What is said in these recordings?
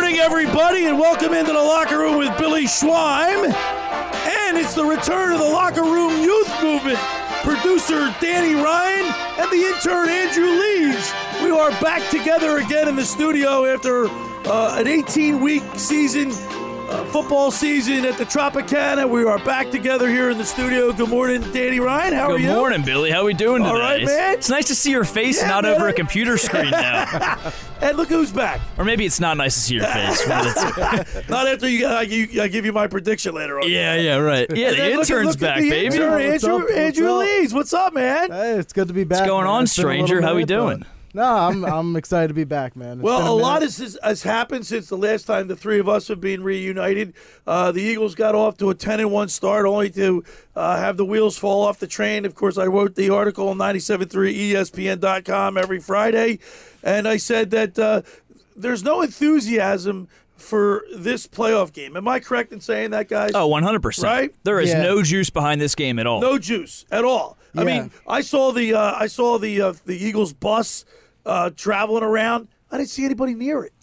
Morning, everybody, and welcome into the locker room with Billy Schweim. And it's the return of the locker room youth movement. Producer Danny Ryan and the intern Andrew Leeds. We are back together again in the studio after uh, an 18 week season, uh, football season at the Tropicana. We are back together here in the studio. Good morning, Danny Ryan. How are you? Good morning, Billy. How are we doing today? All right, man. It's nice to see your face, Yeah, not man. over a computer screen now. And look who's back. or maybe it's not nice to see your face. One of the two. Not after you, I, you, I give you my prediction later on. yeah, yeah, right. Yeah, And the then look intern's look back, the baby. Intern, What's Andrew, up? What's Andrew up? Leeds. What's up, man? Hey, it's good to be back. What's going man. on, It's been a little stranger? How we minute, but- doing? No, I'm I'm excited to be back, man. It's Well, a lot has, has happened since the last time the three of us have been reunited. Uh, the Eagles got off to a 10 and 1 start, only to uh, have the wheels fall off the train. Of course, I wrote the article on E 97.3 ESPN.com every Friday, and I said that uh, there's no enthusiasm for this playoff game. Am I correct in saying that, guys? Oh, 100%. Right? There is Yeah. no juice behind this game at all. no juice at all. I mean, I saw the uh, I saw the uh, the Eagles bus uh, traveling around. I didn't see anybody near it.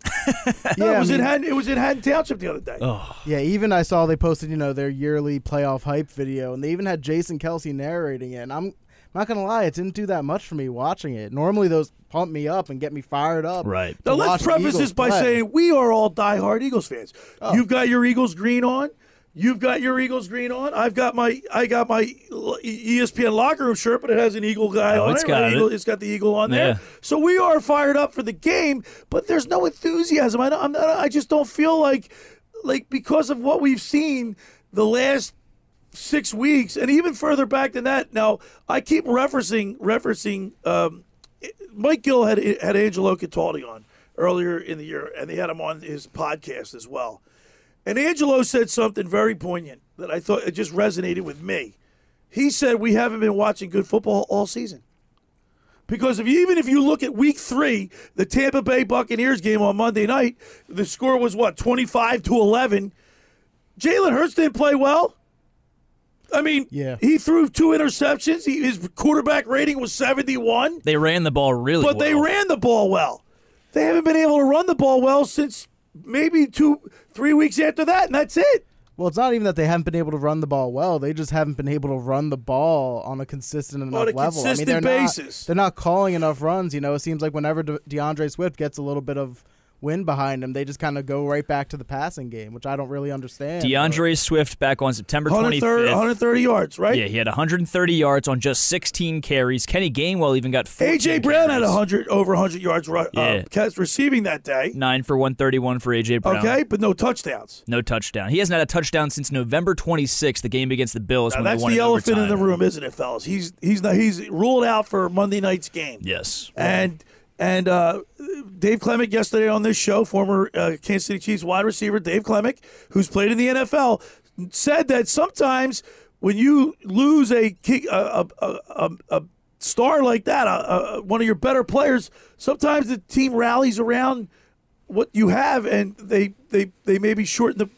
No, Yeah, it was I in Haddon, it was in Haddon Township the other day. Yeah, even I saw they posted, you know, their yearly playoff hype video, and they even had Jason Kelce narrating it. And I'm not gonna lie, it didn't do that much for me watching it. Normally, those pump me up and get me fired up. Right. Now let's preface Eagles this by play. saying we are all diehard Eagles fans. Oh. You've got your Eagles green on. You've got your Eagles green on. I've got my I got my ESPN locker room shirt, but it has an eagle guy Oh, on it's it. got right? it. Eagle- it's got the eagle on there. Yeah. So we are fired up for the game, but there's no enthusiasm. I, don't- I'm not, I just don't feel like like because of what we've seen the last six weeks, and even further back than that. Now I keep referencing referencing. Um, Mike Gill had had Angelo Cataldi on earlier in the year, and they had him on his podcast as well. And Angelo said something very poignant that I thought it just resonated with me. He said we haven't been watching good football all season. Because if you, even if you look at week three, the Tampa Bay Buccaneers game on Monday night, the score was what, 25 to 11. Jalen Hurts didn't play well. I mean, Yeah. he threw two interceptions. He, his quarterback rating was 71 They ran the ball really but they well. ran the ball well. They haven't been able to run the ball well since maybe two, three weeks after that, and that's it. Well, it's not even that they haven't been able to run the ball well; they just haven't been able to run the ball on a consistent enough a level. I mean, consistent they're basis. Not, they're not calling enough runs. You know, it seems like whenever De- DeAndre Swift gets a little bit of wind behind him, they just kind of go right back to the passing game, which I don't really understand. but- DeAndre Swift back on September 130, 25th. 130 yards, right? Yeah, he had 130 yards on just 16 carries. Kenny Gainwell even got 14 AJ Brown had carries. 100 over 100 yards ru- uh, Yeah. catch receiving that day. Nine for 131 for AJ Brown. Okay, but no touchdowns. No touchdown. He hasn't had a touchdown since November 26th, the game against the Bills Now, when that's they won the in elephant in the room, isn't it, fellas? He's he's not, he's ruled out for Monday night's game. Yes. And and uh, Dave Clemick yesterday on this show, former uh, Kansas City Chiefs wide receiver Dave Clemick, who's played in the NFL, said that sometimes when you lose a a, a, a, a, star like that, a, one of your better players, sometimes the team rallies around what you have, and they they they maybe shorten the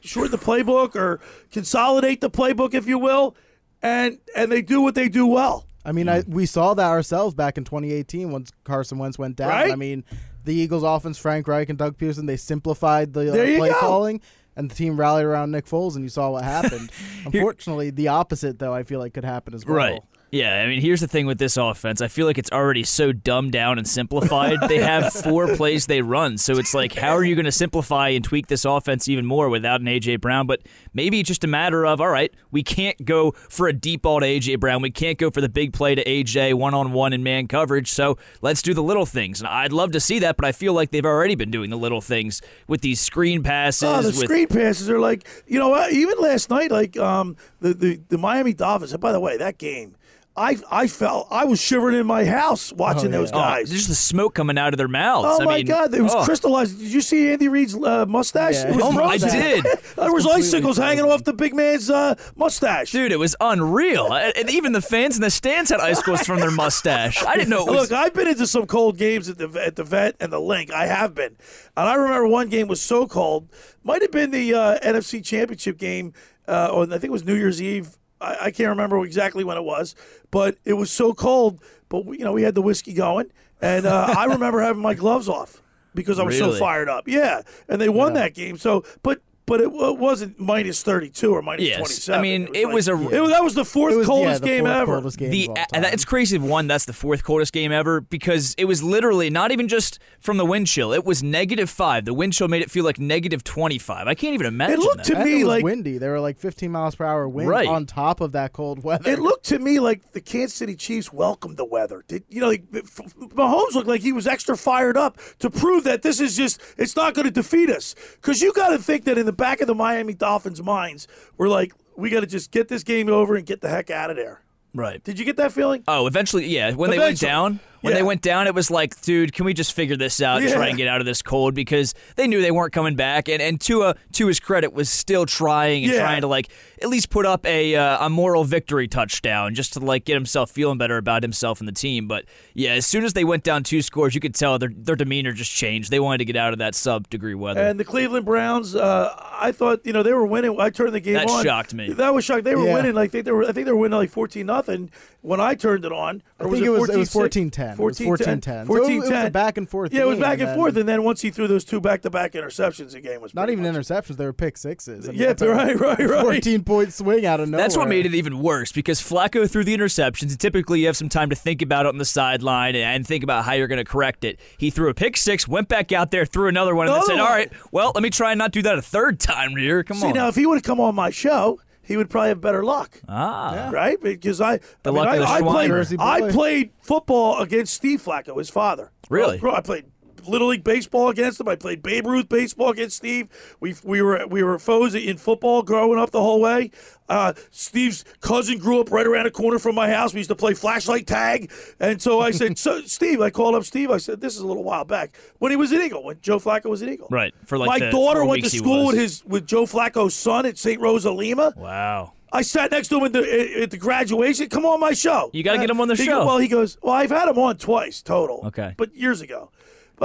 shorten the playbook or consolidate the playbook, if you will, and and they do what they do well. I mean, I, we saw that ourselves back in 2018 once Carson Wentz went down. Right? I mean, the Eagles' offense, Frank Reich and Doug Pederson, they simplified the uh, play go. calling, and the team rallied around Nick Foles, and you saw what happened. Unfortunately, the opposite, though, I feel like could happen as well. Right. Yeah, I mean, here's the thing with this offense. I feel like it's already so dumbed down and simplified. they have four plays they run, so it's like, how are you going to simplify and tweak this offense even more without an AJ Brown? But maybe it's just a matter of, all right, we can't go for a deep ball to AJ Brown. We can't go for the big play to AJ one on one in man coverage. So let's do the little things. And I'd love to see that, but I feel like they've already been doing the little things with these screen passes. Oh, the with, screen passes are like you know? Even last night, like um, the, the the Miami Dolphins. And by the way, that game, I I felt I was shivering in my house watching those Oh, guys. just the smoke coming out of their mouths. Oh I my mean, God! It was oh. crystallized. Did you see Andy Reid's uh, mustache? Yeah. It was Oh, I did. there was completely icicles hanging off the big man's uh, mustache. Dude, it was unreal. And and even the fans in the stands had icicles from their mustache. I didn't know it was. Look, I've been into some cold games at the at the vet and the Linc. I have been, and I remember one game was so cold. Might have been the uh, NFC Championship game, uh, or I think it was New Year's Eve. I, I can't remember exactly when it was, but it was so cold. But we, you know, we had the whiskey going, and uh, I remember having my gloves off because I was so fired up. Yeah, and they won that game. So, but. But it, wa- wasn't minus thirty-two or minus Yes. twenty-seven. I mean, it was a- it that was the fourth was coldest yeah, the game fourth ever. Coldest game the of all uh, and time. it's crazy. One, that's the fourth coldest game ever because it was literally not even just from the wind chill. It was negative five. The wind chill made it feel like negative twenty five. I can't even imagine It looked that. to And me it was like windy. They were like 15 miles per hour wind Right. on top of that cold weather. It looked to me like the Kansas City Chiefs welcomed the weather. Did you know? Like, F- Mahomes looked like he was extra fired up to prove that this is just it's not going to defeat us. Because you got to think that in the back of the Miami Dolphins' minds, we're like, we got to just get this game over and get the heck out of there. right. Did you get that feeling? Oh, eventually, yeah. When they went down, when Yeah. they went down, it was like, dude, can we just figure this out and Yeah. try and get out of this cold? Because they knew they weren't coming back, and and Tua, to his credit, was still trying and Yeah. trying to like at least put up a uh, a moral victory touchdown just to like get himself feeling better about himself and the team. But yeah, as soon as they went down two scores, you could tell their their demeanor just changed. They wanted to get out of that sub degree weather. And the Cleveland Browns, uh, I thought you know they were winning. I turned the game That on. shocked me. That was shocked. They were Yeah. winning. Like they, they were. I think they were winning like fourteen nothing when I turned it on. Or I think it was it was 14-6? 14-10. It was 14-10. So it 14-10. it back and forth Yeah, it was back and and forth, and then once he threw those two back-to-back interceptions, the game was Not even much- interceptions; they were pick sixes. I mean, Yeah, that's a right, right, right. 14 point swing out of nowhere. That's what made it even worse because Flacco threw the interceptions, and typically you have some time to think about it on the sideline and, and think about how you're going to correct it. He threw a pick six, went back out there, threw another one, and then said, "All one. right, well, let me try and not do that a third time, Rear. Come See on." See, now, if he would have come on my show, he would probably have better luck, ah, right? Because I, The I, mean, I, the I played, I played football against Steve Flacco, his father. Really? Bro, I played little league baseball against him. I played Babe Ruth baseball against Steve. We we were we were foes in football growing up the whole way. Uh, Steve's cousin grew up right around the corner from my house. We used to play flashlight tag, and so I said, "So Steve," I called up Steve. I said, "This is a little while back when he was an Eagle, when Joe Flacco was an Eagle." Right, for like my daughter went to school with his with Joe Flacco's son at St. Rosa Lima. wow. I sat next to him at the, at the graduation. Come on my show. You gotta get him on the He show. well, he goes, well, I've had him on twice total. Okay. But years ago.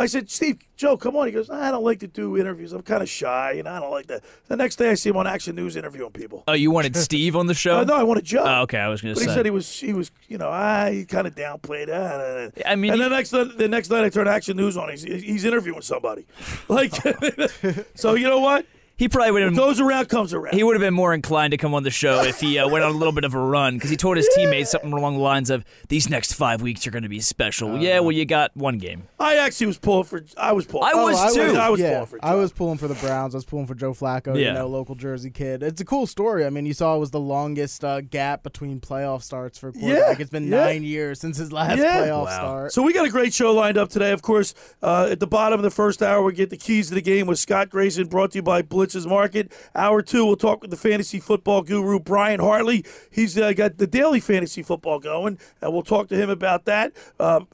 I said, Steve, Joe, come on. He goes, I don't like to do interviews. I'm kind of shy, and I don't like that. The next day, I see him on Action News interviewing people. Oh, you wanted Steve on the show? Uh, no, I wanted Joe. Oh, okay, I was going to say. But he said he was, he was, you know, I he kind of downplayed. Ah, I mean, and he- the next, the next night I turn Action News on. He's, he's interviewing somebody, like. so you know what? He probably would have. Goes around, comes around. He would have been more inclined to come on the show if he uh, went on a little bit of a run because he told his teammates something along the lines of, "These next five weeks are going to be special." yeah, well, you got one game. I actually was pulling for. I was pulling. I was I too. Was, I was yeah, pulling for. I was pulling for the Browns. I was pulling for Joe Flacco, Yeah. you know, local Jersey kid. It's a cool story. I mean, you saw it was the longest uh, gap between playoff starts for a quarterback. it's been yeah. nine years since his last Yeah. playoff Wow. start. So we got a great show lined up today. Of course, uh, at the bottom of the first hour, we get the keys to the game with Scott Grayson, brought to you by Market. Hour two, we'll talk with the fantasy football guru Brian Hartley. He's uh, got the daily fantasy football going, and we'll talk to him about that. Um,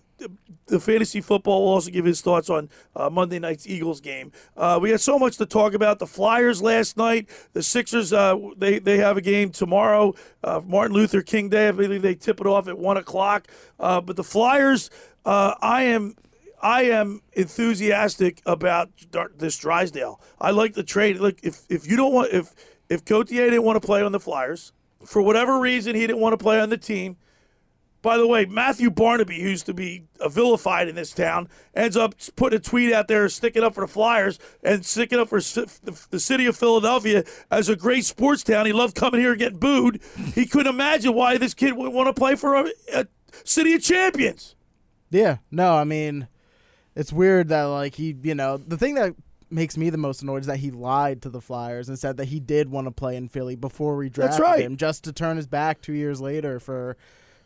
the fantasy football will also give his thoughts on uh, Monday night's Eagles game. Uh, we had so much to talk about. The Flyers last night, the Sixers uh, they they have a game tomorrow, uh, Martin Luther King Day. I believe they tip it off at one o'clock. Uh, but the Flyers, uh, I am. I am enthusiastic about this Drysdale. I like the trade. Look, if if you don't want if if Gauthier didn't want to play on the Flyers for whatever reason, he didn't want to play on the team. By the way, Matthew Barnaby, who used to be uh, vilified in this town, ends up putting a tweet out there, sticking up for the Flyers and sticking up for the, the city of Philadelphia as a great sports town. He loved coming here and getting booed. He couldn't imagine why this kid would want to play for a, a city of champions. Yeah, no, I mean, it's weird that like he, you know, the thing that makes me the most annoyed is that he lied to the Flyers and said that he did want to play in Philly before we drafted right. him, just to turn his back two years later for,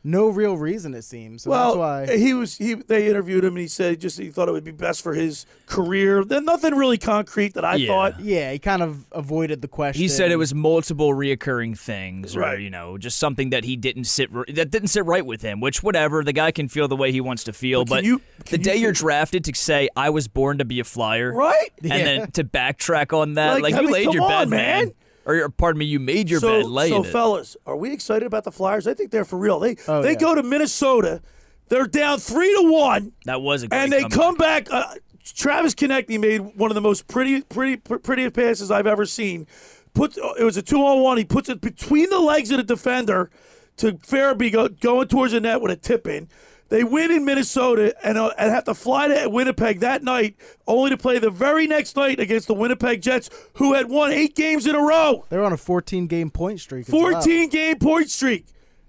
no real reason it seems. So Well, that's why he was he. They interviewed him and he said just he thought it would be best for his career. Then nothing really concrete that I Yeah. thought. yeah, he kind of avoided the question. He said it was multiple reoccurring things, or Right. you know, just something that he didn't sit that didn't sit right with him. Which, whatever, the guy can feel the way he wants to feel. But But, you- the you day you're drafted to say I was born to be a flyer, Right? and then to backtrack on that, Like, like, you mean, laid come your on, bed, man. Or pardon me, you made your so, bed, laying so it. fellas, are we excited about the Flyers? I think they're for real. They Oh, they yeah. go to Minnesota. They're down three to one, that was a great and they comeback. come back. Uh, Travis Konecny made one of the most pretty, pretty, pr- prettiest passes I've ever seen. Put it was a two on one. He puts it between the legs of the defender to Farabee go, going towards the net with a tip in. They win in Minnesota and, uh, and have to fly to Winnipeg that night, only to play the very next night against the Winnipeg Jets, who had won eight games in a row. they were on a 14 game point streak. as well. 14 game point streak.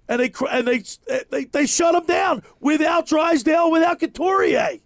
And they and they they they shut them down without Drysdale, without Couturier.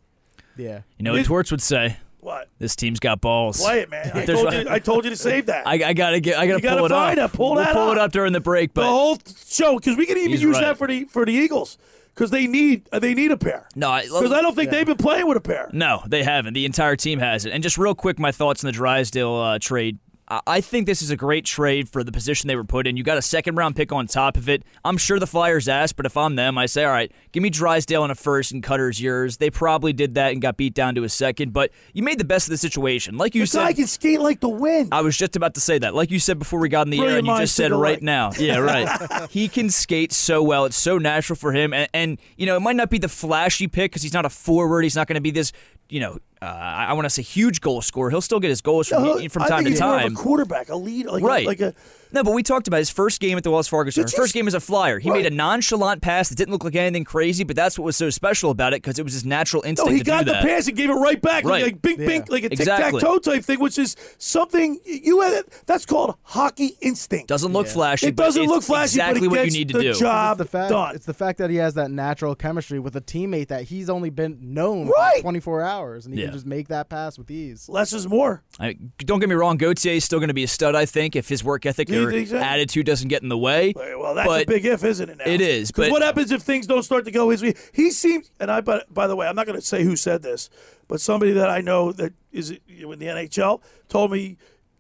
Yeah. You know what It- Torts would say? What? This team's got balls. Play it, man. I told, you, I told you to save that. I, I gotta get. I gotta You gotta pull it find up. it. Pull we'll that pull it up. up during the break. But the whole show because we can even use right. that for the for the Eagles because they need they need a pair. no, I, Because I don't think they've been playing with a pair. No, they haven't. The entire team has it. And just real quick, my thoughts on the Drysdale uh, trade. I- I think this is a great trade for the position they were put in. You got a second round pick on top of it. I'm sure the Flyers asked, but if I'm them, I say, all right, give me Drysdale and a first and Cutter's yours. They probably did that and got beat down to a second, but you made the best of the situation. Like you The guy said, can skate like the wind. I was just about to say that. Like you said before we got in the air, and you just said right now. Yeah, right. he can skate so well. It's so natural for him. And, and you know, it might not be the flashy pick because he's not a forward. He's not going to be this, you know, uh, I, want to say huge goal scorer. He'll still get his goals from, No, from time to he's more of time. a quarterback, a lead, like Right. a, like a No, but we talked about his first game at the Wells Fargo Center. Did you First game as a flyer. He Right. made a nonchalant pass that didn't look like anything crazy, but that's what was so special about it because it was his natural No, instinct he to got do the that. pass and gave it right back, Right. like bink, Yeah. bink, like a tic tac toe type thing, which is something you had. That's called hockey instinct. Doesn't look flashy. it doesn't it's look flashy, Exactly but it what you need to the do. job It's the fact. done. It's the fact that he has that natural chemistry with a teammate that he's only been known Right. for 24 hours, and he Yeah. can just make that pass with ease. Less is more. I, don't get me wrong, Gauthier is still going to be a stud, I think, if his work ethic Do you or think so? attitude doesn't get in the way. Well, that's but a big if, isn't it? Now It is, but- what happens if things don't start to go his way? He seems, and I. By, by the way, I'm not going to say who said this, but somebody that I know that is in the NHL told me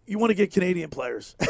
you want to get Canadian players.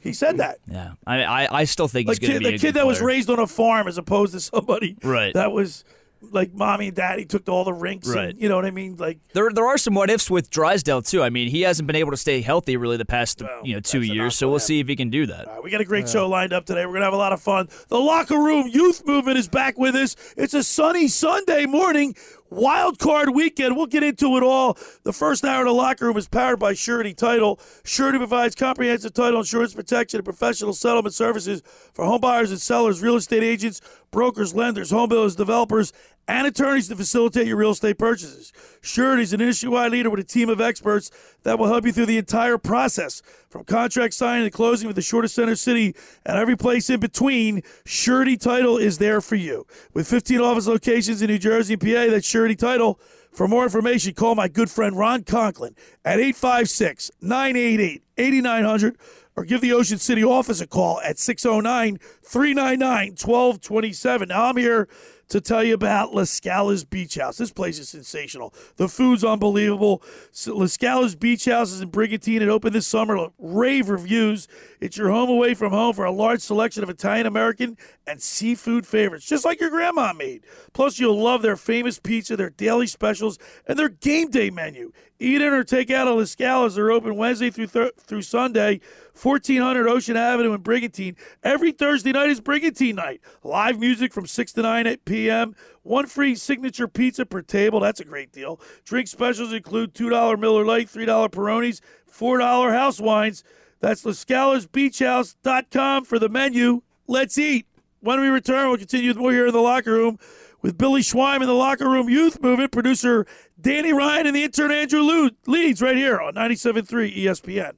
He said that. Yeah, I, I, I still think Like he's going to be the a kid that was raised on a farm as opposed to somebody Right. that was like mommy and daddy took to all the rinks. Right. And, you know what I mean? Like There, there are some what ifs with Drysdale too. I mean, he hasn't been able to stay healthy really the past Well, you know two years. So we'll see if he can do that. All right, we got a great show lined up today. We're going to have a lot of fun. The Locker Room Youth Movement is back with us. It's a sunny Sunday morning, wild card weekend. We'll get into it all. The first hour of the Locker Room is powered by Surety Title. Surety provides comprehensive title insurance protection and professional settlement services for home buyers and sellers, real estate agents, brokers, lenders, home builders, developers, and attorneys to facilitate your real estate purchases. Surety is an industry-wide leader with a team of experts that will help you through the entire process, from contract signing to closing with the shortest center city and every place in between. Surety Title is there for you. With 15 office locations in New Jersey and PA, that's Surety Title. For more information, call my good friend Ron Conklin at 856 988 8900 or give the Ocean City office a call at 609 399 1227. Now, I'm here to tell you about La Scala's Beach House. This place is sensational. The food's unbelievable. So La Scala's Beach House is in Brigantine. It opened this summer. Rave reviews. It's your home away from home for a large selection of Italian American and seafood favorites, just like your grandma made. Plus, you'll love their famous pizza, their daily specials, and their game day menu. Eat in or take out at La Scala's. They're open Wednesday through thir- through Sunday. 1400 Ocean Avenue in Brigantine. Every Thursday night is Brigantine night. Live music from 6 to 9 at p.m. One free signature pizza per table. That's a great deal. Drink specials include $2 Miller Lite, $3 Peronis, $4 house wines. That's LaScalasBeachHouse.com for the menu. Let's eat. When we return, we'll continue with more here in the locker room with Billy Schweim in the locker room youth movement, producer Danny Ryan, and the intern Andrew Lu- Leeds right here on 97.3 ESPN.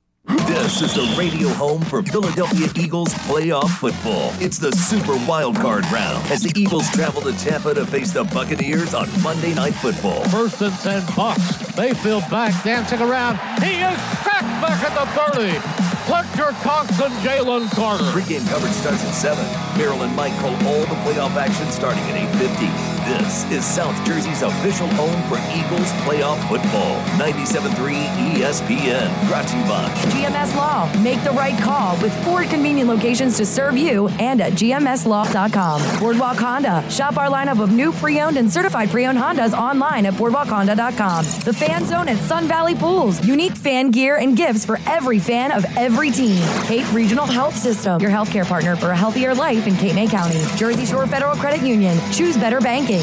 This is the radio home for Philadelphia Eagles playoff football. It's the Super Wild Card round as the Eagles travel to Tampa to face the Buccaneers on Monday Night Football. First and 10 Bucks. Mayfield back, dancing around. He is sacked back at the 30. Fletcher Cox and Jalen Carter. Pre-game coverage starts at 7. Maryland and Mike call all the playoff action starting at 8.50. This is South Jersey's official home for Eagles playoff football. 97.3 ESPN. Brought to you by GMS Law. Make the right call with four convenient locations to serve you and at gmslaw.com. Boardwalk Honda. Shop our lineup of new pre-owned and certified pre-owned Hondas online at boardwalkhonda.com. The Fan Zone at Sun Valley Pools. Unique fan gear and gifts for every fan of every team. Cape Regional Health System. Your healthcare partner for a healthier life in Cape May County. Jersey Shore Federal Credit Union. Choose better banking.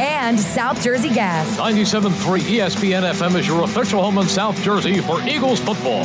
And South Jersey Gas. 97.3 ESPN FM is your official home in South Jersey for Eagles football.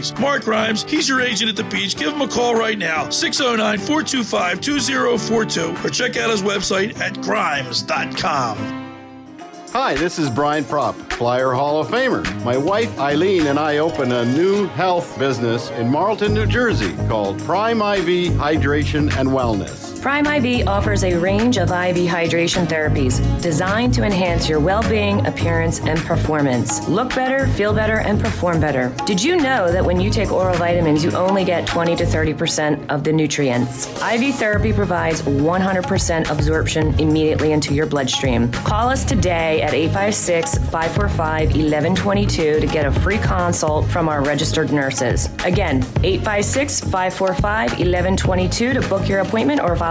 Mark Rhymes, he's your agent at the beach. Give him a call right now, 609 425 2042, or check out his website at grimes.com. Hi, this is Brian Propp, Flyer Hall of Famer. My wife Eileen and I opened a new health business in Marlton, New Jersey called Prime IV Hydration and Wellness. Prime IV offers a range of IV hydration therapies designed to enhance your well being, appearance, and performance. Look better, feel better, and perform better. Did you know that when you take oral vitamins, you only get 20 to 30% of the nutrients? IV therapy provides 100% absorption immediately into your bloodstream. Call us today at 856 545 1122 to get a free consult from our registered nurses. Again, 856 545 1122 to book your appointment or follow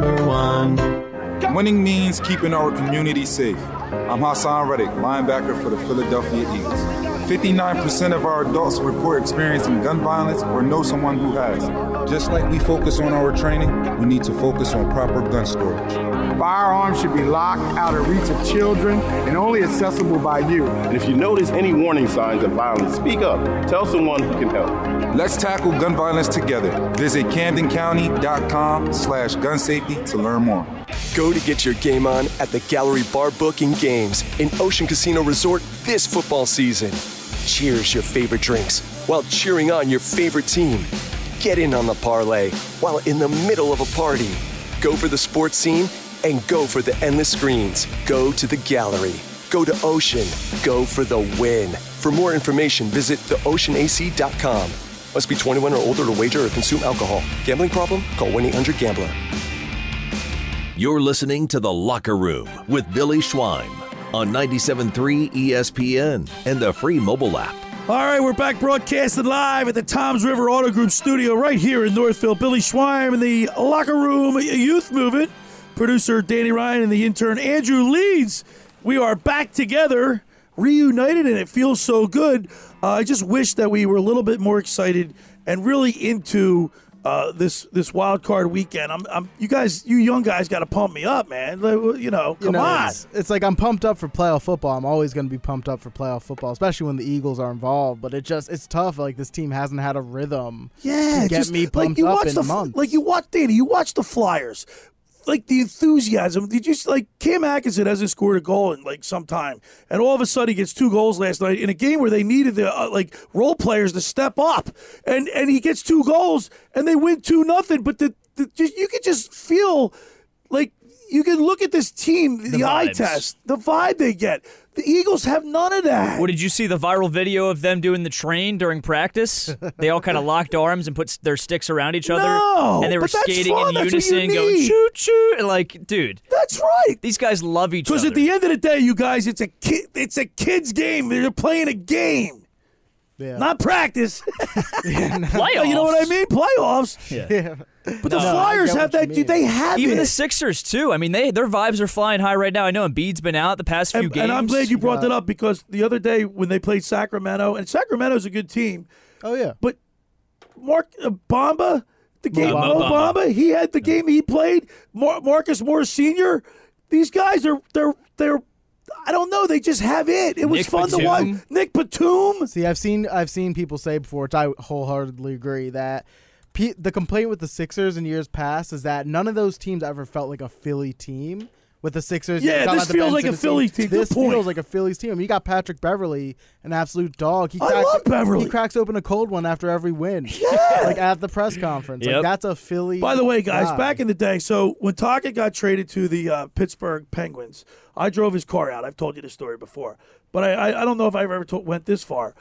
one. Winning means keeping our community safe. I'm Haason Reddick, linebacker for the Philadelphia Eagles. 59% of our adults report experiencing gun violence or know someone who has. Just like we focus on our training, we need to focus on proper gun storage. Firearms should be locked out of reach of children and only accessible by you. And if you notice any warning signs of violence, speak up. Tell someone who can help. Let's tackle gun violence together. Visit CamdenCounty.com slash gun safety to learn more. Go to get your game on at the Gallery Bar Booking Games in Ocean Casino Resort this football season. Cheers your favorite drinks while cheering on your favorite team. Get in on the parlay while in the middle of a party. Go for the sports scene and go for the endless screens. Go to the gallery. Go to Ocean. Go for the win. For more information, visit theoceanac.com. Must be 21 or older to wager or consume alcohol. Gambling problem? Call 1 800 Gambler. You're listening to The Locker Room with Billy Schweim on 97.3 ESPN and the free mobile app. All right, we're back broadcasting live at the Toms River Auto Group studio right here in Northville. Billy Schweim in the locker room youth movement. Producer Danny Ryan and the intern Andrew Leeds. We are back together, reunited, and it feels so good. Uh, I just wish that we were a little bit more excited and really into uh, this this wild card weekend. I'm, I'm you guys, you young guys, got to pump me up, man. You know, come you know, on. It's, it's, like I'm pumped up for playoff football. I'm always going to be pumped up for playoff football, especially when the Eagles are involved. But it just it's tough. Like this team hasn't had a rhythm. Yeah, to get just, me pumped like you up watch in the, months. Like you watch Danny, you watch the Flyers. Like the enthusiasm. Did you like Cam Atkinson hasn't scored a goal in like some time, and all of a sudden he gets two goals last night in a game where they needed the uh, like role players to step up, and and he gets two goals and they win two nothing. But the, the just, you could just feel like you can look at this team, the, The eye test, the vibe they get. The Eagles have none of that. What did you see the viral video of them doing the train during practice? They all kind of locked arms and put their sticks around each other, No, and they were skating fun. in you unison, going choo choo. And like, dude, That's right. these guys love each other. Because at the end of the day, you guys, it's a kid, it's a kids game. They're playing a game. Yeah. Not practice. Playoffs. You know what I mean? Playoffs. Yeah. But the Flyers have that. They have Even it. the Sixers too. I mean, they their vibes are flying high right now. I know Embiid's been out the past few and, games. and I'm glad you brought that up because the other day when they played Sacramento, and Sacramento's a good team. Oh yeah. But Mark uh, Bamba, the game Mo Mo Bamba. Bamba, he had the game he played. Mar- Marcus Morris Senior. These guys are they're they're. I don't know. They just have it. It was Nick fun to Batum. watch. Nick Batum. See, I've seen I've seen people say before, which I wholeheartedly agree that P- the complaint with the Sixers in years past is that none of those teams ever felt like a Philly team. With the Sixers, Yeah, this feels bench like a the Philly team. Good This point. feels like a Phillies team. I mean, you got Patrick Beverley, an absolute dog. He I cracks, love Beverly. He cracks open a cold one after every win. Yeah. like at the press conference. Yep. Like that's a Philly. By the way, guys, guy. back in the day, so when Taka got traded to the uh, Pittsburgh Penguins, I drove his car out. I've told you the story before, but I, I, I don't know if I've ever to- went this far.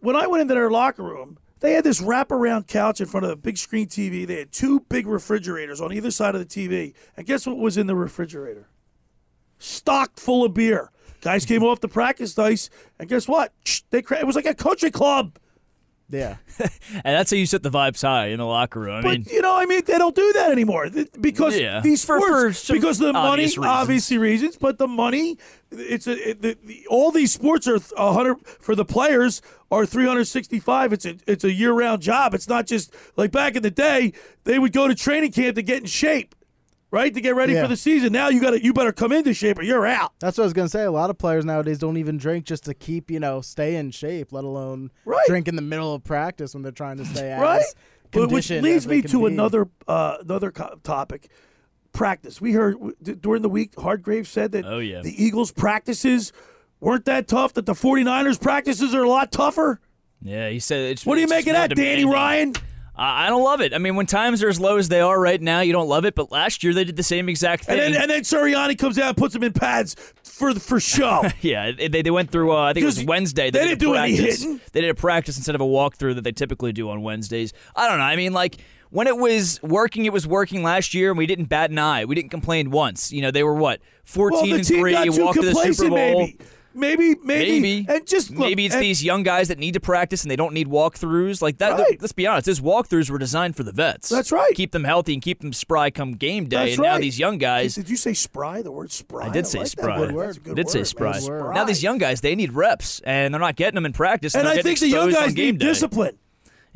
When I went into their locker room, they had this wraparound couch in front of a big screen TV. They had two big refrigerators on either side of the TV, and guess what was in the refrigerator? Stocked full of beer. Guys came off the practice ice, and guess what? They cra- it was like a country club. Yeah. and that's how you set the vibes high in the locker room. I But mean, you know, I mean, they don't do that anymore because Yeah. these For- sports, for some because the money, reasons. obviously reasons, but the money, it's a it, the, the, all these sports are a hundred for the players are three hundred sixty five. It's a it's a year round job. It's not just like back in the day they would go to training camp to get in shape, right, to get ready Yeah. for the season. Now you got to you better come into shape or you're out. That's what I was gonna say. A lot of players nowadays don't even drink just to keep you know stay in shape, let alone Right. drink in the middle of practice when they're trying to stay as right? But which conditioned leads as they me to be. another uh, another co- topic. Practice. We heard w- d- during the week, Hargrave said that Oh, yeah. the Eagles' practices weren't that tough. That the 49ers' practices are a lot tougher. yeah, he said. It's, What do you make of more that, Danny. Ryan? I don't love it. I mean, when times are as low as they are right now, you don't love it. But last year they did the same exact thing. And then and then comes out and puts them in pads for for show. yeah, they, they went through. Uh, I think it was Wednesday. they did didn't a do any practice. hitting. They did a practice instead of a walkthrough that they typically do on Wednesdays. I don't know. I mean, like when it was working, it was working last year, and we didn't bat an eye. We didn't complain once. You know, they were what fourteen well, and three. walked to the Super Bowl. maybe. Maybe, maybe, Maybe. and just look, Maybe it's and- these young guys that need to practice and they don't need walkthroughs like that. Right. Let's be honest, those walkthroughs were designed for the vets. That's right. Keep them healthy and keep them spry come game day. That's and now these young guys, Did you say spry? The word spry. I did say like that spry. word. That's a good I did say word, spry. Spry. Now these young guys, they need reps, and they're not getting them in practice. And, and I think the young guys game need day. discipline.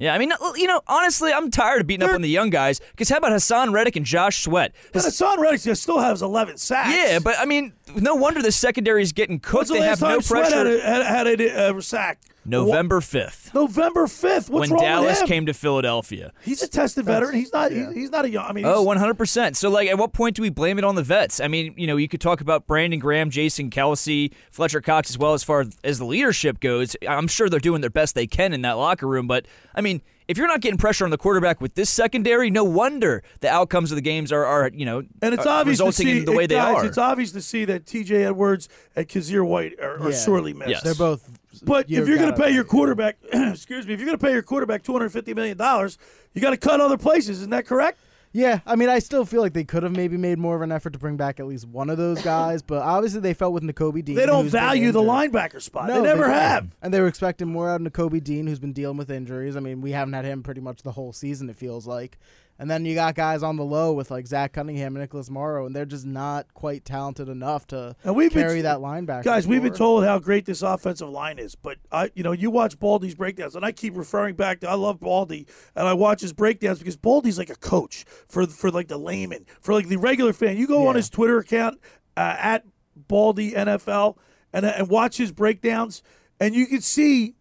Yeah, I mean, you know, honestly, I'm tired of beating up on the young guys. Because how about Haason Reddick and Josh Sweat? And Haason Reddick still has 11 sacks. Yeah, but I mean, no wonder the secondary is getting cooked. The They have no time Sweat pressure. had a, had, had a uh, sack? November 5th, November 5th. What's when wrong Dallas with him? came to Philadelphia. He's a tested veteran. He's not. he- he's not a young. I mean, Oh, 100%. So, like, at what point do we blame it on the vets? I mean, you know, you could talk about Brandon Graham, Jason Kelce, Fletcher Cox as well as far as the leadership goes. I'm sure they're doing their best they can in that locker room. But, I mean, if you're not getting pressure on the quarterback with this secondary, no wonder the outcomes of the games are, are you know, and it's are obvious to resulting see in the way they guys, are. It's obvious to see that T.J. Edwards and Kyzir White are, are Yeah. sorely missed. Yes. They're both. But you if you're going gotta- pay your quarterback, excuse me, if you're going to pay your quarterback 250 million dollars, you got to cut other places. Isn't that correct? Yeah, I mean, I still feel like they could have maybe made more of an effort to bring back at least one of those guys, but obviously they felt with Nakobe Dean. They don't value the linebacker spot. No, they never don't. have. And they were expecting more out of Nakobe Dean, who's been dealing with injuries. I mean, we haven't had him pretty much the whole season, it feels like. And then you got guys on the low with like Zach Cunningham and Nicholas Morrow, and they're just not quite talented enough to And we've carry been, that linebacker. Guys, we've been told how great this offensive line is, but I, you know, you watch Baldy's breakdowns, and I keep referring back to I love Baldy, and I watch his breakdowns because Baldy's like a coach for for like the layman, for like the regular fan. You go on his Twitter account uh, at Baldy NFL and and watch his breakdowns, and you can see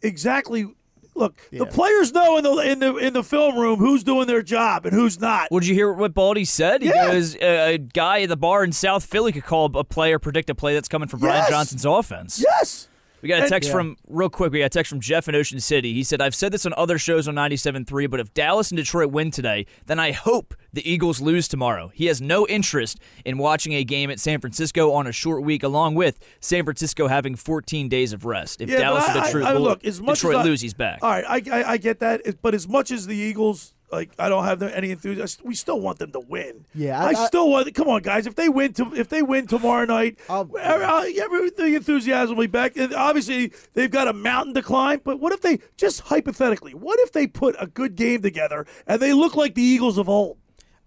exactly. Look, the players know in the in the in the film room who's doing their job and who's not. Well, did you hear what Baldy said? He Yeah. goes, a guy at the bar in South Philly could call a player, predict a play that's coming from Brian Yes. Johnson's offense. Yes. We got a text Yeah. from, real quick, we got a text from Jeff in Ocean City. He said, I've said this on other shows on 97.3, but if Dallas and Detroit win today, then I hope the Eagles lose tomorrow. He has no interest in watching a game at San Francisco on a short week, along with San Francisco having 14 days of rest. If Yeah, Dallas and Detroit, I- I- look, as much Detroit as I- lose, he's back. All right, I, I, I get that, but as much as the Eagles like I don't have any enthusiasm. We still want them to win. Yeah, I, I- I- still want. Come on, guys. If they win, to, if they win tomorrow night, uh, uh, every- the enthusiasm will be back. And obviously, they've got a mountain to climb. But what if they just hypothetically? What if they put a good game together and they look like the Eagles of old?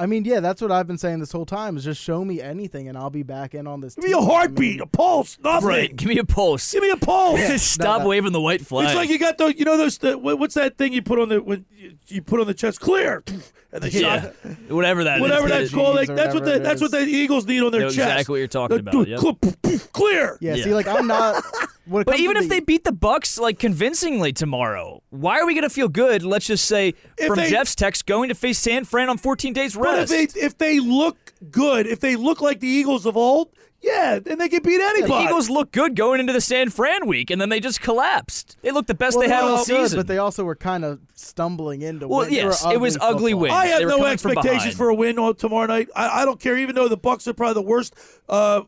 I mean, yeah, that's what I've been saying this whole time. Is just show me anything, and I'll be back in on this. Give me a heartbeat, a pulse, nothing. Right. Give me a pulse. Give me a pulse. Stop no. waving the white flag. It's like you got those, you know, those. The, what's that thing you put on the when you, you put on the chest? Clear, and they yeah. shot. Whatever that is. Whatever that's called, like, that's what the that's what is. the Eagles need on their Know chest. exactly what you're talking about, the- yep. cl- poof, poof, Clear. Yeah, Yeah. see, like I'm not. But comes to even if the- they beat the Bucks like convincingly tomorrow, why are we going to feel good? Let's just say from they- Jeff's text, going to face San Fran on 14 days But if rest. they if they look good, if they look like the Eagles of old, yeah, then they can beat anybody. the Eagles look good going into the San Fran week, and then they just collapsed. They looked the best well, they had were all good, season. but they also were kind of stumbling into. Well, wins. Were yes, it was ugly football. wins. I have no expectations for a win on tomorrow night. I, I don't care, even though the Bucks are probably the worst. Uh,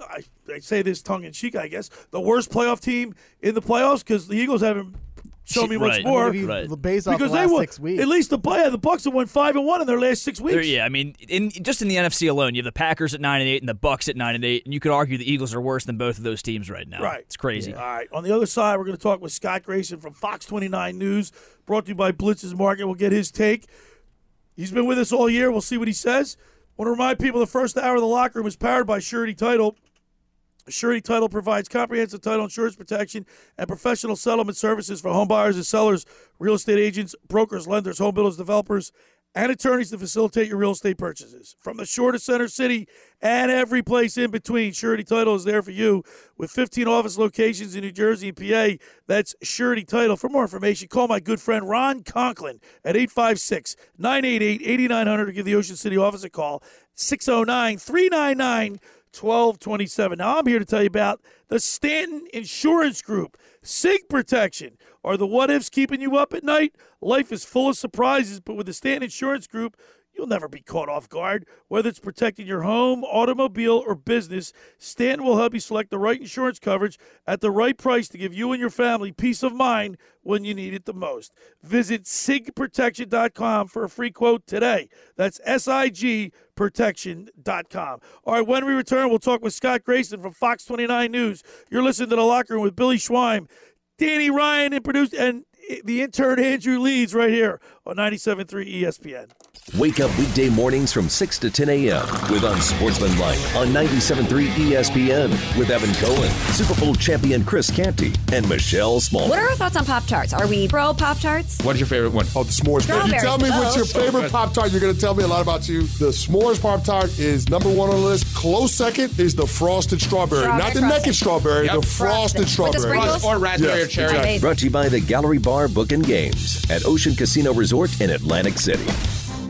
I, I say this tongue in cheek, I guess, the worst playoff team in the playoffs because the Eagles haven't shown me much Right. more. If you Right. base off because the last they won, six weeks. at least the yeah, the Bucks have won five and one in their last six There- weeks. yeah, I mean, in just in the NFC alone, you have the Packers at nine and eight and the Bucks at nine and eight, and you could argue the Eagles are worse than both of those teams right now. Right. It's crazy. All right. On the other side, we're going to talk with Scott Grayson from Fox 29 News, brought to you by Blitz's Market. We'll get his take. He's been with us all year. We'll see what he says. want to remind people the first hour of the locker room is powered by Surety Title. Surety Title provides comprehensive title insurance protection and professional settlement services for home buyers and sellers, real estate agents, brokers, lenders, home builders, developers, and attorneys to facilitate your real estate purchases. From the shore to center city and every place in between, Surety Title is there for you with 15 office locations in New Jersey and PA. That's Surety Title. For more information, call my good friend Ron Conklin at 856 988 8900 or give the Ocean City office a call 609 399 1227. Now, I'm here to tell you about the Stanton Insurance Group. SIG protection. Are the what ifs keeping you up at night? Life is full of surprises, but with the Stanton Insurance Group, you'll never be caught off guard. Whether it's protecting your home, automobile, or business, Stanton will help you select the right insurance coverage at the right price to give you and your family peace of mind when you need it the most. Visit sigprotection.com for a free quote today. That's S I G protection.com. All right, when we return, we'll talk with Scott Grayson from Fox 29 News. You're listening to The Locker Room with Billy Schweim, Danny Ryan, and produced and the intern Andrew Leeds right here on 97.3 ESPN. Wake up weekday mornings from 6 to 10 a.m. with Unsportsmanlike on 97.3 ESPN with Evan Cohen, Super Bowl champion Chris Canty, and Michelle Small. What are our thoughts on Pop Tarts? Are we pro Pop Tarts? What's your favorite one? Oh, the s'mores. If you tell me oh. what's your Oh. favorite Pop Tart, you're going to tell me a lot about you. The s'mores Pop Tart is number one on the list. Close second is the frosted strawberry. Strawberry Not the frosting. naked strawberry, Yep. the frosted With the strawberry. sprinkles? Or raspberry Yes, or cherry. exactly. Brought to you by the Gallery Bar Book and Games at Ocean Casino Resort in Atlantic City.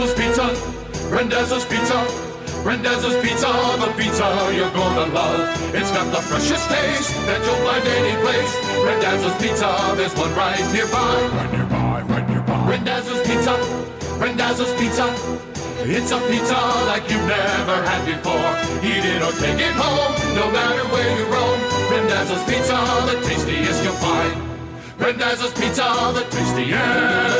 Randazzo's Pizza, Randazzo's Pizza, Randazzo's Pizza, the pizza you're gonna love. It's got the freshest taste that you'll find any place. Randazzo's Pizza, there's one right nearby. Right nearby, right nearby. Randazzo's Pizza, Randazzo's Pizza. It's a pizza like you've never had before. Eat it or take it home, no matter where you roam. Randazzo's Pizza, the tastiest you'll find. Randazzo's Pizza, the tastiest.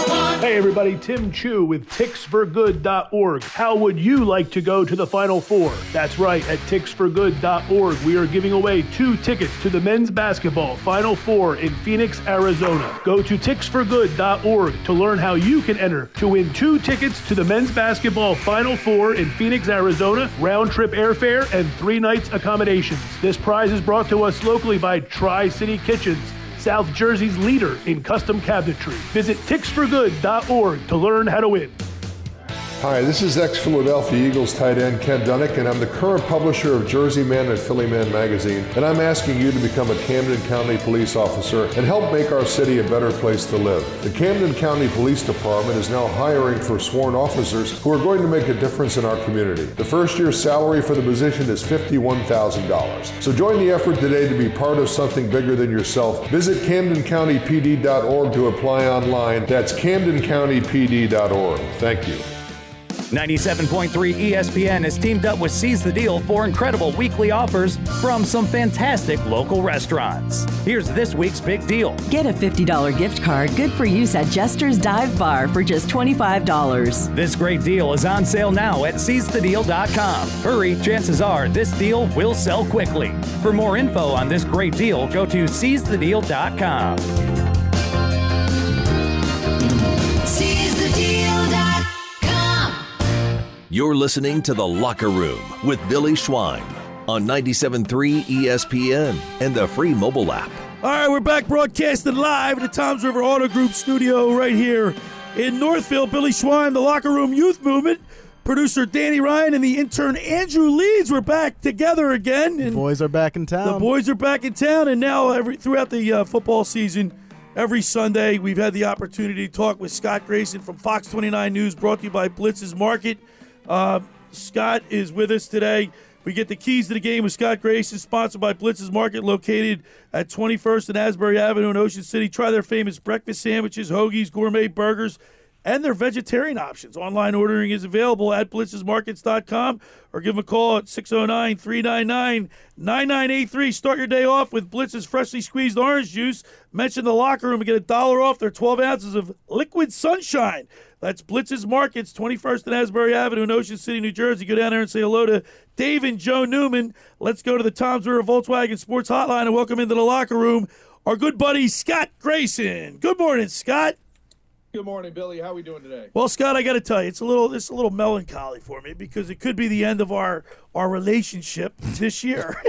Hey everybody, Tim Chu with ticksforgood.org. How would you like to go to the Final Four? That's right, at ticksforgood.org, we are giving away two tickets to the men's basketball Final Four in Phoenix, Arizona. Go to ticksforgood.org to learn how you can enter to win two tickets to the men's basketball Final Four in Phoenix, Arizona, round trip airfare, and three nights accommodations. This prize is brought to us locally by Tri City Kitchens. South Jersey's leader in custom cabinetry. Visit ticksforgood.org to learn how to win. Hi, this is ex Philadelphia Eagles tight end Ken Dunek, and I'm the current publisher of Jersey Man and Philly Man magazine. And I'm asking you to become a Camden County police officer and help make our city a better place to live. The Camden County Police Department is now hiring for sworn officers who are going to make a difference in our community. The first year's salary for the position is $51,000. So join the effort today to be part of something bigger than yourself. Visit CamdenCountyPD.org to apply online. That's CamdenCountyPD.org. Thank you. 97.3 ESPN has teamed up with Seize the Deal for incredible weekly offers from some fantastic local restaurants. Here's this week's big deal. Get a $50 gift card good for use at Jester's Dive Bar for just $25. This great deal is on sale now at seizethedeal.com. Hurry, chances are this deal will sell quickly. For more info on this great deal, go to seizethedeal.com. You're listening to The Locker Room with Billy Schweim on 97.3 ESPN and the free mobile app. All right, we're back broadcasting live at the Toms River Auto Group studio right here in Northfield. Billy Schweim, the Locker Room Youth Movement. Producer Danny Ryan and the intern Andrew Leeds were back together again. And boys are back in town. The boys are back in town, and now every throughout the uh, football season, every Sunday we've had the opportunity to talk with Scott Grayson from Fox 29 News, brought to you by Blitz's Market. Uh, Scott is with us today. We get the keys to the game with Scott Grayson, sponsored by Blitz's Market, located at 21st and Asbury Avenue in Ocean City. Try their famous breakfast sandwiches, hoagies, gourmet burgers, and their vegetarian options. Online ordering is available at blitzesmarkets.com or give them a call at 609 399 9983. Start your day off with Blitz's freshly squeezed orange juice. Mention the locker room and get a dollar off their 12 ounces of liquid sunshine. That's Blitz's Markets, 21st and Asbury Avenue in Ocean City, New Jersey. Go down there and say hello to Dave and Joe Newman. Let's go to the Tom's River Volkswagen Sports Hotline and welcome into the locker room our good buddy Scott Grayson. Good morning, Scott. Good morning, Billy. How are we doing today? Well, Scott, I got to tell you, it's a little it's a little melancholy for me because it could be the end of our our relationship this year.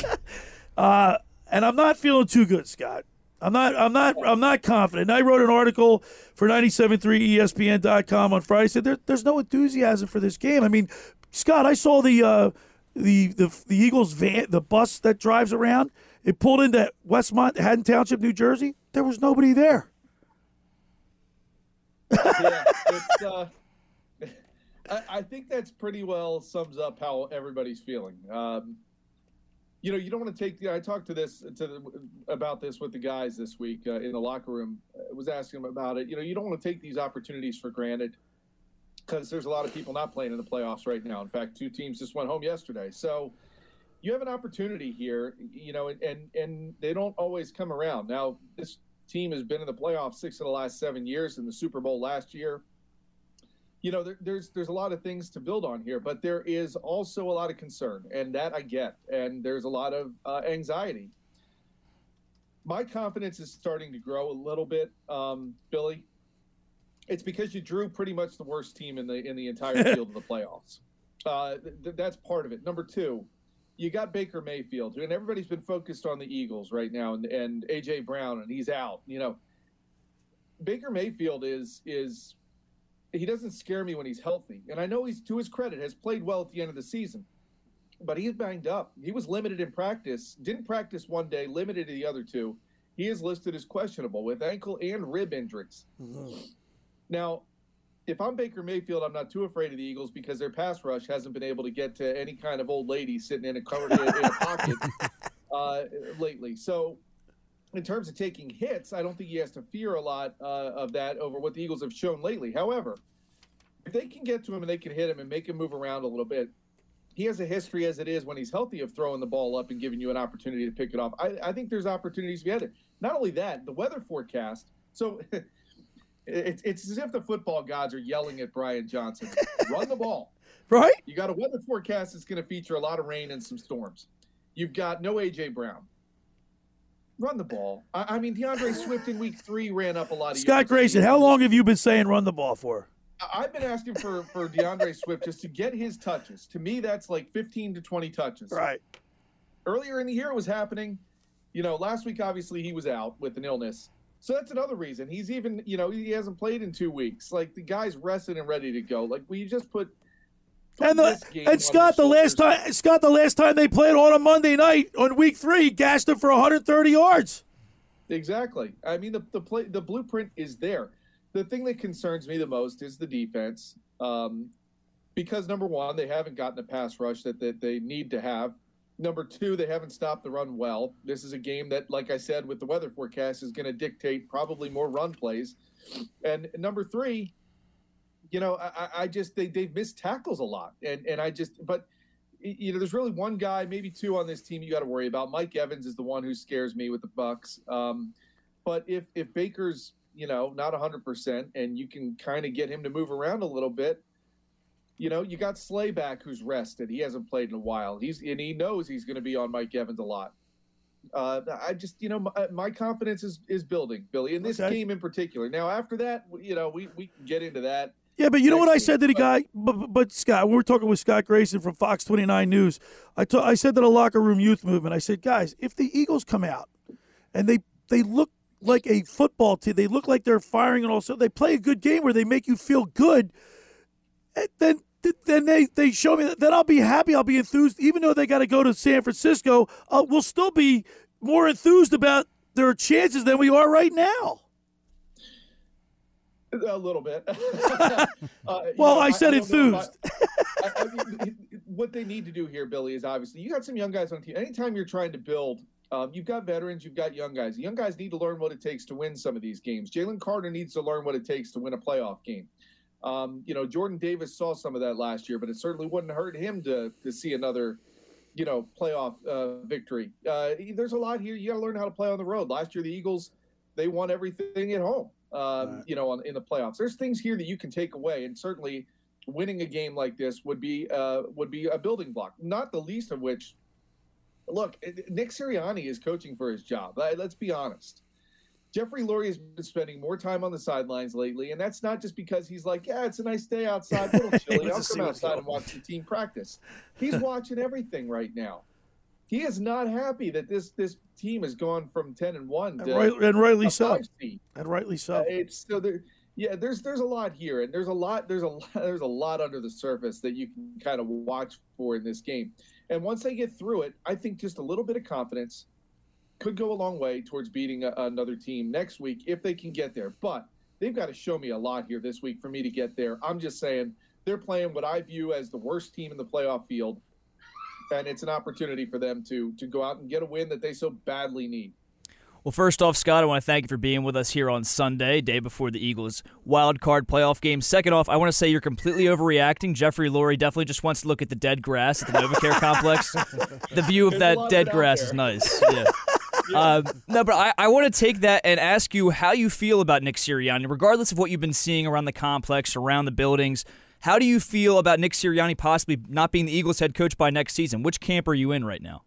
uh, and I'm not feeling too good, Scott. I'm not I'm not I'm not confident. I wrote an article for 973ESPN.com on Friday. Said there, there's no enthusiasm for this game. I mean, Scott, I saw the uh, the the the Eagles van, the bus that drives around. It pulled into Westmont, Haddon Township, New Jersey. There was nobody there. yeah, it's, uh, I, I think that's pretty well sums up how everybody's feeling. Um, you know, you don't want to take. the I talked to this to the, about this with the guys this week uh, in the locker room. I was asking them about it. You know, you don't want to take these opportunities for granted because there's a lot of people not playing in the playoffs right now. In fact, two teams just went home yesterday. So you have an opportunity here. You know, and and they don't always come around. Now this team has been in the playoffs six of the last seven years, in the Super Bowl last year. You know, there, there's there's a lot of things to build on here, but there is also a lot of concern, and that I get, and there's a lot of uh, anxiety. My confidence is starting to grow a little bit, um, Billy. It's because you drew pretty much the worst team in the in the entire field of the playoffs. Uh, th- that's part of it. Number two, you got Baker Mayfield, and everybody's been focused on the Eagles right now, and, and AJ Brown, and he's out. You know, Baker Mayfield is is he doesn't scare me when he's healthy, and I know he's to his credit has played well at the end of the season, but he's banged up. He was limited in practice, didn't practice one day, limited to the other two. He is listed as questionable with ankle and rib injuries. Now, if I'm Baker Mayfield, I'm not too afraid of the Eagles because their pass rush hasn't been able to get to any kind of old lady sitting in a covered in a pocket uh, lately. So, in terms of taking hits, I don't think he has to fear a lot uh, of that over what the Eagles have shown lately. However, if they can get to him and they can hit him and make him move around a little bit, he has a history as it is when he's healthy of throwing the ball up and giving you an opportunity to pick it off. I, I think there's opportunities to be had there. Not only that, the weather forecast. So it's it's as if the football gods are yelling at Brian Johnson, run the ball. Right? You got a weather forecast that's going to feature a lot of rain and some storms. You've got no AJ Brown. Run the ball. I, I mean, D'Andre Swift in week three ran up a lot of Scott. Grayson, how long have you been saying run the ball for? I've been asking for for D'Andre Swift just to get his touches. To me, that's like 15 to 20 touches. Right. Earlier in the year, it was happening. You know, last week obviously he was out with an illness, so that's another reason. He's even you know he hasn't played in two weeks. Like the guy's rested and ready to go. Like we just put. And the, this game on and Scott, the last time Scott, the last time they played on a Monday night on week three, he gashed him for 130 yards. Exactly. I mean, the the play the blueprint is there. The thing that concerns me the most is the defense, um, because number one, they haven't gotten the pass rush that, that they need to have. Number two, they haven't stopped the run well. This is a game that, like I said, with the weather forecast, is going to dictate probably more run plays. And number three, you know, I, I- just they they've missed tackles a lot, and and I just but you know, there's really one guy, maybe two on this team you got to worry about. Mike Evans is the one who scares me with the Bucks. Um, but if if Baker's you know not 100 percent, and you can kind of get him to move around a little bit, you know, you got Slay back who's rested. He hasn't played in a while. He's and he knows he's going to be on Mike Evans a lot. Uh, I just, you know, my, my confidence is is building, Billy, in this Okay. game in particular. Now, after that, you know, we we can get into that. Yeah, but you know what I said to the guy? But, but- Scott, we were talking with Scott Grayson from Fox 29 News. I I said to the locker room youth movement, I said, guys, if the Eagles come out and they they look like a football team, they look like they're firing and also they play a good game where they make you feel good, eh, then then they, they show me that then I'll be happy, I'll be enthused, even though they got to go to San Francisco. Uh, we'll still be more enthused about their chances than we are right now. A little bit. Uh, Well, I said know enthused. I, I mean, what they need to do here, Billy, is obviously you got some young guys on the team. Anytime you're trying to build, um, you've got veterans, you've got young guys. The young guys need to learn what it takes to win some of these games. Jalen Carter needs to learn what it takes to win a playoff game. Um, you know, Jordan Davis saw some of that last year, but it certainly wouldn't hurt him to to see another, you know, playoff uh, victory. Uh, there's a lot here. You got to learn how to play on the road. Last year, the Eagles they won everything at home. Um, You know, on, in the playoffs, there's things here that you can take away, and certainly winning a game like this would be uh, would be a building block. Not the least of which, look, Nick Sirianni is coaching for his job. Let's be honest. Jeffrey Lurie has been spending more time on the sidelines lately, and that's not just because he's like, yeah, it's a nice day outside, a little chilly. I'll come outside and watch the team practice. He's watching everything right now. He is not happy that this this team has gone from ten and one And, to right, and rightly so. seed. And rightly so. Uh, it's so there. Yeah, there's there's a lot here, and there's a lot there's a lot there's a lot under the surface that you can kind of watch for in this game. And once they get through it, I think just a little bit of confidence could go a long way towards beating a, another team next week if they can get there. But they've got to show me a lot here this week for me to get there. I'm just saying they're playing what I view as the worst team in the playoff field, and it's an opportunity for them to to go out and get a win that they so badly need. Well, first off, Scott, I want to thank you for being with us here on Sunday, day before the Eagles' wild card playoff game. Second off, I want to say you're completely overreacting. Jeffrey Lurie definitely just wants to look at the dead grass at the NovaCare complex. The view of There's that lot of dead grass there. is nice. Yeah. Um, no, but I, I want to take that and ask you how you feel about Nick Sirianni, regardless of what you've been seeing around the complex, around the buildings. How do you feel about Nick Sirianni possibly not being the Eagles' head coach by next season? Which camp are you in right now?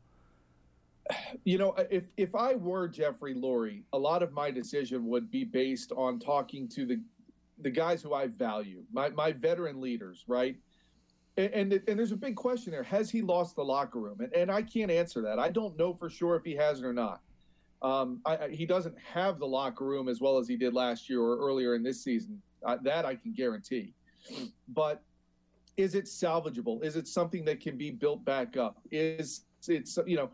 You know, if if I were Jeffrey Lurie, a lot of my decision would be based on talking to the the guys who I value, my my veteran leaders, right? And and, and there's a big question there: Has he lost the locker room? And, and I can't answer that. I don't know for sure if he has it or not. Um, I, I, he doesn't have the locker room as well as he did last year or earlier in this season. That I can guarantee. But is it salvageable? Is it something that can be built back up? Is it's you know,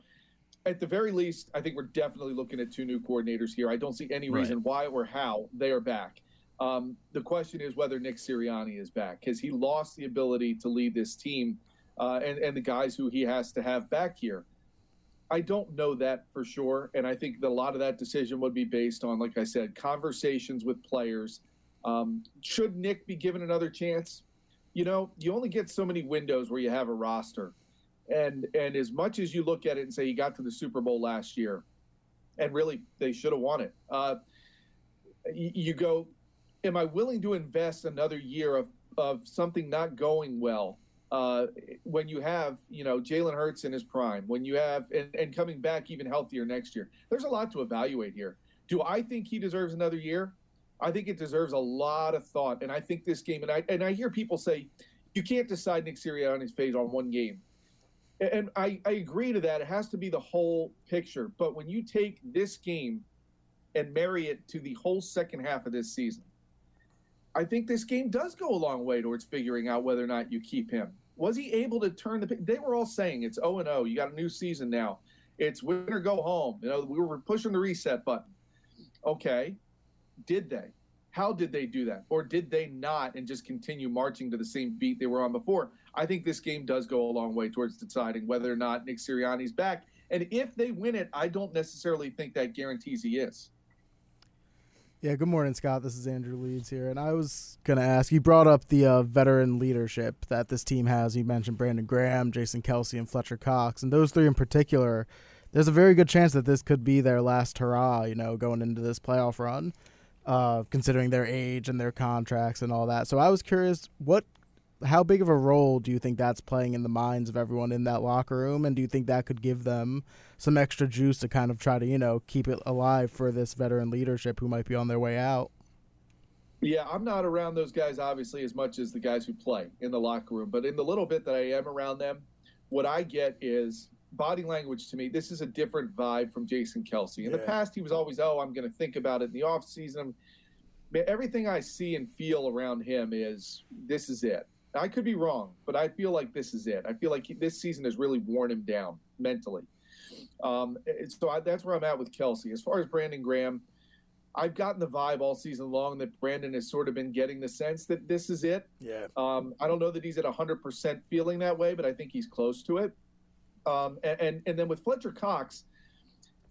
at the very least, I think we're definitely looking at two new coordinators here. I don't see any Right. reason why or how they are back. Um, the question is whether Nick Sirianni is back. Has he lost the ability to lead this team uh, and, and the guys who he has to have back here? I don't know that for sure. And I think that a lot of that decision would be based on, like I said, conversations with players. Um, should Nick be given another chance? You know, you only get so many windows where you have a roster. And and as much as you look at it and say he got to the Super Bowl last year, and really they should have won it, uh, you, go, am I willing to invest another year of, of something not going well uh, when you have, you know, Jalen Hurts in his prime, when you have, and, and coming back even healthier next year? There's a lot to evaluate here. Do I think he deserves another year? I think it deserves a lot of thought. And I think this game, and I, and I hear people say, you can't decide Nick Sirianni's fate on one game. And I, I agree to that. It has to be the whole picture. But when you take this game and marry it to the whole second half of this season, I think this game does go a long way towards figuring out whether or not you keep him. Was he able to turn the? They were all saying it's 0 and 0. You got a new season now. It's win or go home. You know, we were pushing the reset button. Okay, did they? How did they do that? Or did they not and just continue marching to the same beat they were on before? I think this game does go a long way towards deciding whether or not Nick Sirianni's back. And if they win it, I don't necessarily think that guarantees he is. Yeah, good morning, Scott. This is Andrew Leeds here. And I was going to ask you brought up the uh, veteran leadership that this team has. You mentioned Brandon Graham, Jason Kelce, and Fletcher Cox. And those three in particular, there's a very good chance that this could be their last hurrah, you know, going into this playoff run, uh, considering their age and their contracts and all that. So I was curious, what how big of a role do you think that's playing in the minds of everyone in that locker room? And do you think that could give them some extra juice to kind of try to you know keep it alive for this veteran leadership who might be on their way out? Yeah i'm not around those guys obviously as much as the guys who play in the locker room. But in the little bit that i am around them what i get is body language to me this is a different vibe from jason kelce in yeah. the past he was always oh i'm going to think about it in the off season everything i see and feel around him is this is it I could be wrong, but I feel like this is it. I feel like he, this season has really worn him down mentally. Um, so I, that's where I'm at with Kelce. As far as Brandon Graham, I've gotten the vibe all season long that Brandon has sort of been getting the sense that this is it. Yeah. Um, I don't know that he's at 100% feeling that way, but I think he's close to it. Um, and, and, then with Fletcher Cox,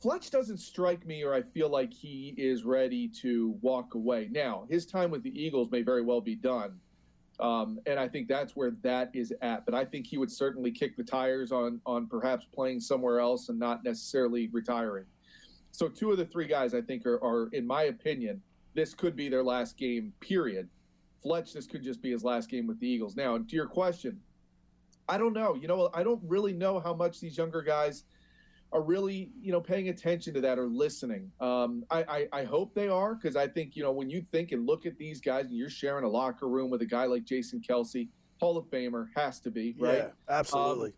Fletch doesn't strike me, or I feel like he is ready to walk away. Now, his time with the Eagles may very well be done. Um, and I think that's where that is at. But I think he would certainly kick the tires on on perhaps playing somewhere else and not necessarily retiring. So two of the three guys I think are, are in my opinion, this could be their last game. Period. Fletch, this could just be his last game with the Eagles. Now, to your question, I don't know. You know, I don't really know how much these younger guys are really you know paying attention to that or listening. Um, I, I, I hope they are because I think you know when you think and look at these guys and you're sharing a locker room with a guy like Jason Kelce, Hall of Famer, has to be right. Yeah, absolutely. Um,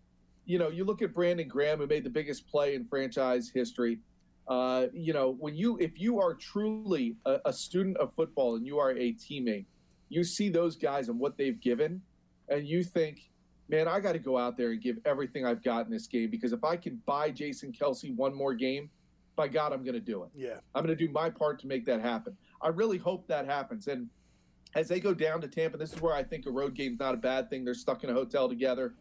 you know, you look at Brandon Graham who made the biggest play in franchise history. Uh, you know, when you if you are truly a, a student of football and you are a teammate, you see those guys and what they've given, and you think man, I got to go out there and give everything I've got in this game because if I can buy Jason Kelce one more game, by God, I'm going to do it. Yeah. I'm going to do my part to make that happen. I really hope that happens. And as they go down to Tampa, this is where I think a road game's not a bad thing. They're stuck in a hotel together.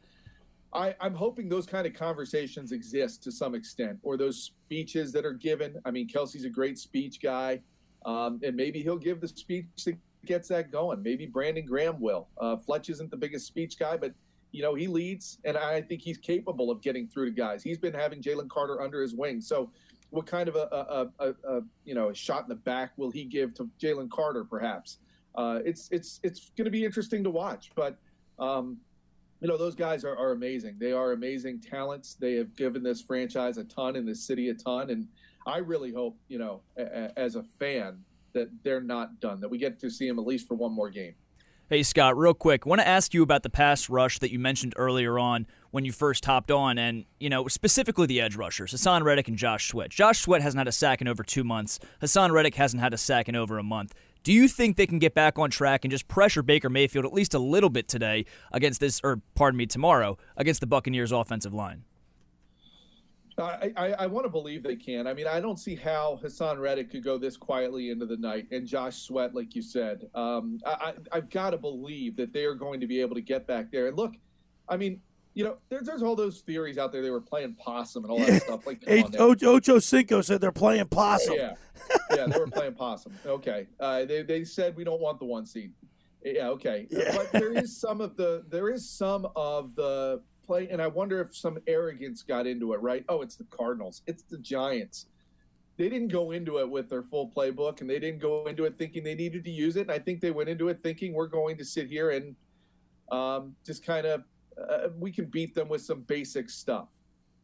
I, am hoping those kind of conversations exist to some extent, or those speeches that are given. I mean, Kelce's a great speech guy, um, and maybe he'll give the speech that gets that going. Maybe Brandon Graham will. Uh, Fletch isn't the biggest speech guy, but you know, he leads, and I think he's capable of getting through to guys. He's been having Jalen Carter under his wing. So, what kind of a, a, a, a you know a shot in the back will he give to Jalen Carter? Perhaps uh, it's it's it's going to be interesting to watch. But um, you know, those guys are, are amazing. They are amazing talents. They have given this franchise a ton and this city a ton. And I really hope, you know, a, as a fan, that they're not done. That we get to see them at least for one more game. Hey, Scott, real quick, want to ask you about the pass rush that you mentioned earlier on when you first hopped on, and, you know, specifically the edge rushers, Haason Reddick and Josh Sweat. Josh Sweat hasn't had a sack in over two months. Haason Reddick hasn't had a sack in over a month. Do you think they can get back on track and just pressure Baker Mayfield at least a little bit today against this, or pardon me, tomorrow against the Buccaneers offensive line? I, I, I want to believe they can. I mean, I don't see how Haason Reddick could go this quietly into the night, and Josh Sweat, like you said. Um, I, I, I've got to believe that they are going to be able to get back there. And look, I mean, you know, there's there's all those theories out there. They were playing possum and all that stuff. Like, on Ocho Cinco said they're playing possum. Yeah, yeah, they were playing possum. Okay, uh, they they said we don't want the one seed. Yeah, okay, but there is some of the there is some of the play, and I wonder if some arrogance got into it. Right? Oh, it's the Cardinals. It's the Giants. They didn't go into it with their full playbook, and they didn't go into it thinking they needed to use it. And I think they went into it thinking we're going to sit here and um, just kind of uh, we can beat them with some basic stuff.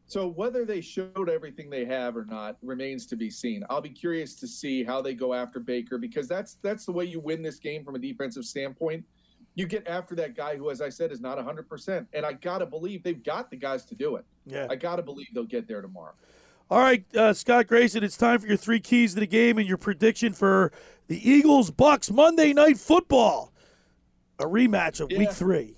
So whether they showed everything they have or not remains to be seen. I'll be curious to see how they go after Baker because that's that's the way you win this game from a defensive standpoint. You get after that guy who, as I said, is not 100%. And I got to believe they've got the guys to do it. Yeah. I got to believe they'll get there tomorrow. All right, uh, Scott Grayson, it's time for your three keys to the game and your prediction for the Eagles Bucks Monday Night Football, a rematch of Week Three.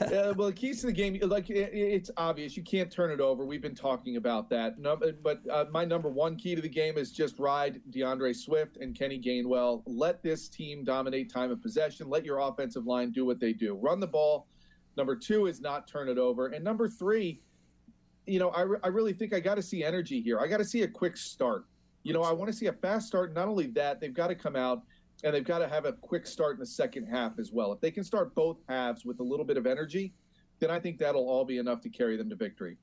Uh, well, the keys to the game, like it, it's obvious, you can't turn it over. We've been talking about that. No, but uh, my number one key to the game is just ride D'Andre Swift and Kenny Gainwell. Let this team dominate time of possession. Let your offensive line do what they do. Run the ball. Number two is not turn it over. And number three, you know, I, re- I really think I got to see energy here. I got to see a quick start. You know, I want to see a fast start. Not only that, they've got to come out and they've got to have a quick start in the second half as well. If they can start both halves with a little bit of energy, then I think that'll all be enough to carry them to victory.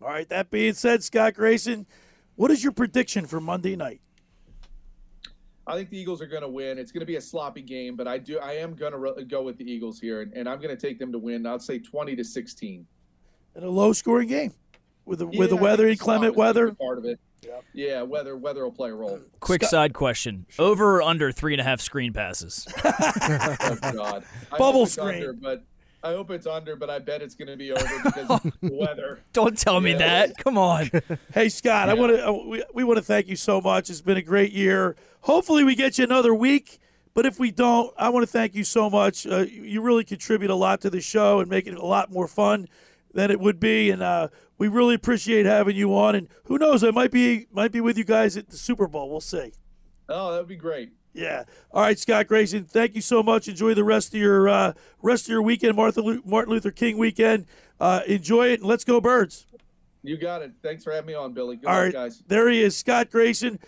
All right, that being said, Scott Grayson, what is your prediction for Monday night? I think the Eagles are going to win. It's going to be a sloppy game, but I do I am going to re- go with the Eagles here, and, and I'm going to take them to win. I'll say 20 to 16. In a low scoring game with the with the Yeah, I think weather, the inclement slop is gonna weather. Part of it. Yeah, weather weather will play a role. Quick side question: Over or under three and a half screen passes? oh God, I Bubble screen. Under, but I hope it's under, but I bet it's going to be over because of the weather. Don't tell me Yeah. that. Come on. Hey Scott, I want to we, we want to thank you so much. It's been a great year. Hopefully, we get you another week. But if we don't, I want to thank you so much. Uh, you you really contribute a lot to the show and make it a lot more fun than it would be. And uh, we really appreciate having you on. And who knows, I might be might be with you guys at the Super Bowl. We'll see. Oh, that would be great. Yeah. All right, Scott Grayson. Thank you so much. Enjoy the rest of your uh, rest of your weekend, Martin Luther King weekend. Uh, enjoy it and let's go Birds. You got it. Thanks for having me on, Billy. Good All luck, right, guys. there he is, Scott Grayson.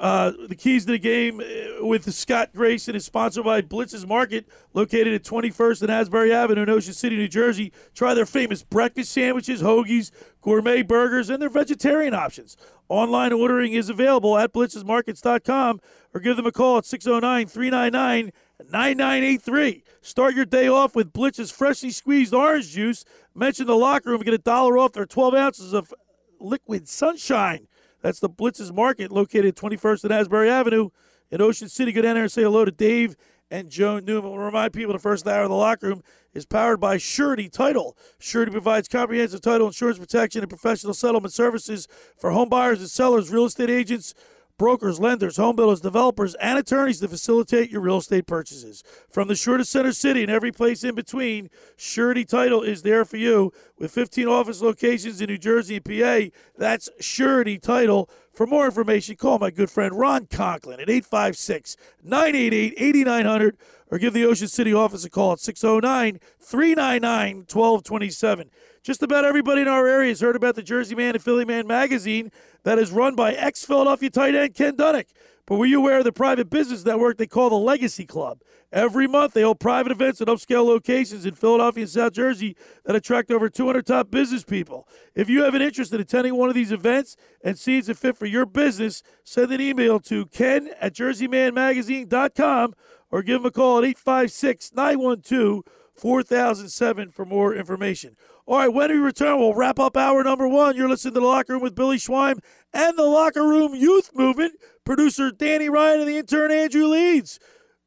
Uh, the keys to the game uh, with Scott Grayson is sponsored by Blitz's Market, located at 21st and Asbury Avenue in Ocean City, New Jersey. Try their famous breakfast sandwiches, hoagies, gourmet burgers, and their vegetarian options. Online ordering is available at blitzesmarkets.com or give them a call at 609 399 9983. Start your day off with Blitz's freshly squeezed orange juice. Mention the locker room and get a dollar off their 12 ounces of liquid sunshine. That's the Blitz's Market located at 21st and Asbury Avenue in Ocean City. Go down there and say hello to Dave and Joan Newman. We'll remind people the first hour of the locker room is powered by Surety Title. Surety provides comprehensive title insurance protection and professional settlement services for home buyers and sellers, real estate agents, brokers, lenders, home builders, developers, and attorneys to facilitate your real estate purchases. From the shore to center city and every place in between, Surety Title is there for you with 15 office locations in New Jersey and PA. That's Surety Title. For more information, call my good friend Ron Conklin at 856 988 8900 or give the Ocean City office a call at 609 399 1227. Just about everybody in our area has heard about the Jersey Man and Philly Man magazine that is run by ex Philadelphia tight end Ken Dunek. But were you aware of the private business network they call the Legacy Club? Every month, they hold private events at upscale locations in Philadelphia and South Jersey that attract over 200 top business people. If you have an interest in attending one of these events and see it's a fit for your business, send an email to ken at jerseymanmagazine.com or give them a call at 856 912 4007 for more information. All right, when we return, we'll wrap up hour number one. You're listening to The Locker Room with Billy Schweim and the Locker Room Youth Movement. Producer Danny Ryan and the intern Andrew Leeds.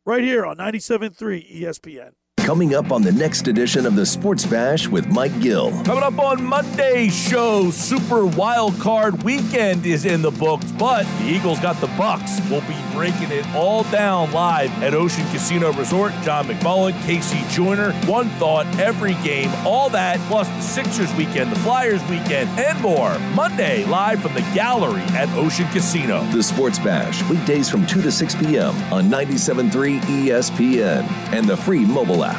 Right here on 97.3 ESPN. Coming up on the next edition of the Sports Bash with Mike Gill. Coming up on Monday's show, Super Wild Card Weekend is in the books, but the Eagles got the Bucks. We'll be breaking it all down live at Ocean Casino Resort. John McMullen, Casey Joyner, one thought every game, all that plus the Sixers weekend, the Flyers weekend, and more. Monday live from the gallery at Ocean Casino. The Sports Bash, weekdays from 2 to 6 p.m. on 97.3 ESPN and the free mobile app.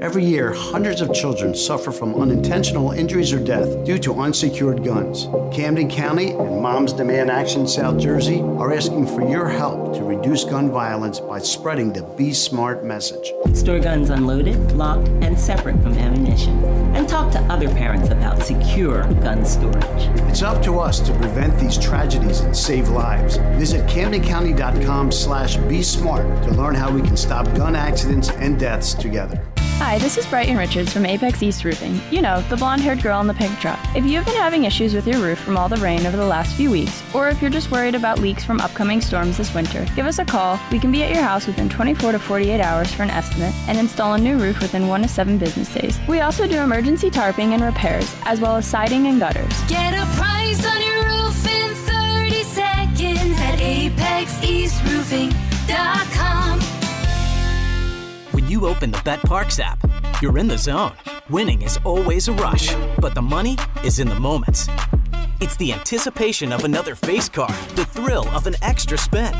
Every year, hundreds of children suffer from unintentional injuries or death due to unsecured guns. Camden County and Moms Demand Action South Jersey are asking for your help to reduce gun violence by spreading the Be Smart message. Store guns unloaded, locked, and separate from ammunition. And talk to other parents about secure gun storage. It's up to us to prevent these tragedies and save lives. Visit CamdenCounty.com slash Be Smart to learn how we can stop gun accidents and deaths together. Hi, this is Brighton Richards from Apex East Roofing. You know, the blonde haired girl in the pink truck. If you've been having issues with your roof from all the rain over the last few weeks, or if you're just worried about leaks from upcoming storms this winter, give us a call. We can be at your house within 24 to 48 hours for an estimate and install a new roof within 1 to 7 business days. We also do emergency tarping and repairs, as well as siding and gutters. Get a price on your roof in 30 seconds at apexeastroofing.com. You open the BetParx app, you're in the zone. Winning is always a rush, but the money is in the moments. It's the anticipation of another face card, the thrill of an extra spin,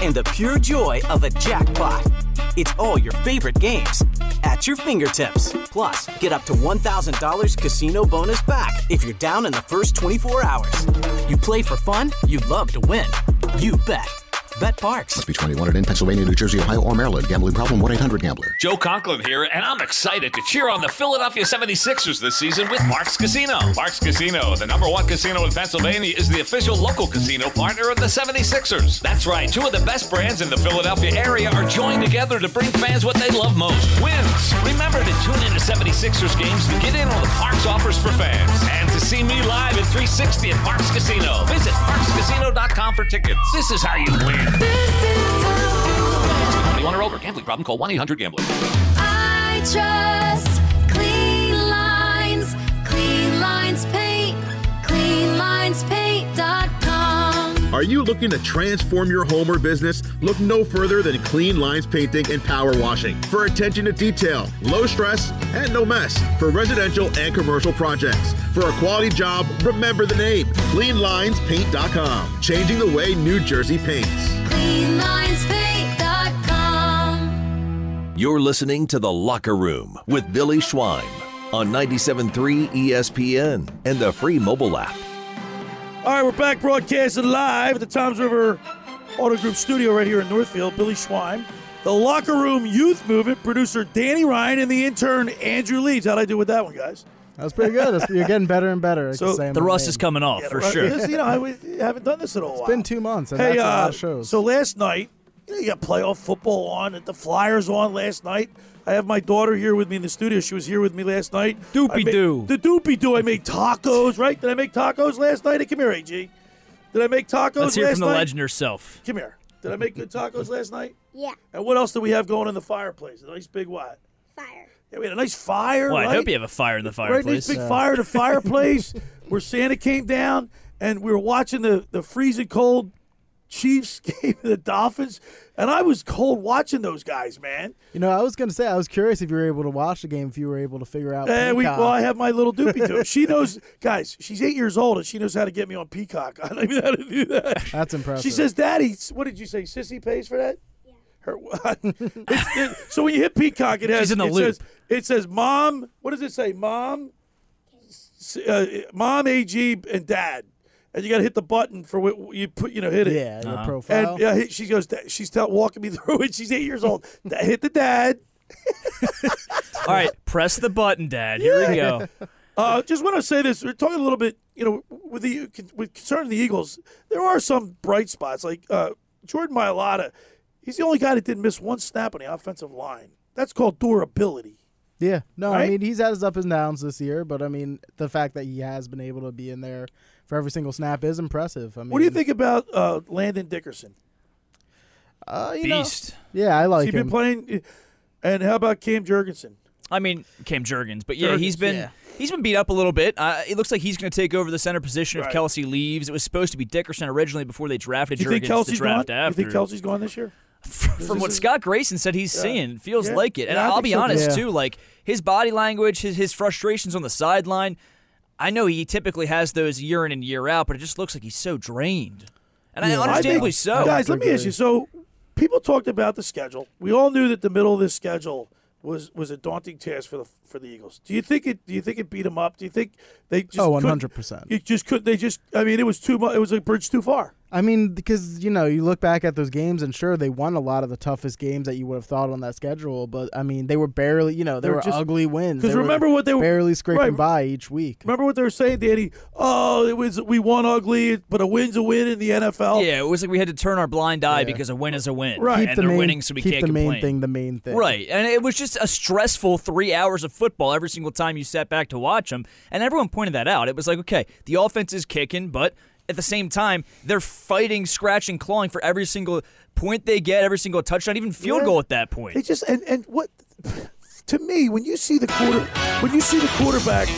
and the pure joy of a jackpot. It's all your favorite games at your fingertips. Plus, get up to $1,000 casino bonus back if you're down in the first 24 hours. You play for fun, you love to win. You bet. BetParx. Must be 21 and in Pennsylvania, New Jersey, Ohio, or Maryland. Gambling problem? 1 800 Gambler. Joe Conklin here, and I'm excited to cheer on the Philadelphia 76ers this season with Parx Casino. Parx Casino, the number one casino in Pennsylvania, is the official local casino partner of the 76ers. That's right, two of the best brands in the Philadelphia area are joined together to bring fans what they love most wins. Remember to tune in to 76ers games to get in on the Parx offers for fans and to see me live at 360 at Parx Casino. Visit parxcasino.com for tickets. This is how you win. 21 or over. Gambling problem? Call 1 800 Gambler. I trust Clean Lines. Clean Lines Paint. CleanLinesPaint.com. Are you looking to transform your home or business? Look no further than Clean Lines Painting and Power Washing for attention to detail, low stress, and no mess for residential and commercial projects. For a quality job, remember the name CleanLinesPaint.com, changing the way New Jersey paints. CleanLinesPaint.com. You're listening to The Locker Room with Billy Schweim on 97.3 ESPN and the free mobile app. All right, we're back broadcasting live at the Toms River Auto Group studio right here in Northfield. Billy Schweim, the Locker Room Youth Movement, producer Danny Ryan, and the intern Andrew Leeds. How'd I do with that one, guys? That was pretty good. It's- You're getting better and better. So- The rust name. is coming off Yeah, for right, sure. because, you know, I, we haven't done this in a while. It's been two months, and hey, that's a lot uh, of shows. so last night, you, know, you got playoff football on, and the Flyers on last night. I have my daughter here with me in the studio. She was here with me last night. Doopy I doo. The doopy doo. I made tacos, right? Did I make tacos last night? Hey, come here, AG. Did I make tacos Let's hear from the night? legend herself. Come here. Did I make good tacos last night? Yeah. And what else do we have going in the fireplace? A nice big what? Fire. Yeah, we had a nice fire. Well, I hope you have a fire in the Right, fireplace. nice big fire in the fireplace where Santa came down and we were watching the, the freezing cold Chiefs game of the Dolphins. And I was cold watching those guys, man. You know, I was going to say, I was curious if you were able to watch the game, if you were able to figure out. And we, well, I have my little doopy too. She knows, guys. She's eight years old and she knows how to get me on Peacock. I don't even know how to do that. That's impressive. She says, "Daddy, what did you say? Sissy pays for that." Yeah. Her, it, so when you hit Peacock, it has She's in the it loop. says it says mom. What does it say? Mom, uh, mom, AG, and dad. And you got to hit the button for what you put. You know, hit it. Yeah, your Uh-huh. profile. And yeah, hit- she goes. she's starts walking me through it. She's eight years old. hit the dad. All right, press the button, Dad. Here we go. Uh, just want to say this. We're talking a little bit, you know, with the with concerning the Eagles. There are some bright spots, like uh, Jordan Mailata. He's the only guy that didn't miss one snap on the offensive line. That's called durability. Yeah, no, I Right? mean he's had his up and downs this year, but I mean the fact that he has been able to be in there for every single snap is impressive. I mean, What do you think about uh, Landon Dickerson? Uh, you know, Beast. yeah, I Has like he been him. playing? And how about Cam Jurgensen? I mean, Cam Jurgens, but yeah, he's been yeah. he's been beat up a little bit. Uh, it looks like he's going to take over the center position if Kelce leaves. It was supposed to be Dickerson originally before they drafted Do you Jurgens think Kelce's the draft gone? You think Kelce's gone this year? From what Scott Grayson said he's Yeah. seeing, feels Yeah. like it. And Yeah, I I'll be so, honest too. too, like his body language, his his frustrations on the sideline. I know he typically has those year in and year out, but it just looks like he's so drained. And I I understandably think- so. Guys, let me ask you. So, people talked about the schedule. We all knew that the middle of this schedule was was a daunting task for the for the Eagles. Do you think it? Do you think it beat them up? Do you think they just? Oh, 100%. You just could. They just. I mean, it was too much. It was a bridge too far. I mean, because you know, you look back at those games, and sure, they won a lot of the toughest games that you would have thought on that schedule. But I mean, they were barely, you know, they, They were were just- ugly wins. Because remember what they were- barely scraping right. by each week. Remember what they were saying, Danny? Oh, it was we won ugly, but a win's a win in the NFL. Yeah, it was like we had to turn our blind eye because a win is a win. Right. Keep and the they're main, winning, so we keep can't the main complain. thing the main thing. Right. And it was just a stressful three hours of football every single time you sat back to watch them. And everyone pointed that out. It was like, okay, the offense is kicking, but at the same time, they're fighting, scratching, clawing for every single point they get, every single touchdown, even field Yeah. goal at that point. They just and and what to me when you see the quarter when you see the quarterback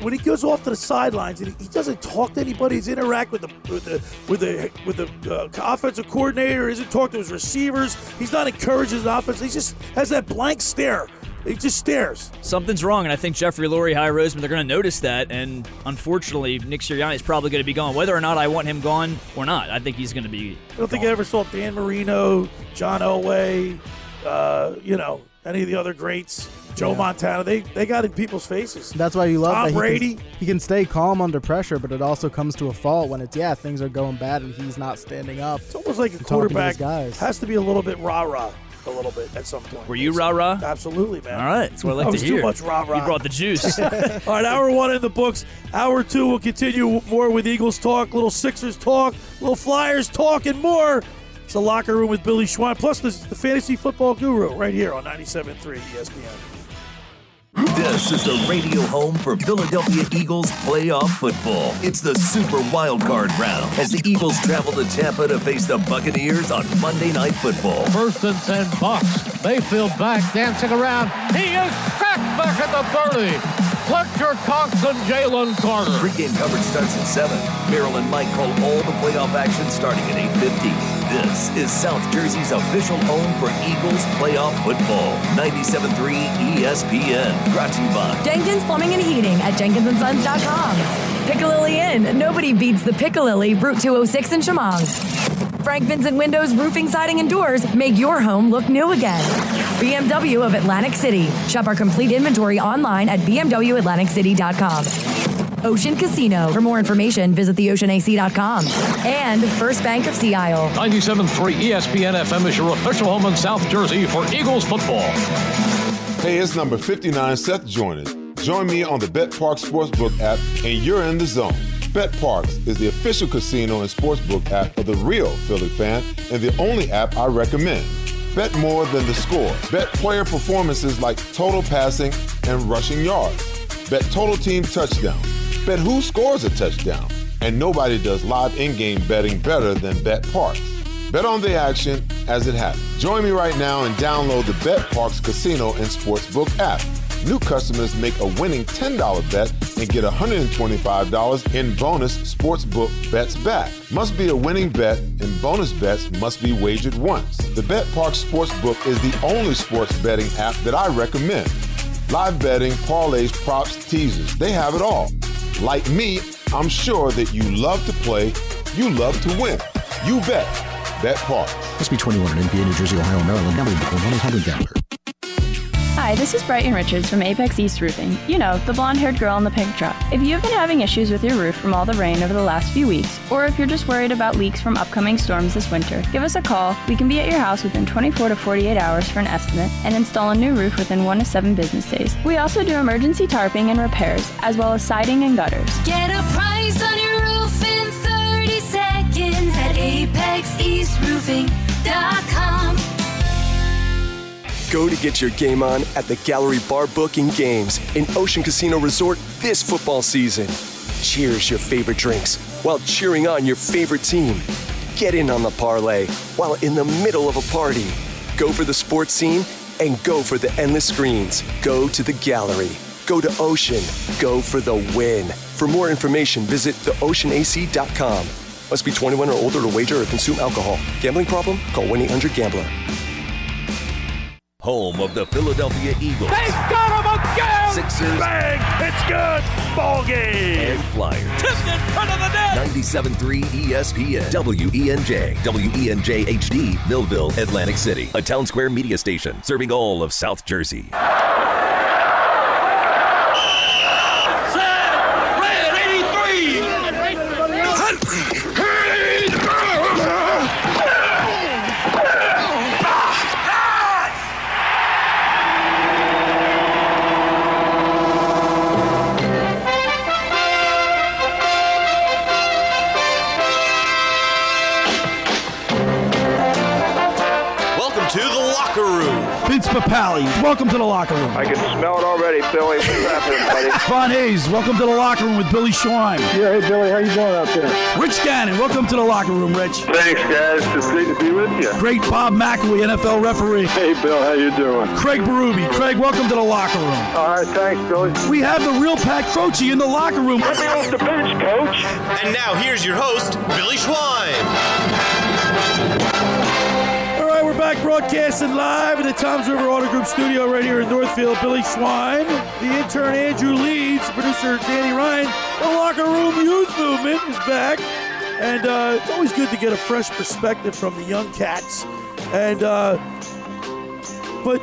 when he goes off to the sidelines and he, doesn't talk to anybody, he's interact with the with the with the with the uh, offensive coordinator, he doesn't talk to his receivers, he's not encouraging his offense. He just has that blank stare. He just stares. Something's wrong, and I think Jeffrey Lurie, Howie Roseman, they're going to notice that. And unfortunately, Nick Sirianni is probably going to be gone, whether or not I want him gone or not. I think he's going to be. I don't think I ever saw Dan Marino, John Elway, uh, you know, any of the other greats, Joe Yeah. Montana. They they got in people's faces. That's why you love Tom that he Brady. Can, he can stay calm under pressure, but it also comes to a fault when it's yeah things are going bad and he's not standing up. It's almost like a and talking to his quarterback guys. has to be a little bit rah rah a little bit at some point. Were you rah rah? Absolutely, man. All right, that's what I like was to hear. too much rah rah. You brought the juice. All right, hour one in the books. Hour two will continue more with Eagles talk, little Sixers talk, little Flyers talk, and more. It's a locker room with Billy Schweim, plus the, the fantasy football guru right here on 97.3 ESPN. This is the radio home for Philadelphia Eagles playoff football. It's the Super Wild Card round as the Eagles travel to Tampa to face the Buccaneers on Monday Night Football. First and 10 Bucks. Mayfield back, dancing around. He is sacked back at the 30. Fletcher Cox and Jalen Carter. Pre-game coverage starts at 7. Merrill and Mike call all the playoff action starting at 8.50. This is South Jersey's official home for Eagles playoff football. 97.3 ESPN. Brought to you by Jenkins Plumbing and Heating at jenkinsandsons.com. Piccalilli Inn. Nobody beats the Piccalilli, Route 206 in Chemung. Frank Vincent Windows, Roofing, Siding, and Doors make your home look new again. BMW of Atlantic City. Shop our complete inventory online at bmwatlanticcity.com. Ocean Casino. For more information, visit theoceanac.com. And First Bank of Sea Isle. 97.3 ESPN FM is your official home in South Jersey for Eagles football. Hey, it's number 59, Seth Joyner. Join me on the Bet Park Sportsbook app, and you're in the zone. BetParx is the official casino and sportsbook app of the real Philly fan and the only app I recommend. Bet more than the score. Bet player performances like total passing and rushing yards. Bet total team touchdowns. Bet who scores a touchdown. And nobody does live in-game betting better than Bet Parks. Bet on the action as it happens. Join me right now and download the BetParx Casino and Sportsbook app. New customers make a winning $10 bet and get $125 in bonus sportsbook bets back. Must be a winning bet and bonus bets must be wagered once. The Bet Park Sportsbook is the only sports betting app that I recommend. Live betting, parlays, props, teasers, they have it all. Like me, I'm sure that you love to play, you love to win. You bet. BetParx. Must be 21 in NPA, New Jersey, Ohio, Maryland. Gambling problem. 1 800 Gambler. Hi, Hi, this is Brighton Richards from Apex East Roofing. You know, the blonde haired girl in the pink truck. If you've been having issues with your roof from all the rain over the last few weeks, or if you're just worried about leaks from upcoming storms this winter, give us a call. We can be at your house within 24 to 48 hours for an estimate and install a new roof within 1 to 7 business days. We also do emergency tarping and repairs, as well as siding and gutters. Get a price on your roof in 30 seconds at apexeastroofing.com. Go to get your game on at the Gallery Bar Booking Games in Ocean Casino Resort this football season. Cheers your favorite drinks while cheering on your favorite team. Get in on the parlay while in the middle of a party. Go for the sports scene and go for the endless screens. Go to the gallery. Go to Ocean. Go for the win. For more information, visit theoceanac.com. Must be 21 or older to wager or consume alcohol. Gambling problem? Call 1 800 Gambler. Home of the Philadelphia Eagles. They got him again! Sixers. Bang! It's good! Ball game! And Flyers. Tipped in front of the net! 97.3 ESPN. WENJ. WENJ HD. Millville, Atlantic City. A town square media station serving all of South Jersey. Vince Papale, welcome to the locker room. I can smell it already, Billy. What's happening, buddy? Von Hayes, welcome to the locker room with Billy Schweim. Yeah, hey, Billy, how you doing out there? Rich Gannon, welcome to the locker room, Rich. Thanks, guys. It's great to be with you. Great Bob McElwee, NFL referee. Hey, Bill, how you doing? Craig Berube. Craig, welcome to the locker room. All right, thanks, Billy. We have the real Pat Croce in the locker room. Let me off the bench, coach. And now here's your host, Billy Schweim. We're back broadcasting live at the Tom's River Auto Group studio right here in Northfield. Billy Schweim, the intern Andrew Leeds, producer Danny Ryan. The locker room youth movement is back. And uh, it's always good to get a fresh perspective from the young cats. And, uh, but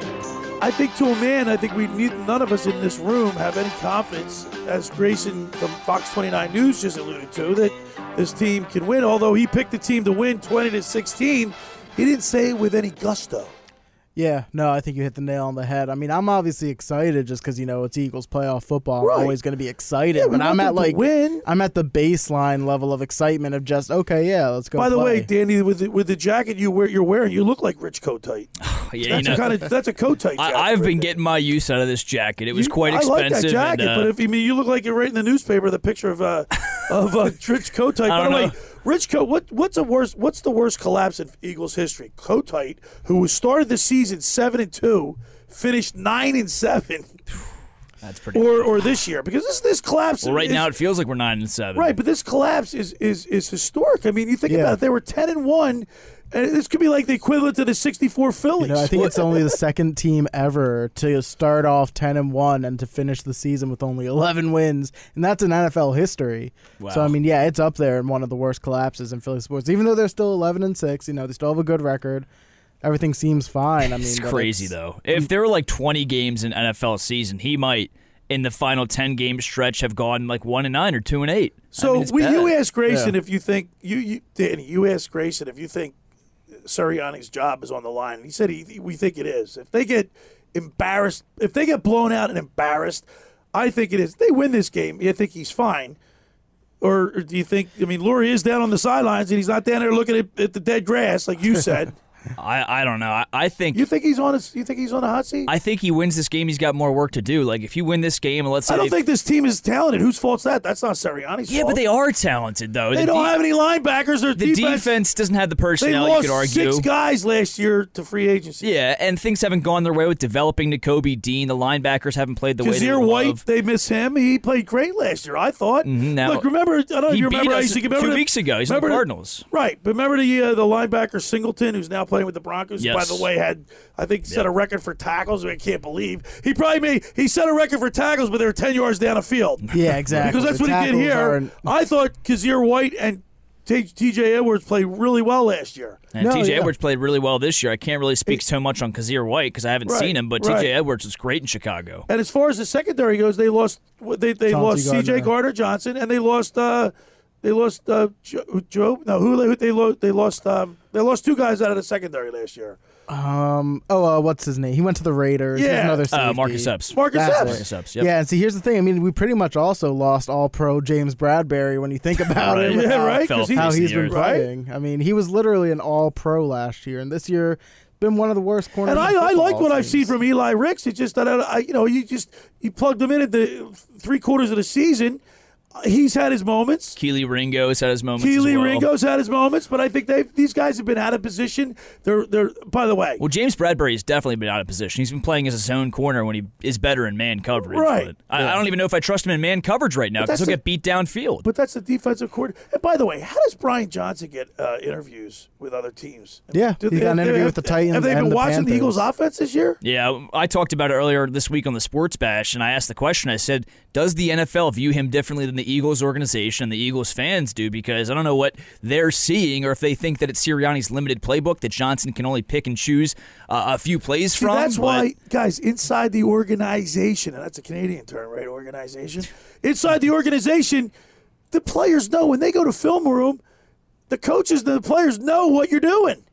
I think to a man, I think we need none of us in this room have any confidence, as Grayson from Fox 29 News just alluded to, that this team can win. Although he picked the team to win 20 to 16, he didn't say it with any gusto. Yeah, no, I think you hit the nail on the head. I mean, I'm obviously excited just because you know it's Eagles playoff football. Right. I'm always going to be excited, Yeah, but I'm at like win. I'm at the baseline level of excitement of just okay, yeah, let's go. By the way. Danny, with the, with the jacket you wear, you're wearing, you look like Rich Kotite. Yeah, that's you a know, kind of that's a Kotite. jacket I, I've right been there. getting my use out of this jacket. It was quite I expensive. like that jacket, and, uh, but if you mean you look like you're right in the newspaper, the picture of uh, of uh, Rich Kotite. By the don't way, know. Rich Co, what what's the worst? What's the worst collapse in Eagles history? Kotite, who started the season seven and two, finished nine and seven, that's pretty. or or this year because this this collapse. well, right is- now it feels like we're nine and seven. Right, but this collapse is is is historic. I mean, you think Yeah. about it; they were ten and one, and this could be like the equivalent to the sixty-four Phillies. You know, I think it's only the second team ever to start off 10 and 1 and to finish the season with only 11 wins, and that's in NFL history. So I mean, yeah, it's up there in one of the worst collapses in Philly sports. Even though they're still 11 and 6, you know, they still have a good record. Everything seems fine. I mean, It's crazy it's- though. If there were like 20 games in NFL season, he might in the final 10 game stretch have gone like 1 and 9 or 2 and 8. I So mean, we, you bad. ask Grayson Yeah. if you think you, you Danny, you ask Grayson if you think Sirianni's job is on the line. And he said he, we think it is. If they get embarrassed, if they get blown out and embarrassed, I think it is. They win this game. I think he's fine, or, or do you think? I mean, Lurie is down on the sidelines and he's not down there looking at, at the dead grass like you said. I, I don't know. I, I think you think he's on his, You think he's on a hot seat? I think he wins this game. He's got more work to do. Like if you win this game, and let's say I don't they- think this team is talented. Whose fault's that? That's not Sirianni's yeah, fault. but they are talented though. They The don't de- have any linebackers. Their The defense, defense doesn't have the They personnel. You lost could argue. six guys last year to free agency. Yeah, and things haven't gone their way with developing Nakobe Dean. The linebackers haven't played the way they White, love. they miss him. He played great last year. I thought. Mhm, now- Look, remember? I don't know you remember. I used to remember two the- weeks ago. He's on the- Cardinals. right? But remember the uh, the linebacker Singleton, who's now playing with the Broncos. who, By the way, had I think set a record for tackles. I can't believe he probably made he set a record for tackles, but they were ten yards down the field. Yeah, exactly. Because that's The what he did here. aren't- I thought Kyzir White and T.J. Edwards played really well last year. And TJ Edwards played really well this year. I can't really speak so much on Kyzir White because I haven't Right, seen him, but right. TJ Edwards was great in Chicago. And as far as the secondary goes, they lost they they Chauncey lost C.J. Gardner. Gardner Johnson, and they lost uh, they lost uh, Joe, Joe. No, who who- they lost they lost um, they lost two guys out of the secondary last year. Um. Oh, uh, what's his name? He went to the Raiders. He's Yeah. another Uh, safety. Marcus Epps. Marcus That's Epps. it. Marcus Epps, yep. Yeah, and see, here's the thing. I mean, we pretty much also lost All-Pro James Bradberry when you think about Right. it. with Yeah, how- right, 'cause he- How Fell he's to the been earth. Right. playing. I mean, he was literally an All-Pro last year, and this year been one of the worst corners. And in I, I football, like what it I've seen seems. from Eli Ricks. It's just that I, I, you know, you just you plugged him in at the three quarters of the season. He's had his moments. Kelee Ringo's had his moments. Kelee well. Ringo's had his moments, but I think they these guys have been out of position. They're they're. By the way, Well, James Bradberry has definitely been out of position. He's been playing as his own corner when he is better in man coverage. Right. but I, I don't even know if I trust him in man coverage right now because he'll that's get beat downfield. But that's the defensive coordinator. And by the way, how does Brian Johnson get uh, interviews with other teams? Yeah, Do he's they- got an interview have- with the Titans Have they and been the watching the Eagles' offense this year? Yeah, I talked about it earlier this week on the Sports Bash, and I asked the question. I said, "Does the NFL view him differently than the Eagles organization and the Eagles fans do?" Because I don't know what they're seeing, or if they think that it's Sirianni's limited playbook that Johnson can only pick and choose uh, a few plays See, from. that's but- why, guys, inside the organization, and that's a Canadian term, right? Organization. Inside the organization, the players know when they go to film room, the coaches and the players know what you're doing.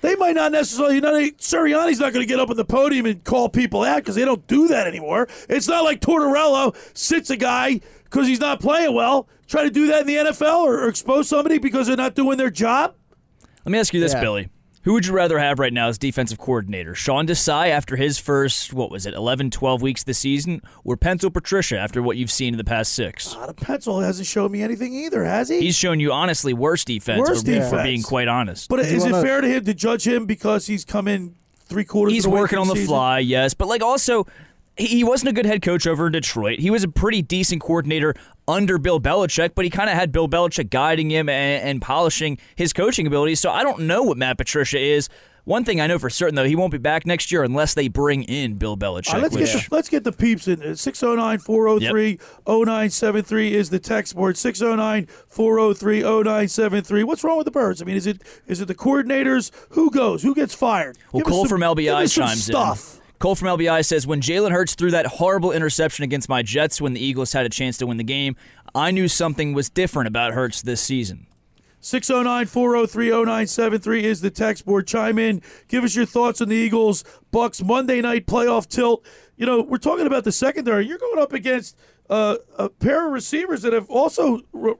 They might not necessarily, you know, they, Sirianni's not going to get up on the podium and call people out because they don't do that anymore. It's not like Tortorella sits a guy because he's not playing well, try to do that in the NFL or, or expose somebody because they're not doing their job. Let me ask you this, Yeah. Billy. Who would you rather have right now as defensive coordinator? Sean Desai after his first, what was it, 11, 12 weeks this season? Or Pencil Patricia after what you've seen in the past six? Out of Pencil hasn't shown me anything either, has he? He's shown you, honestly, worse defense. Worse if we're- if we're defense. being quite honest. But is it fair to him to judge him because he's come in three quarters? He's of the way working on the season? fly, yes. But like also, he wasn't a good head coach over in Detroit. He was a pretty decent coordinator under Bill Belichick, but he kind of had Bill Belichick guiding him and, and polishing his coaching abilities. So I don't know what Matt Patricia is. One thing I know for certain, though, he won't be back next year unless they bring in Bill Belichick. Right, let's which- get the, let's get the peeps in. Uh, 609 403 0973 is the text board. 609 403 0973. What's wrong with the Birds? I mean, is it is it the coordinators? Who goes? Who gets fired? Well, Give Cole some- from LBI chimes stuff. in. Cole from LBI says when Jalen Hurts threw that horrible interception against my Jets when the Eagles had a chance to win the game, I knew something was different about Hurts this season. 609 403 0973 is the text board. Chime in. Give us your thoughts on the Eagles Bucks Monday night playoff tilt. You know, we're talking about the secondary. You're going up against uh, a pair of receivers that have also re-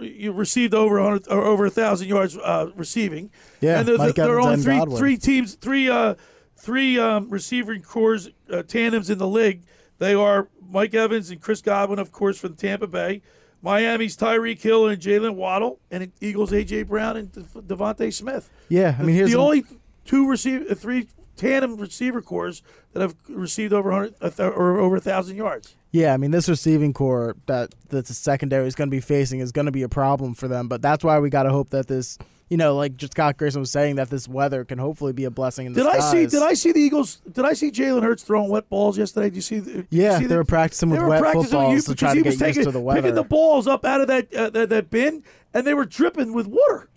you received over or over a thousand yards uh, receiving. Yeah, and there, Mike there are Evans only and three three teams, three uh, three um, receiving cores uh, tandems in the league. They are Mike Evans and Chris Godwin, of course, from Tampa Bay. Miami's Tyreek Hill and Jaylen Waddle, and Eagles AJ Brown and De- DeVonta Smith. Yeah, I mean, here's the an- only two receive uh, three tandem receiver cores that have received over 100 a or over a thousand yards. Yeah, I mean, this receiving core that that the secondary is going to be facing is going to be a problem for them. But that's why we got to hope that this, you know, like just Scott Grayson was saying, that this weather can hopefully be a blessing in Did I see? Did I see the Eagles? Did I see Jalen Hurts throwing wet balls yesterday? Did you see? The, you Yeah, see they the- were practicing with were wet practicing footballs to try he to was get used taking, to the Picking the balls up out of that, uh, that that bin, and they were dripping with water.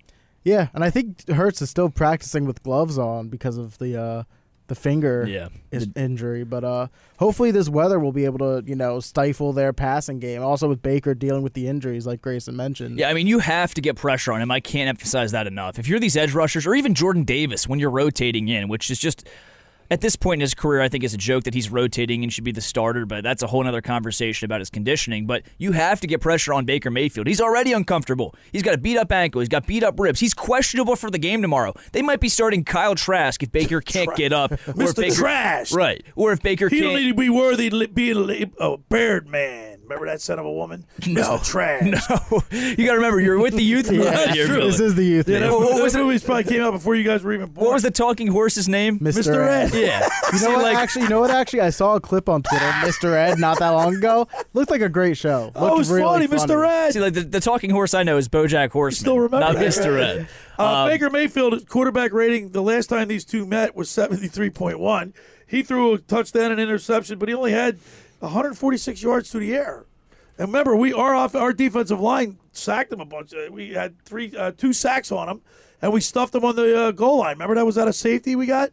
Yeah, and I think Hurts is still practicing with gloves on because of the uh, the finger Yeah. is- injury. But uh, hopefully, this weather will be able to you know stifle their passing game. Also, with Baker dealing with the injuries, like Grayson mentioned. Yeah, I mean, you have to get pressure on him. I can't emphasize that enough. If you're these edge rushers, or even Jordan Davis, when you're rotating in, which is just at this point in his career, I think it's a joke that he's rotating and should be the starter, but that's a whole other conversation about his conditioning. But you have to get pressure on Baker Mayfield. He's already uncomfortable. He's got a beat up ankle. He's got beat up ribs. He's questionable for the game tomorrow. They might be starting Kyle Trask if Baker can't get up. Or if Mr. Baker, Trash. Right. Or if Baker He can't. don't need to be worthy of being a Baird man. Remember that son of a woman? No. Mr. Trash. No, you got to remember you're with the youth. Yeah, around that's here, true. This is the youth. Yeah, that. What was it? movie probably came out before you guys were even born. What was the talking horse's name? Mr. Ed. Yeah. You know what? like- actually, you know what? Actually, I saw a clip on Twitter, Mr. Ed, not that long ago. Looked like a great show. Oh, Looked it was really funny, Mr. Ed. See, like the, the talking horse I know is BoJack Horseman. still remember not that, Mr. Ed. Uh, Um, Baker Mayfield quarterback rating the last time these two met was 73.1. He threw a touchdown and interception, but he only had 146 yards through the air. And remember, we are off our defensive line sacked them a bunch. Uh, We had three, uh, two sacks on them, and we stuffed them on the uh, goal line. Remember that was that a safety we got?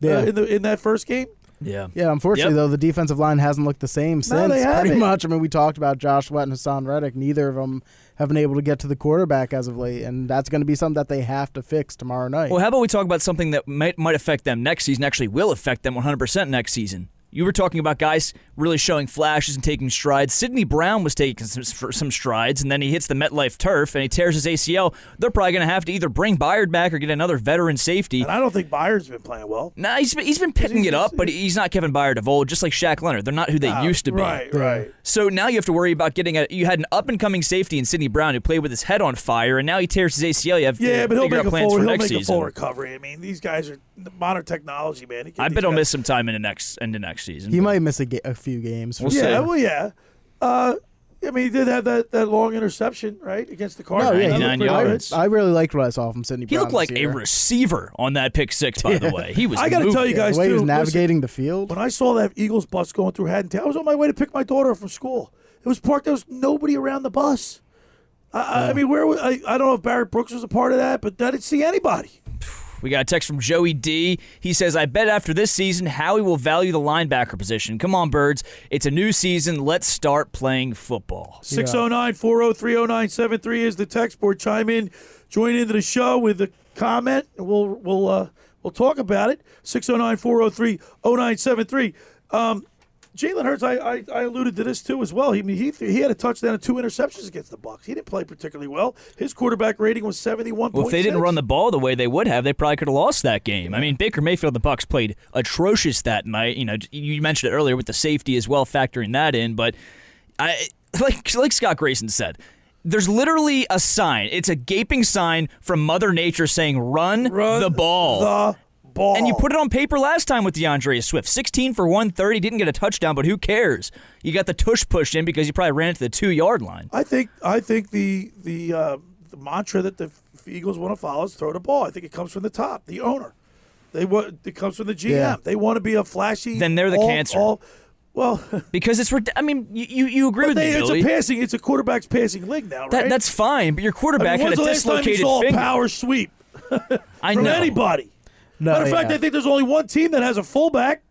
Yeah. Uh, in the in that first game. Yeah. Yeah, unfortunately Yep. though, the defensive line hasn't looked the same since. No, they pretty haven't. much. I mean, we talked about Josh Sweat and Haason Reddick. Neither of them have been able to get to the quarterback as of late, and that's going to be something that they have to fix tomorrow night. Well, how about we talk about something that might might affect them next season? Actually, will affect them 100% next season. You were talking about guys really showing flashes and taking strides. Sydney Brown was taking some, some strides, and then he hits the MetLife turf and he tears his ACL. They're probably going to have to either bring Byard back or get another veteran safety. And I don't think Byard's been playing well. Nah, he's been, he's been picking it up, but he's not Kevin Byard of old, just like Shaq Leonard. They're not who they Ah, used to be. right, right. So now you have to worry about getting a. You had an up and coming safety in Sydney Brown who played with his head on fire, and now he tears his ACL. You have Yeah, to but he'll figure make out a plans full for he'll next make a full recovery. I mean, these guys are modern technology, man. I these bet he'll miss some time in the next in the next season. he might miss a, ga- a few games. for We'll sure. see. Yeah, well, yeah. Uh, I mean, he did have that, that long interception, right, against the No, Cardinals. yeah, That looked nine pretty good. yards. I really liked what I saw from Sydney He Brown. looked like this a year. receiver on that pick six, by the way. He was. I got to moving. tell you guys the way he too. was listen, navigating the field. when I saw that Eagles bus going through Haddon, I was on my way to pick my daughter up from school. It was parked. There was nobody around the bus. I, I- I mean, where? was- I, I don't know if Barrett Brooks was a part of that, but I didn't see anybody. We got a text from Joey D. He says, I bet after this season, Howie will value the linebacker position. Come on, birds. It's a new season. Let's start playing football. 609 403 0973 is the text board. Chime in, join into the show with a comment, we'll we'll uh, we'll talk about it. 609 403 0973. Jalen Hurts, I, I, I alluded to this too as well. He, he he had a touchdown and two interceptions against the Bucks. He didn't play particularly well. His quarterback rating was 71. Well, if they didn't run the ball the way they would have, they probably could have lost that game. I mean, Baker Mayfield, the Bucks played atrocious that night. You know, you mentioned it earlier with the safety as well, factoring that in. But I, like like Scott Grayson said, there's literally a sign. It's a gaping sign from Mother Nature saying, "Run, the ball." the ball. And you put it on paper last time with D'Andre Swift. 16 for 130, didn't get a touchdown, but who cares? You got the tush pushed in because you probably ran it to the two yard line. I think I think the the uh, the mantra that the Eagles want to follow is throw the ball. I think it comes from the top, the owner. They want it comes from the GM. Yeah. They want to be a flashy. Then they're the all- cancer. all- well, because it's. I mean, you you, you agree with they, me, it's Billy. a passing. It's a quarterback's passing league now, right? That, that's fine, but your quarterback I mean, had a the last time you dislocated saw finger. a power sweep I from know. anybody? No, Matter of fact, yeah. I think there's only one team that has a fullback.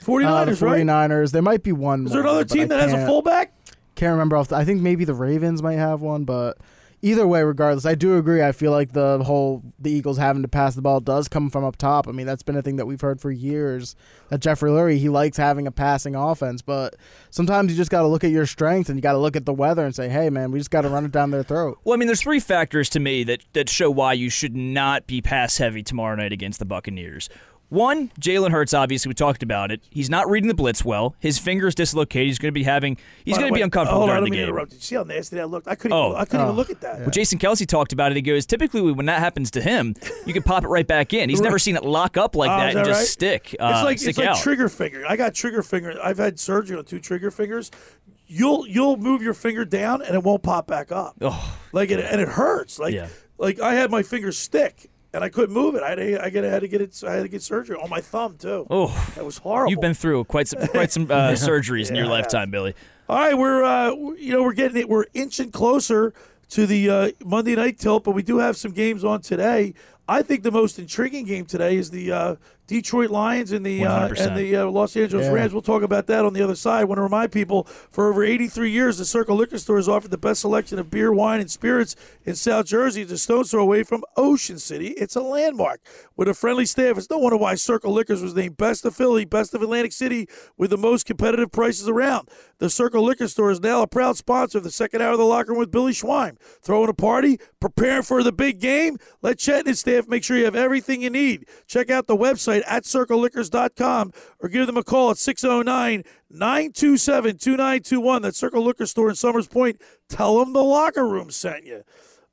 49ers, Uh, the right? 49ers. There might be one. Is there more, another team that has a fullback? Can't remember. Off the, I think maybe the Ravens might have one, but either way, regardless, I do agree. I feel like the whole the Eagles having to pass the ball does come from up top. I mean, that's been a thing that we've heard for years. That Jeffrey Lurie he likes having a passing offense, but sometimes you just got to look at your strengths and you got to look at the weather and say, hey, man, we just got to run it down their throat. Well, I mean, there's three factors to me that, that show why you should not be pass heavy tomorrow night against the Buccaneers. One, Jalen Hurts, obviously, we talked about it. He's not reading the blitz well. His finger's dislocated. He's going to be having, he's going to be uncomfortable hold during let the me game. interrupt you. See how nasty that looked? I couldn't. Oh, even, I couldn't even look at that. Well, Jason Kelce talked about it. He goes, typically when that happens to him, you can pop it right back in. He's never seen it lock up like Oh, that is and just right? stick, uh, it's like stick it's like out. trigger finger. I got trigger finger. I've had surgery on two trigger fingers. You'll you'll move your finger down and it won't pop back up. Oh, like it, and it hurts. Like Yeah. like I had my finger stick and I couldn't move it. I had to, I get, had to get it. I had to get surgery on my thumb too. Oh, that was horrible. You've been through quite some quite some uh, surgeries in your Yeah, I have. lifetime, Billy. All right, we're uh, you know we're getting it. We're inching closer to the uh, Monday night tilt, but we do have some games on today. I think the most intriguing game today is the uh, Detroit Lions and the uh, and the uh, Los Angeles Yeah. Rams. We'll talk about that on the other side. I want to remind people for over 83 years, the Circle Liquor Store has offered the best selection of beer, wine, and spirits in South Jersey. It's a stone's throw away from Ocean City. It's a landmark with a friendly staff. It's no wonder why Circle Liquors was named Best of Philly, Best of Atlantic City, with the most competitive prices around. The Circle Liquor Store is now a proud sponsor of the second hour of the locker room with Billy Schweim. Throwing a party, preparing for the big game. Let Chet and his staff make sure you have everything you need. Check out the website at circleliquors.com or give them a call at 609 927 2921. That Circle Liquor Store in Somers Point. Tell them the locker room sent you.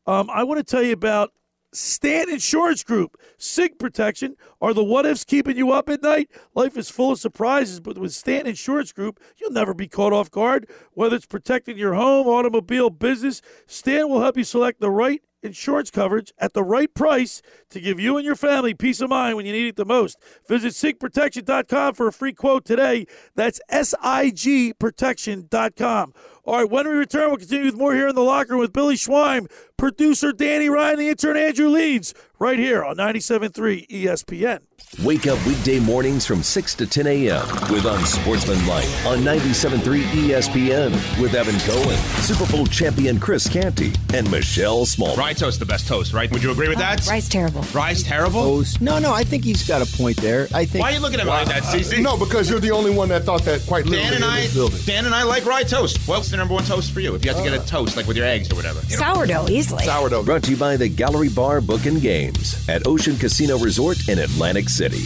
Um, I want to tell you about Stan Insurance Group. SIG protection are the what ifs keeping you up at night. Life is full of surprises, but with Stan Insurance Group, you'll never be caught off guard. Whether it's protecting your home, automobile, business, Stan will help you select the right insurance coverage at the right price to give you and your family peace of mind when you need it the most. Visit SIGprotection.com for a free quote today. That's S I G protection.com. All right, when we return, we'll continue with more here in the locker room with Billy Schweim, producer Danny Ryan, the intern Andrew Leeds, right here on 97.3 ESPN. Wake up weekday mornings from 6 to 10 a.m. with Unsportsmanlike on 97.3 ESPN with Evan Cohen, Super Bowl champion Chris Canty, and Michelle Small. Rye toast, the best toast, right? Would you agree with oh, that? Rice terrible. Rye's terrible? Toast. No, no, I think he's got a point there. I think. Why are you looking at me like that, CC? No, because you're the only one that thought that quite literally Dan and I, building. Dan and I like rye toast. What's the number one toast for you? If you had to get a uh, toast, like with your eggs or whatever. Sourdough, easily. Sourdough. Brought to you by the Gallery Bar Book and Games at Ocean Casino Resort in Atlantic City.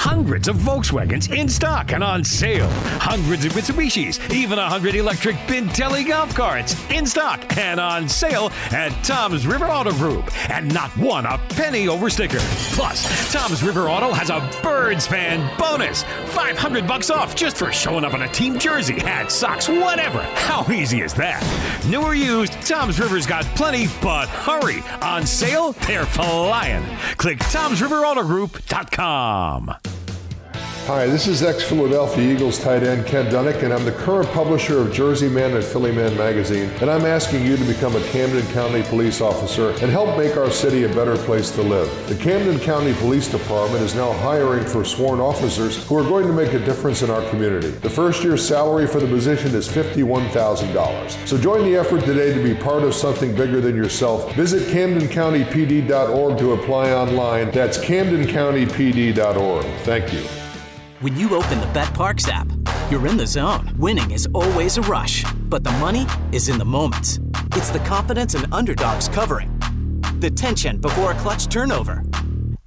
Hundreds of Volkswagens in stock and on sale. Hundreds of Mitsubishis, even a hundred electric Bintelli golf carts in stock and on sale at Tom's River Auto Group. And not one a penny over sticker. Plus, Tom's River Auto has a Birds fan bonus. 500 bucks off just for showing up in a team jersey, hat, socks, whatever. How easy is that? New or used, Tom's River's got plenty, but hurry. On sale, they're flying. Click Tom'sRiverAutoGroup.com. Hi, this is ex-Philadelphia Eagles tight end Ken Dunek, and I'm the current publisher of Jersey Man and Philly Man magazine, and I'm asking you to become a Camden County police officer and help make our city a better place to live. The Camden County Police Department is now hiring for sworn officers who are going to make a difference in our community. The first year's salary for the position is $51,000. So join the effort today to be part of something bigger than yourself. Visit CamdenCountyPD.org to apply online. That's CamdenCountyPD.org. Thank you. When you open the BetParx app, you're in the zone. Winning is always a rush, but the money is in the moments. It's the confidence and underdogs covering, the tension before a clutch turnover,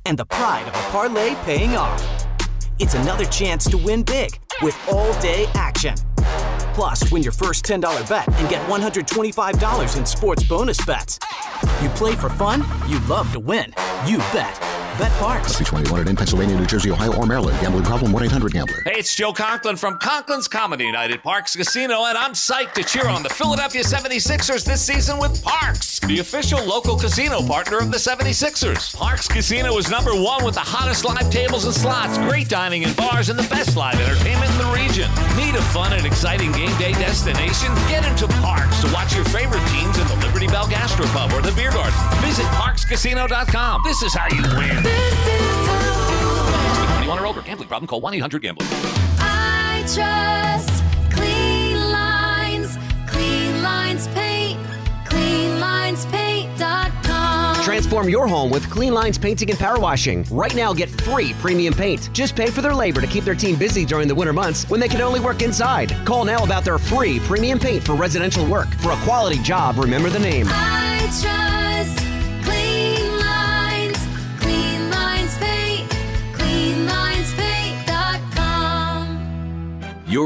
and the pride of a parlay paying off. It's another chance to win big with all day action. Plus, win your first $10 bet and get $125 in sports bonus bets. You play for fun, you love to win. You bet. BetParx. Must be 21 in Pennsylvania, New Jersey, Ohio, or Maryland. Gambling problem? 1-800-GAMBLER. Hey, it's Joe Conklin from Conklin's Comedy Night at Parx Casino, and I'm psyched to cheer on the Philadelphia 76ers this season with Parx, the official local casino partner of the 76ers. Parx Casino is number one with the hottest live tables and slots, great dining and bars, and the best live entertainment in the region. Need a fun and exciting game day destination? Get into Parx to watch your favorite teams in the Liberty Bell Gastropub or the Beer Garden. Visit parxcasino.com. This is how you win. 21 or older. Gambling problem? Call 1-800-GAMBLER. I trust Clean Lines. Clean Lines Paint. CleanLinesPaint.com. Transform your home with Clean Lines Painting and Power Washing. Right now, get free premium paint. Just pay for their labor to keep their team busy during the winter months when they can only work inside. Call now about their free premium paint for residential work. For a quality job, remember the name. I trust Clean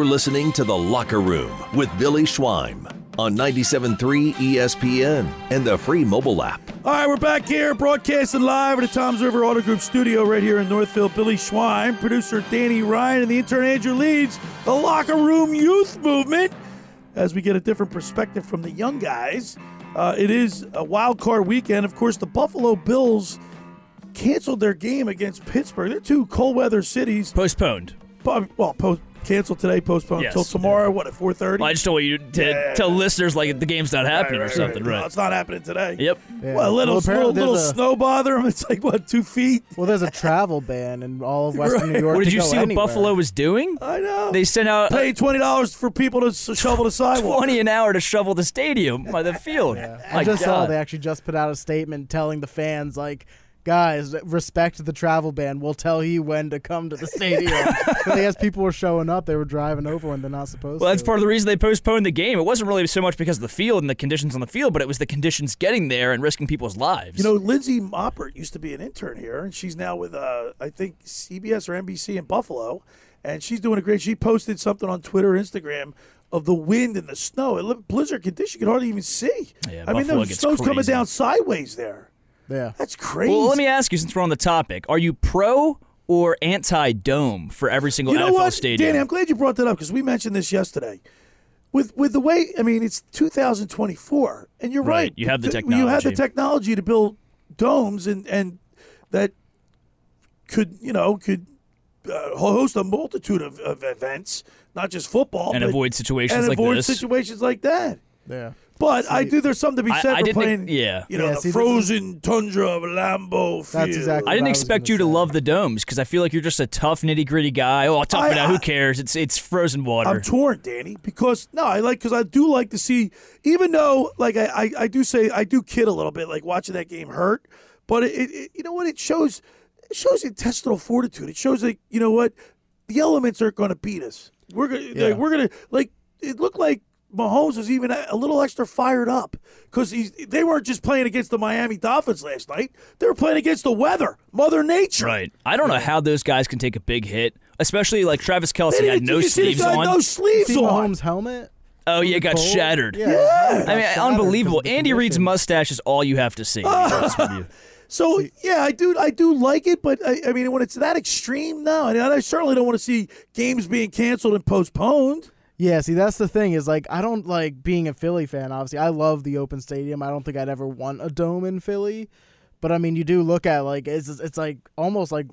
listening to The Locker Room with Billy Schweim on 97.3 ESPN and the free mobile app. All right, we're back here broadcasting live at the Tom's River Auto Group studio right here in Northfield. Billy Schweim, producer Danny Ryan, and the intern Andrew Leeds the locker room youth movement as we get a different perspective from the young guys. Uh, it is a wild card weekend. Of course, the Buffalo Bills canceled their game against Pittsburgh. They're two cold weather cities. Postponed. Well, post- canceled today, postponed Yes. until tomorrow. What at four thirty? Well, I just don't want you to Yeah. tell listeners like the game's not happening Right, or something, right. right? No, it's not happening today. Yep. Well, a little, Well, apparently little, little a- snow bother them. It's like what two feet. Well, there's a travel ban in all of Western New York. What did to you go see anywhere. what Buffalo was doing? I know. They sent out Pay twenty dollars for people to s- shovel the sidewalk. twenty an hour to shovel the stadium by the field. I My just saw they actually just put out a statement telling the fans like, guys, respect the travel ban. We'll tell you when to come to the stadium. but as people were showing up, they were driving over when they're not supposed Well, to. that's part of the reason they postponed the game. It wasn't really so much because of the field and the conditions on the field, but it was the conditions getting there and risking people's lives. You know, Lindsay Moppert used to be an intern here, and she's now with uh, I think CBS or NBC in Buffalo, and she's doing a great. She posted something on Twitter, or Instagram of the wind and the snow. It looked blizzard condition you could hardly even see. Yeah, I mean, the gets snow's coming down sideways there. Yeah, that's crazy. Well, let me ask you, since we're on the topic, are you pro or anti dome for every single you know NFL what, stadium? Danny? I'm glad you brought that up because we mentioned this yesterday. With with the way, I mean, it's 2024, and you're Right, right. you have the technology You have the technology. technology to build domes, and and that could you know could uh, host a multitude of, of events, not just football, And but- avoid situations and like avoid this. situations like that. Yeah. But I do. There's something to be said I for didn't- playing. yeah. you know, Yeah, the see, is- frozen tundra of Lambeau Field. I didn't expect you to love the domes because I feel like you're just a tough, nitty gritty guy. Oh, tough it I- out. Who cares? It's it's frozen water. I'm torn, Danny, because no, I like because I do like to see, even though like I, I, I do say I do kid a little bit, like watching that game hurt, but it, it, it- you know what it shows, it shows intestinal fortitude. It shows that you know what the elements aren't going to beat us. We're gonna Yeah. like, we're gonna like it looked like. Mahomes was even a, a little extra fired up because they weren't just playing against the Miami Dolphins last night. They were playing against the weather, Mother Nature. Right. I don't know how those guys can take a big hit, especially like Travis Kelce had no you see the sleeves on. no sleeves See on. Mahomes' helmet? Oh yeah, it got Cold? shattered. Yeah, Yeah. I mean, unbelievable. because of the Andy Reid's mustache is all you have to see. to be honest with you. So yeah, I do. I do like it, but I, I mean, when it's that extreme, no. And I certainly don't want to see games being canceled and postponed. Yeah, see, that's the thing is like I don't like being a Philly fan. Obviously, I love the open stadium. I don't think I'd ever want a dome in Philly, but I mean, you do look at like it's it's like almost like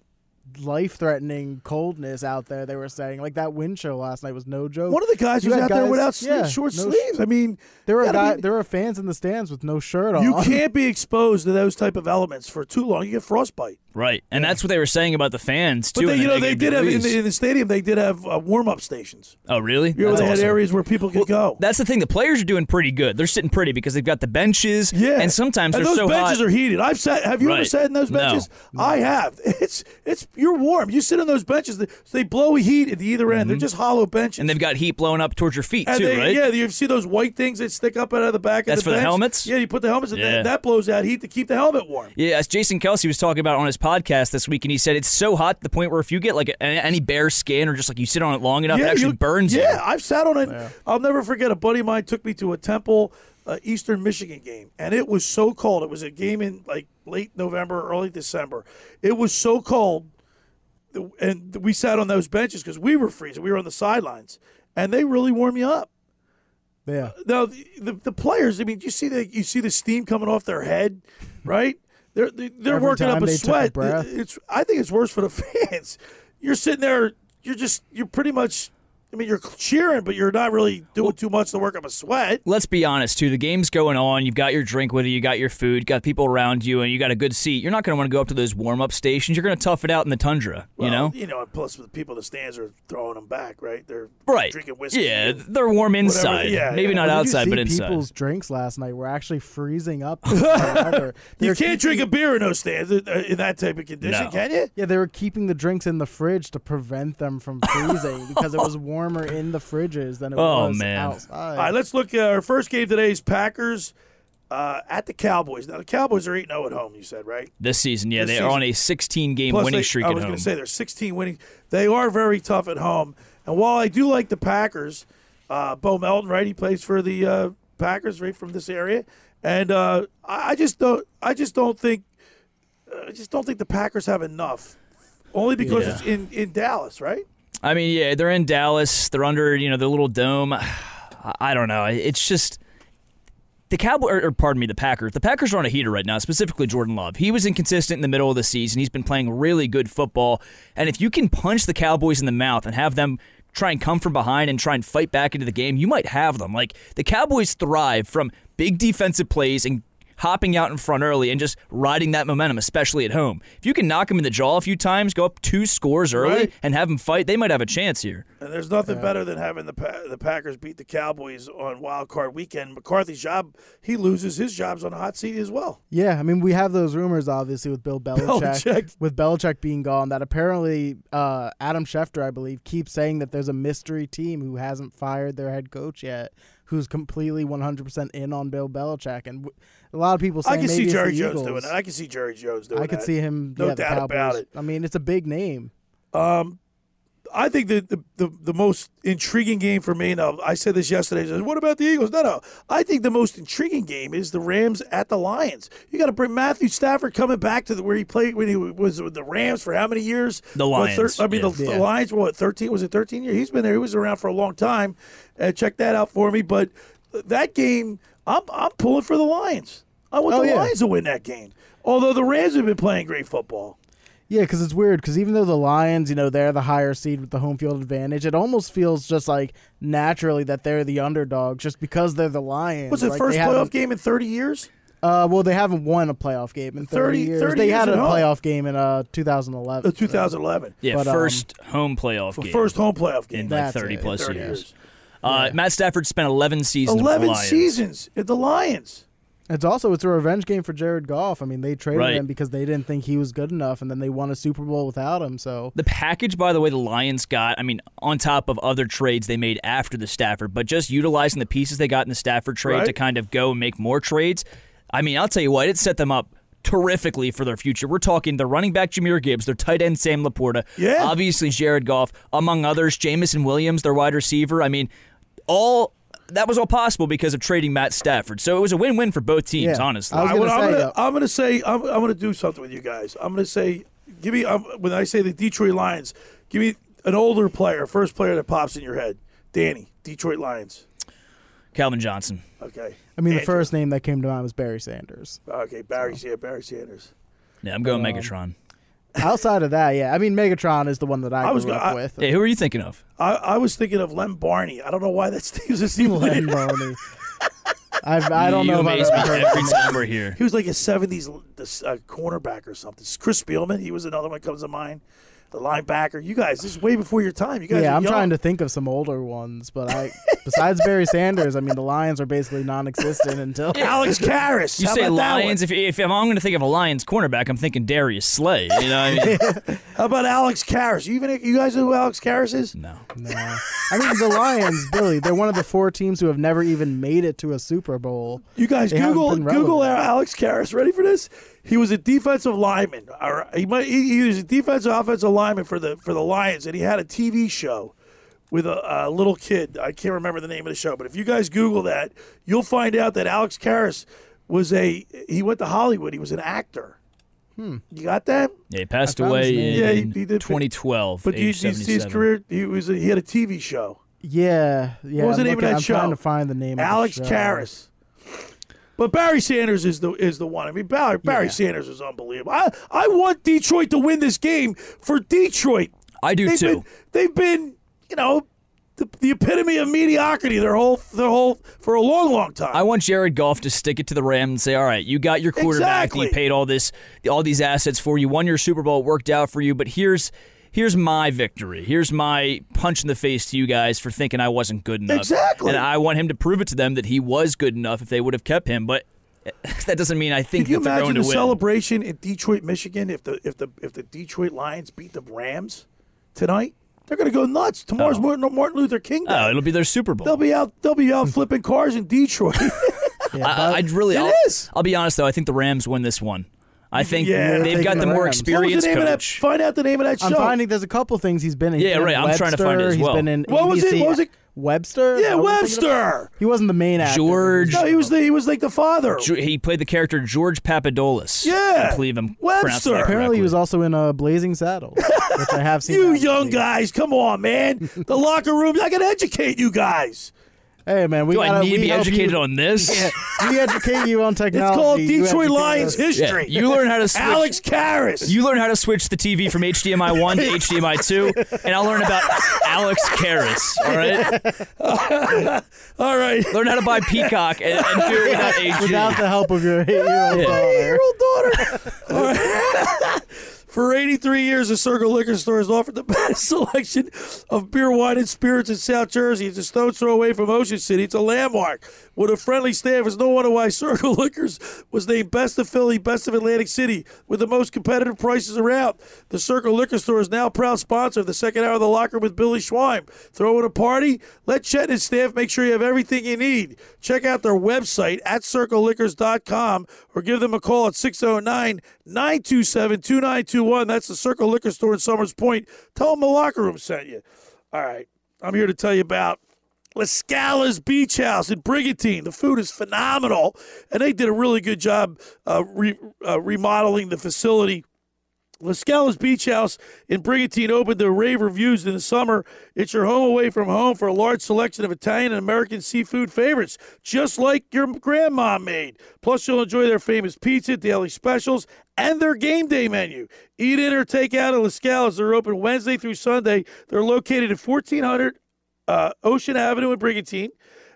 life threatening coldness out there. They were saying like that wind chill last night was no joke. One of the guys You was had out there without sle- yeah, short no sh- sleeves. I mean, there were guy, be- there were fans in the stands with no shirt on. you can't be exposed to those type of elements for too long. You get frostbite. Right, and that's what they were saying about the fans too. But they, you know, they gave did have in the, in the stadium. They did have uh, warm up stations. Oh, really? You know, That's they had areas where people could go. That's the thing. The players are doing pretty good. They're sitting pretty because they've got the benches. Yeah, and sometimes and they're those so benches hot. are heated. I've sat. Have you ever sat in those No. benches? I have. It's it's you're warm. You sit on those benches. They, they blow heat at the either end. They're just hollow benches. Mm-hmm. and they've got heat blowing up towards your feet And too, they- right? Yeah, you see those white things that stick up out of the back That's of the for the helmets? Yeah, you put the helmets in Yeah. there. That blows out heat to keep the helmet warm. Yeah, as Jason Kelce was talking about on his podcast this week, and he said it's so hot to the point where if you get like a, any bare skin or just like you sit on it long enough, it actually you- burns you. Yeah, I've sat on it. I'll never forget. A buddy of mine took me to a Temple uh, Eastern Michigan game, and it was so cold. It was a game in like late November, early December. It was so cold, and we sat on those benches because we were freezing. We were on the sidelines, and they really warm you up. Yeah. Now the, the, the players. I mean, you see the you see the steam coming off their head, right? They're they're working up a took a sweat. It's I think it's worse for the fans. You're sitting there. You're just you're pretty much. I mean, you're cheering, but you're not really doing too much to work up a sweat. Let's be honest, too. The game's going on. You've got your drink with you. You got your food. You got people around you, and you got a good seat. You're not going to want to go up to those warm up stations. You're going to tough it out in the tundra. Well, you know, you know. and Plus, the people in the stands are throwing them back, right? They're right? drinking whiskey. Yeah, they're warm whatever. inside. Yeah, maybe yeah. not Did you outside, see but inside. People's drinks last night were actually freezing up. You can't keeping- drink a beer in those stands uh, in that type of condition, No. can you? Yeah, they were keeping the drinks in the fridge to prevent them from freezing because it was warmer in the fridges than it Oh, was man. outside. All right, let's look. Uh, our first game today is Packers uh, at the Cowboys. Now the Cowboys are eight zero at home. You said right? This season, yeah, This they season. are on a 16 game Plus winning they- streak I at was going to say they're 16 winning. They are very tough at home. And while I do like the Packers, uh, Bo Melton, right? He plays for the uh, Packers, right from this area, and uh, I I just don't. I just don't think. I just don't think the Packers have enough. Only because Yeah. it's in, in Dallas, right? I mean, yeah, they're in Dallas. They're under, you know, the little dome. I- I don't know. It's just the Cowboys, or, or pardon me, the Packers. The Packers are on a heater right now, specifically Jordan Love. He was inconsistent in the middle of the season. He's been playing really good football. And if you can punch the Cowboys in the mouth and have them try and come from behind and try and fight back into the game, you might have them. Like the Cowboys thrive from big defensive plays and hopping out in front early and just riding that momentum, especially at home. If you can knock them in the jaw a few times, go up two scores early, Right. and have them fight, they might have a chance here. And there's nothing better than having the pa- the Packers beat the Cowboys on Wild Card Weekend. McCarthy's job, he loses his job's on a hot seat as well. Yeah, I mean, we have those rumors obviously with Bill Belichick, Belichick. with Belichick being gone. That apparently uh, Adam Schefter, I believe, keeps saying that there's a mystery team who hasn't fired their head coach yet, who's completely 100% in on Bill Belichick, and w- a lot of people say I can maybe see Jerry the Jones Eagles. doing it. I can see Jerry Jones doing it. I could that. see him. No yeah, doubt Cowboys. about it. I mean, it's a big name. Um, I think that the, the, the most intriguing game for me, now I said this yesterday, said, what about the Eagles? No, no. I think the most intriguing game is the Rams at the Lions. You got to bring Matthew Stafford coming back to the, where he played when he was with the Rams for how many years? The What, Lions, I mean, the, yeah. the Lions, what, 13? Was it 13 years? He's been there. He was around for a long time. Uh, check that out for me. But that game, I'm, I'm pulling for the Lions. I want Oh, the yeah. Lions to win that game. Although the Rams have been playing great football. Yeah, because it's weird. Because even though the Lions, you know, they're the higher seed with the home field advantage, it almost feels just like naturally that they're the underdog, just because they're the Lions. Was it Like, first playoff game in 30 years? Uh, well, they haven't won a playoff game in 30, 30 years. 30 they years had a at home. playoff game in uh 2011. Uh, 2011. Yeah, But, um, first home playoff game. First home playoff game. in like 30 it. plus 30 years. years. Uh, Matt Stafford spent 11 seasons. with the 11 Lions. seasons at the Lions. It's also it's a revenge game for Jared Goff. I mean, they traded Right. him because they didn't think he was good enough, and then they won a Super Bowl without him. So The package, by the way, the Lions got, I mean, on top of other trades they made after the Stafford, but just utilizing the pieces they got in the Stafford trade Right. to kind of go and make more trades. I mean, I'll tell you what, it set them up terrifically for their future. We're talking the running back Jahmyr Gibbs, their tight end Sam LaPorta, Yeah. obviously Jared Goff, among others, Jameson Williams, their wide receiver. I mean, all that was all possible because of trading Matt Stafford. So it was a win-win for both teams, Yeah. honestly. I was I gonna am say, gonna, uh, I'm gonna say I'm, I'm gonna do something with you guys. I'm gonna say, give me um, when I say the Detroit Lions, give me an older player, first player that pops in your head. Danny, Detroit Lions. Calvin Johnson. Okay. I mean, the Andrew. first name that came to mind was Barry Sanders. Okay, Barry. Yeah, Barry Sanders. Yeah, I'm going Um, Megatron. Outside of that, yeah, I mean, Megatron is the one that I, I was grew gonna- up I- with. Yeah, who are you thinking of? I, I was thinking of Lem Barney. I don't know why that's he was a team Len Barney. I've, I don't you know about amaze I've me ever every time we're here. He was like a '70s uh, cornerback or something. Chris Spielman. He was another one that comes to mind. The linebacker. You guys, this is way before your time. You guys. Yeah, are I'm young. trying to think of some older ones, but I besides Barry Sanders, I mean, the Lions are basically non-existent until Alex Karras. You How say about that Lions. If, if, if I'm going to think of a Lions cornerback, I'm thinking Darius Slay. You know, what I mean? How about Alex Karras? You even you guys know who Alex Karras is? no. No. I mean, the Lions, Billy, they're one of the four teams who have never even made it to a Super Bowl. You guys They Google Google relevant. Alex Karras. Ready for this? He was a defensive lineman. Or he might he, he was a defensive offensive lineman for the for the Lions, and he had a TV show with a, a little kid. I can't remember the name of the show, but if you guys Google that, you'll find out that Alex Karras was a he went to Hollywood. He was an actor. Hmm. You got that? Yeah, he passed I found his away in Yeah, he- he did- 2012. But you, age you see his career? He was a, he had a TV show. Yeah, yeah. what was the I'm name looking- of that I'm show? trying to find the name. Alex of the show. Karras. But Barry Sanders is the is the one. I mean, Barry, Barry Yeah. Sanders is unbelievable. I, I want Detroit to win this game for Detroit. I do They've too. Been, they've been, you know, the, the epitome of mediocrity their whole their whole for a long, long time. I want Jared Goff to stick it to the Rams and say, "All right, you got your quarterback. that You paid all this, all these assets for. You won your Super Bowl. It worked out for you. But here's." Here's my victory. Here's my punch in the face to you guys for thinking I wasn't good enough. Exactly. And I want him to prove it to them that he was good enough if they would have kept him. But that doesn't mean I think Can you that they're imagine going the to win. celebration in Detroit, Michigan, if the if the if the Detroit Lions beat the Rams tonight? They're going to go nuts. Tomorrow's oh. Martin, Martin Luther King oh, Day. Oh, it'll be their Super Bowl. They'll be out. They'll be out flipping cars in Detroit. Yeah, I, I'd really. It I'll, is. I'll be honest though. I think the Rams win this one. I think Yeah. they've got the the more Rams. what was the experienced name of that? coach. Find out the name of that show. I'm finding there's a couple things he's been in. Yeah, right, in I'm trying to find it as well. He's been in What was it? What was it? Webster? Yeah, Is that what I'm thinking of? Webster. He wasn't the main actor. George- No, he was the he was like the father. Ju- He played the character George Papadopoulos. Yeah. I believe I'm Webster. Apparently, he was also in uh, Blazing Saddles, which I have seen. You young movie. guys, come on, man. The locker room. I can educate you guys. Hey man, we Do I gotta, need to be educated you, on this? Yeah, we educate you on technology. It's called You Detroit Lions us. history. Yeah, you learn how to switch. Alex Karras. You learn how to switch the TV from HDMI one to HDMI two, and I'll learn about Alex Karras. All right. All right. Learn how to buy Peacock and, and do it without Without the help of your eight-year-old Yeah. daughter. Eight-year-old daughter. For 83 years, the Circle Liquor Store has offered the best selection of beer, wine, and spirits in South Jersey. It's a stone's throw away from Ocean City. It's a landmark with a friendly staff. It's no wonder why Circle Liquors was named Best of Philly, Best of Atlantic City, with the most competitive prices around. The Circle Liquor Store is now proud sponsor of the second hour of the locker with Billy Schweim. Throwing a party? Let Chet and his staff make sure you have everything you need. Check out their website at circleliquors.com or give them a call at 609 927 2921. That's the Circle Liquor Store in Somers Point. Tell them the locker room sent you. All right. I'm here to tell you about La Scala's Beach House in Brigantine. The food is phenomenal, and they did a really good job uh, re- uh, remodeling the facility. La Scala's Beach House in Brigantine opened to rave reviews in the summer. It's your home away from home for a large selection of Italian and American seafood favorites, just like your grandma made. Plus, you'll enjoy their famous pizza, daily specials, and their game day menu. Eat in or take out at La Scala's. They're open Wednesday through Sunday. They're located at 1400 uh, Ocean Avenue in Brigantine.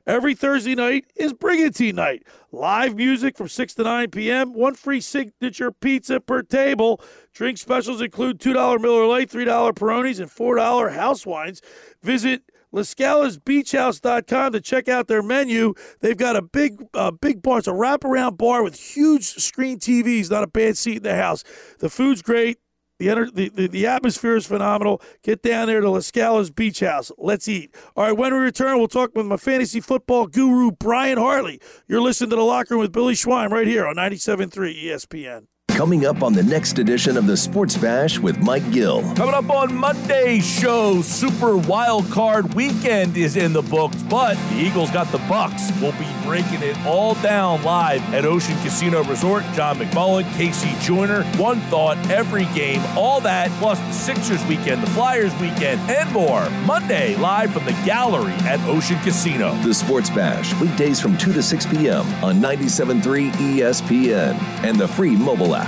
Every Thursday night is Brigantine night. Live music from 6 to 9 p.m. One free signature pizza per table. Drink specials include $2 Miller Lite, $3 Peronis, and $4 house wines. Visit LaScalasBeachHouse.com to check out their menu. They've got a big, uh, big bar. It's a wraparound bar with huge screen TVs. Not a bad seat in the house. The food's great. The, the, the, atmosphere is phenomenal. Get down there to La Scala's Beach House. Let's eat. All right, when we return, we'll talk with my fantasy football guru, Brian Hartley. You're listening to The Locker Room with Billy Schweim right here on 97.3 ESPN. Coming up on the next edition of the Sports Bash with Mike Gill. Coming up on Monday's show, Super Wild Card Weekend is in the books, but the Eagles got the Bucks. We'll be breaking it all down live at Ocean Casino Resort. John McMullen, Casey Joyner, one thought every game, all that plus the Sixers weekend, the Flyers weekend, and more. Monday live from the gallery at Ocean Casino. The Sports Bash, weekdays from 2 to 6 p.m. on 97.3 ESPN and the free mobile app.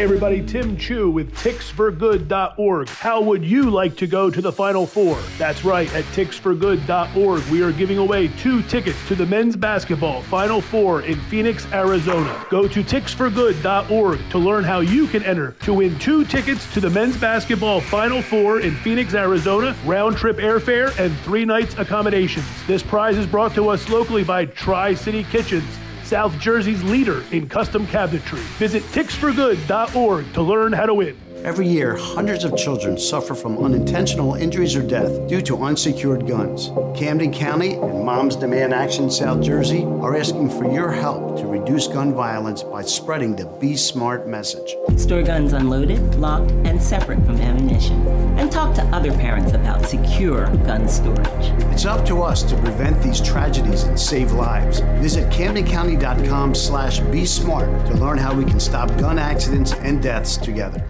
Hey everybody, Tim Chu with ticksforgood.org. How would you like to go to the Final Four? That's right, at ticksforgood.org, we are giving away two tickets to the men's basketball Final Four in Phoenix, Arizona. Go to ticksforgood.org to learn how you can enter to win two tickets to the men's basketball Final Four in Phoenix, Arizona, round trip airfare, and three nights accommodations. This prize is brought to us locally by Tri City Kitchens. South Jersey's leader in custom cabinetry. Visit ticksforgood.org to learn how to win. Every year, hundreds of children suffer from unintentional injuries or death due to unsecured guns. Camden County and Moms Demand Action South Jersey are asking for your help to reduce gun violence by spreading the Be Smart message. Store guns unloaded, locked, and separate from ammunition. And talk to other parents about secure gun storage. It's up to us to prevent these tragedies and save lives. Visit CamdenCounty.com slash Be Smart to learn how we can stop gun accidents and deaths together.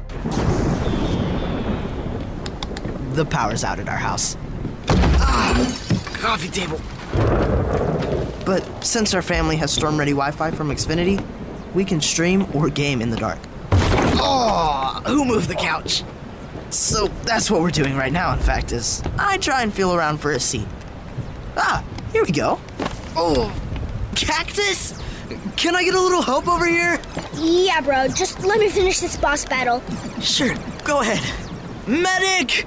The power's out at our house. Ah, coffee table. But since our family has storm ready Wi Fi from Xfinity, we can stream or game in the dark. Oh, who moved the couch? So that's what we're doing right now, in fact, is I try and feel around for a seat. Ah, here we go. Oh, cactus? Can I get a little help over here? Yeah, bro. Just let me finish this boss battle. Sure, go ahead. Medic!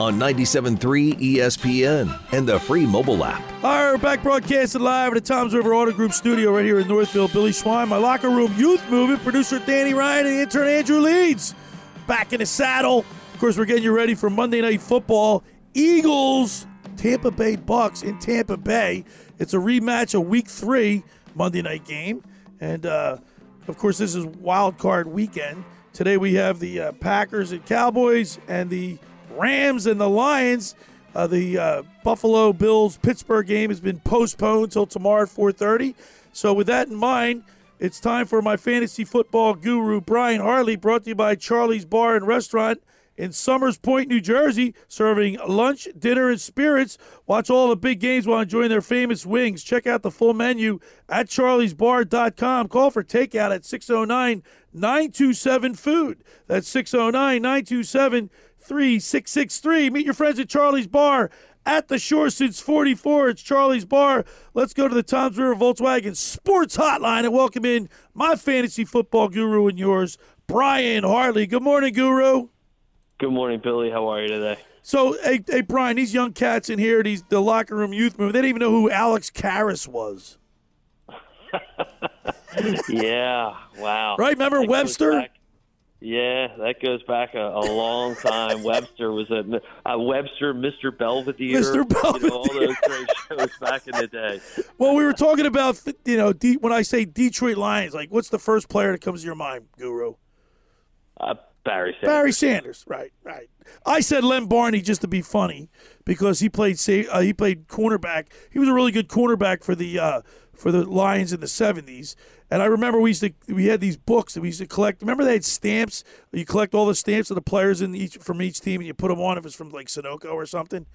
on 97.3 ESPN and the free mobile app. We're back broadcasting live at the Tom's River Auto Group studio right here in Northfield. Billy Schweim, my locker room youth movement, producer Danny Ryan, and intern Andrew Leeds. Back in the saddle. Of course, we're getting you ready for Monday Night Football. Eagles, Tampa Bay Bucks in Tampa Bay. It's a rematch of Week Three Monday night game, and uh, of course, this is Wild Card Weekend. Today we have the uh, Packers and Cowboys, and the Rams and the Lions. Uh, the uh, Buffalo Bills Pittsburgh game has been postponed until tomorrow at 4:30. So with that in mind, it's time for my fantasy football guru Brian Hartley, brought to you by Charlie's Bar and Restaurant in Somers Point, New Jersey, serving lunch, dinner, and spirits. Watch all the big games while enjoying their famous wings. Check out the full menu at charliesbar.com. Call for takeout at 609 927 Food. That's 609 927 3663. Meet your friends at Charlie's Bar at the shore since 44. It's Charlie's Bar. Let's go to the Tom's River Volkswagen Sports Hotline and welcome in my fantasy football guru and yours, Brian Hartley. Good morning, Guru. Good morning, Billy. How are you today? So, hey, hey, Brian, these young cats in here, these the locker room youth movement, they didn't even know who Alex Karras was. yeah, wow. Right? Remember Webster? back- yeah, that goes back a, a long time. Webster was a, a Webster, Mr. Belvedere, Mr. You know, all those great shows back in the day. Well, we were talking about, you know, De- when I say Detroit Lions, like, what's the first player that comes to your mind, Guru? Uh, Barry Sanders. Barry Sanders, right, right. I said Lem Barney just to be funny because he played uh, he played cornerback. He was a really good cornerback for the uh, for the Lions in the seventies. And I remember we used to we had these books that we used to collect. Remember they had stamps. You collect all the stamps of the players in each from each team, and you put them on if it's from like Sunoco or something.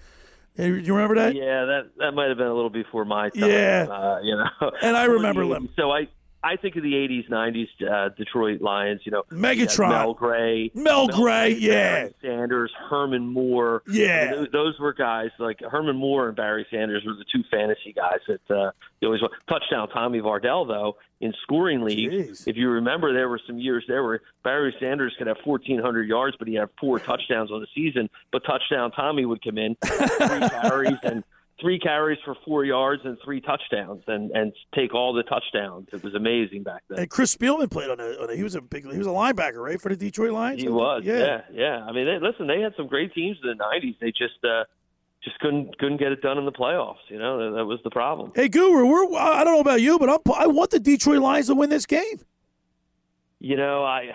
And you remember that? Yeah, that that might have been a little before my time. Yeah. uh, you know. And I remember 80s. So I I think of the '80s, '90s uh, Detroit Lions. You know, Megatron. Mel Gray, Mel Gray, yeah. Barry Sanders, Herman Moore. Yeah. I mean, those, those were guys like Herman Moore and Barry Sanders were the two fantasy guys that uh, you always want. Touchdown Tommy Vardell though in scoring leagues. If you remember, there were some years there where Barry Sanders could have 1,400 yards, but he had four touchdowns on the season. But touchdown Tommy would come in three carries and three carries for four yards and three touchdowns and and take all the touchdowns. It was amazing back then. And Chris Spielman played on a, on a he was a big he was a linebacker right for the Detroit Lions. He was, yeah, yeah. I mean, they, listen, they had some great teams in the '90s. They just uh, just couldn't couldn't get it done in the playoffs. You know, that, that was the problem. Hey Guru, we're I don't know about you, but I'm, I want the Detroit Lions to win this game. You know, I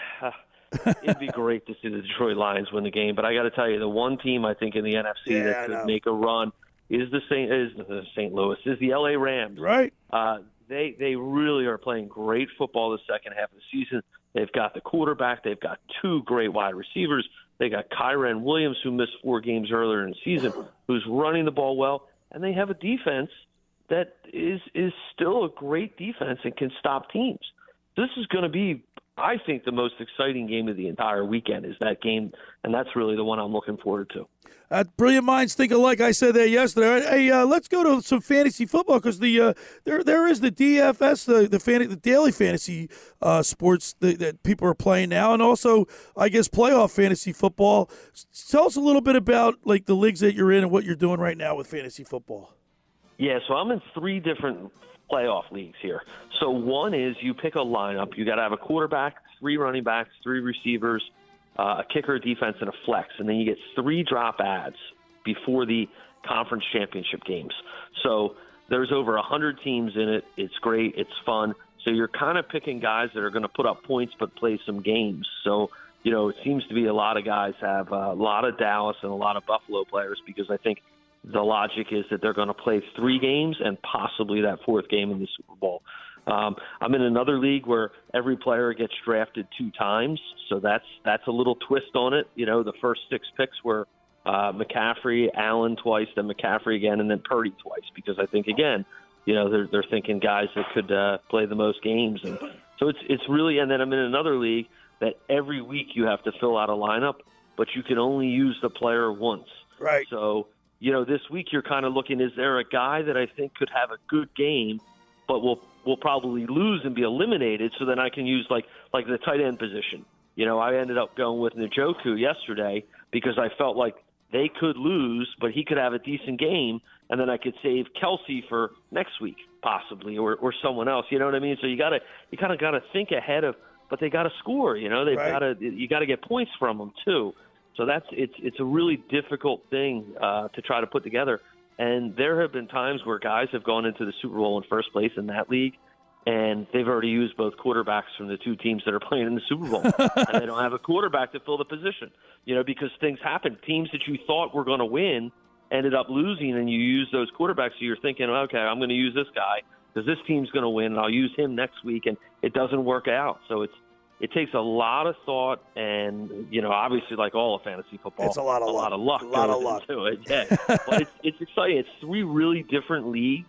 it'd be great to see the Detroit Lions win the game, but I got to tell you, the one team I think in the NFC Yeah, that could make a run is the Saint is the St. Louis is the LA Rams. Right. Uh, they they really are playing great football the second half of the season. They've got the quarterback. They've got two great wide receivers. They got Kyren Williams, who missed four games earlier in the season, who's running the ball well, and they have a defense that is is still a great defense and can stop teams. This is going to be, I think, the most exciting game of the entire weekend is that game, and that's really the one I'm looking forward to. Uh, brilliant minds think alike. I said that yesterday. Hey, uh, let's go to some fantasy football because the uh, there there is the DFS, the the, fan, the daily fantasy uh, sports that, that people are playing now, and also I guess playoff fantasy football. Tell us a little bit about like the leagues that you're in and what you're doing right now with fantasy football. Yeah, so I'm in three different playoff leagues here. So one is you pick a lineup. You got to have a quarterback, three running backs, three receivers, uh, a kicker, defense, and a flex, and then you get three drop ads before the conference championship games. So there's over a hundred teams in it. It's great. It's fun. So you're kind of picking guys that are going to put up points but play some games. So you know it seems to be a lot of guys have uh, a lot of Dallas and a lot of Buffalo players because I think the logic is that they're going to play three games and possibly that fourth game in the Super Bowl. Um, I'm in another league where every player gets drafted two times, so that's that's a little twist on it. You know, the first six picks were uh, McCaffrey, Allen twice, then McCaffrey again, and then Purdy twice. Because I think again, you know, they're they're thinking guys that could uh, play the most games, and so it's it's really. And then I'm in another league that every week you have to fill out a lineup, but you can only use the player once. Right. So you know, this week you're kind of looking: is there a guy that I think could have a good game, but will will probably lose and be eliminated? So then I can use like like the tight end position. You know, I ended up going with Njoku yesterday because I felt like they could lose, but he could have a decent game, and then I could save Kelce for next week possibly, or or someone else. You know what I mean? So you gotta you kind of got to think ahead of, but they got to score. You know, they've Right. got to you got to get points from them too. So that's it's it's a really difficult thing uh, to try to put together. And there have been times where guys have gone into the Super Bowl in first place in that league, and they've already used both quarterbacks from the two teams that are playing in the Super Bowl, and they don't have a quarterback to fill the position. You know, because things happen. Teams that you thought were going to win ended up losing, and you use those quarterbacks. So you're thinking, okay, I'm going to use this guy because this team's going to win, and I'll use him next week, and it doesn't work out. So it's it takes a lot of thought, and you know, obviously, like all of fantasy football, It's a lot of a luck. lot of luck, A lot of luck. into it. Yeah, but it's it's exciting. It's three really different leagues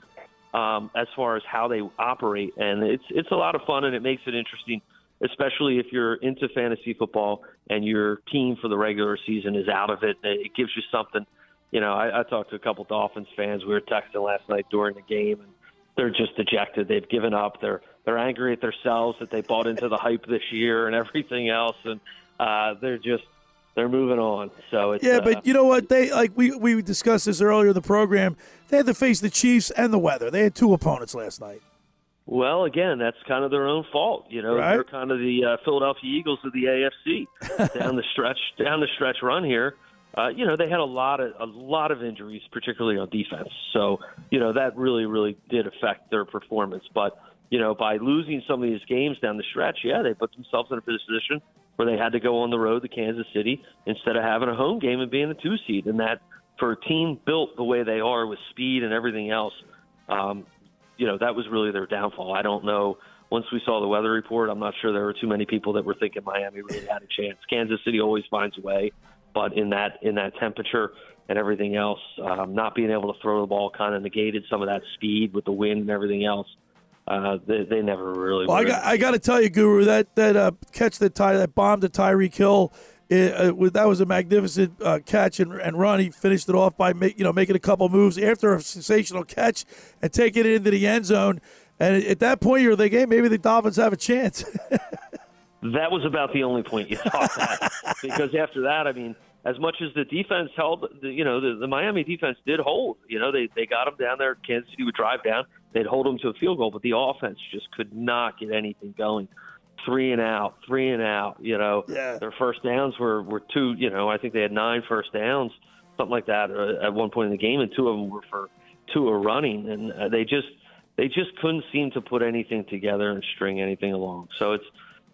um, as far as how they operate, and it's it's a lot of fun, and it makes it interesting, especially if you're into fantasy football and your team for the regular season is out of it. It gives you something. You know, I, I talked to a couple Dolphins fans. We were texting last night during the game, and they're just dejected. They've given up. They're they're angry at themselves that they bought into the hype this year and everything else, and uh, they're just they're moving on. So it's Yeah, uh, but you know what? They like we we discussed this earlier in the program. They had to face the Chiefs and the weather. They had two opponents last night. Well, again, that's kind of their own fault. You know, Right. they're kind of the uh, Philadelphia Eagles of the AFC down the stretch. Down the stretch run here, uh, you know, they had a lot of a lot of injuries, particularly on defense. So, you know, that really, really did affect their performance. But you know, by losing some of these games down the stretch, yeah, they put themselves in a position where they had to go on the road to Kansas City instead of having a home game and being the two seed. And that, for a team built the way they are with speed and everything else, um, you know, that was really their downfall. I don't know. Once we saw the weather report, I'm not sure there were too many people that were thinking Miami really had a chance. Kansas City always finds a way, but in that in that temperature and everything else, um, not being able to throw the ball kind of negated some of that speed with the wind and everything else. Uh, they, they never really. Well, I got I got to tell you, Guru, that that uh, catch that Ty that bomb to Tyreek Hill, uh, that was a magnificent uh, catch and, and run. He finished it off by make, you know making a couple moves after a sensational catch and taking it into the end zone. And at that point, you're thinking, hey, maybe the Dolphins have a chance. That was about the only point you thought that because after that, I mean, as much as the defense held, the, you know, the, the Miami defense did hold. You know, they they got them down there. Kansas City would drive down, they'd hold them to a field goal, but the offense just could not get anything going. Three and out, three and out. You know, Yeah. their first downs were were two. You know, I think they had nine first downs, something like that, uh, at one point in the game, and two of them were for two are running, and uh, they just they just couldn't seem to put anything together and string anything along. So it's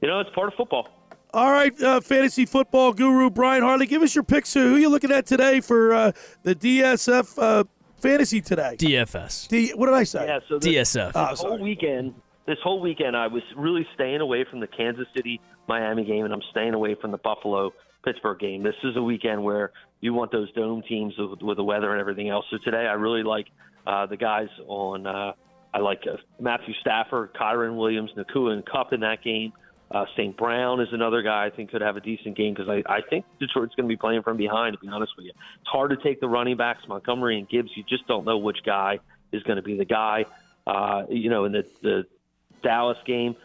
you know, it's part of football. All right, uh, fantasy football guru Brian Hartley, give us your picks. Who are you looking at today for uh, the DSF uh, fantasy today? DFS. D. What did I say? Yeah, so this, DSF. Oh, this whole weekend, this whole weekend, I was really staying away from the Kansas City Miami game, and I'm staying away from the Buffalo Pittsburgh game. This is a weekend where you want those dome teams with, with the weather and everything else. So today, I really like uh, the guys on. Uh, I like uh, Matthew Stafford, Kyren Williams, Nacua, and Kupp in that game. Uh, St. Brown is another guy I think could have a decent game because I, I think Detroit's going to be playing from behind, to be honest with you. It's hard to take the running backs, Montgomery and Gibbs. You just don't know which guy is going to be the guy. Uh, you know, in the, the Dallas game,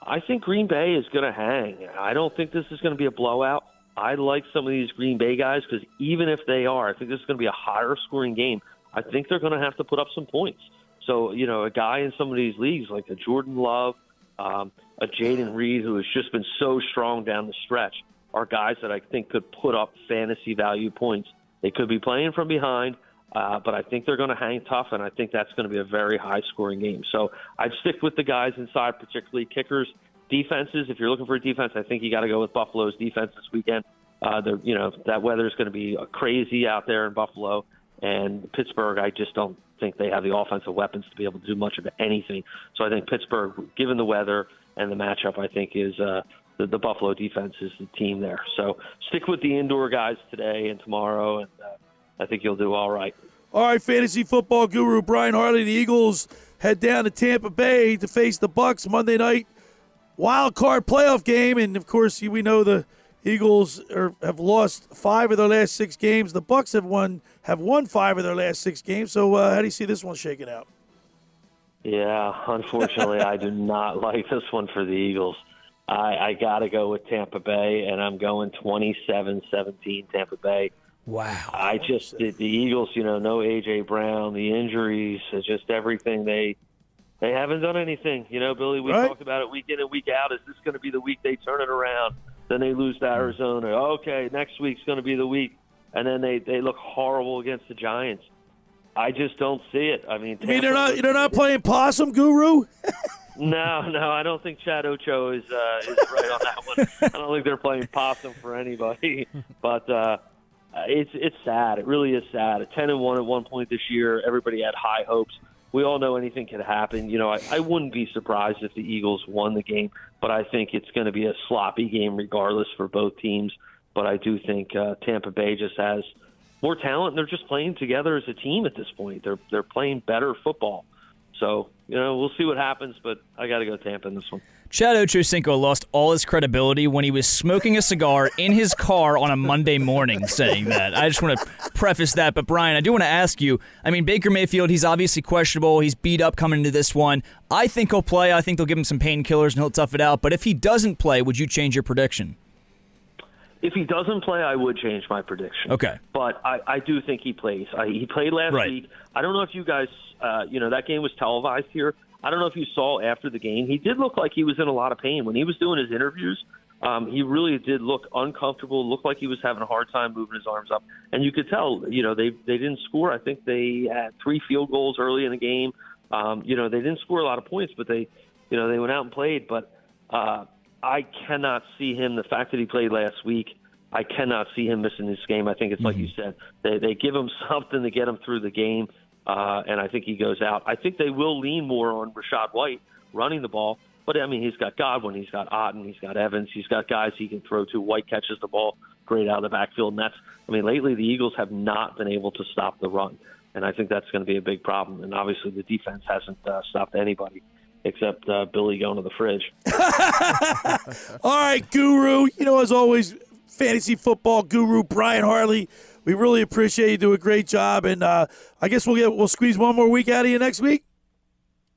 I think Green Bay is going to hang. I don't think this is going to be a blowout. I like some of these Green Bay guys because even if they are, I think this is going to be a higher scoring game. I think they're going to have to put up some points. So, you know, a guy in some of these leagues like a Jordan Love, um, a Jayden Reed, who has just been so strong down the stretch, are guys that I think could put up fantasy value points. They could be playing from behind, uh, but I think they're going to hang tough, and I think that's going to be a very high scoring game. So I'd stick with the guys inside, particularly kickers, defenses. If you're looking for a defense, I think you got to go with Buffalo's defense this weekend. Uh, you know, that weather is going to be crazy out there in Buffalo. And Pittsburgh, I just don't think they have the offensive weapons to be able to do much of anything. So I think Pittsburgh, given the weather and the matchup, I think is uh, the, the Buffalo defense is the team there. So stick with the indoor guys today and tomorrow, and uh, I think you'll do all right. All right, fantasy football guru Brian Hartley. The Eagles head down to Tampa Bay to face the Bucks Monday night wild card playoff game, and of course we know the Eagles are, have lost five of their last six games. The Bucks have won have won five of their last six games. So uh, how do you see this one shaking out? Yeah, unfortunately, I do not like this one for the Eagles. I, I got to go with Tampa Bay, and I'm going 27-17 Tampa Bay. Wow. I just the, the Eagles, you know, no AJ Brown, the injuries, it's just everything they they haven't done anything. You know, Billy, we Right. talked about it week in and week out. Is this going to be the week they turn it around? Then they lose to Arizona. Okay, next week's going to be the week, and then they they look horrible against the Giants. I just don't see it. I mean, I mean, they're not they're not playing possum, Guru. no, no, I don't think Chad Ocho is uh, is right on that one. I don't think they're playing possum for anybody. But uh, it's it's sad. It really is sad. At ten and one at one point this year, everybody had high hopes. We all know anything could happen. You know, I, I wouldn't be surprised if the Eagles won the game, but I think it's going to be a sloppy game regardless for both teams. But I do think uh, Tampa Bay just has more talent, and they're just playing together as a team at this point. They're they're playing better football. So you know, we'll see what happens. But I got to go Tampa in this one. Chad Ochocinco lost all his credibility when he was smoking a cigar in his car on a Monday morning saying that. I just want to preface that. But, Brian, I do want to ask you I mean, Baker Mayfield, he's obviously questionable. He's beat up coming into this one. I think he'll play. I think they'll give him some painkillers and he'll tough it out. But if he doesn't play, would you change your prediction? If he doesn't play, I would change my prediction. Okay. But I, I do think he plays. I, he played last Right. week. I don't know if you guys, uh, you know, that game was televised here. I don't know if you saw after the game. He did look like he was in a lot of pain when he was doing his interviews. Um, he really did look uncomfortable. Looked like he was having a hard time moving his arms up, and you could tell. You know, they they didn't score. I think they had three field goals early in the game. Um, you know, they didn't score a lot of points, but they, you know, they went out and played. But uh, I cannot see him. The fact that he played last week, I cannot see him missing this game. I think it's like you said. They they give him something to get him through the game, uh, and I think he goes out. I think they will lean more on Rachaad White running the ball. But I mean, he's got Godwin, he's got Otton, he's got Evans, he's got guys he can throw to. White catches the ball great out of the backfield, and that's. I mean, lately the Eagles have not been able to stop the run, and I think that's going to be a big problem. And obviously, the defense hasn't uh, stopped anybody except uh, Billy going to the fridge. All right, Guru. You know, as always, fantasy football guru Brian Hartley. We really appreciate you. Do a great job, and uh, I guess we'll get we'll squeeze one more week out of you next week.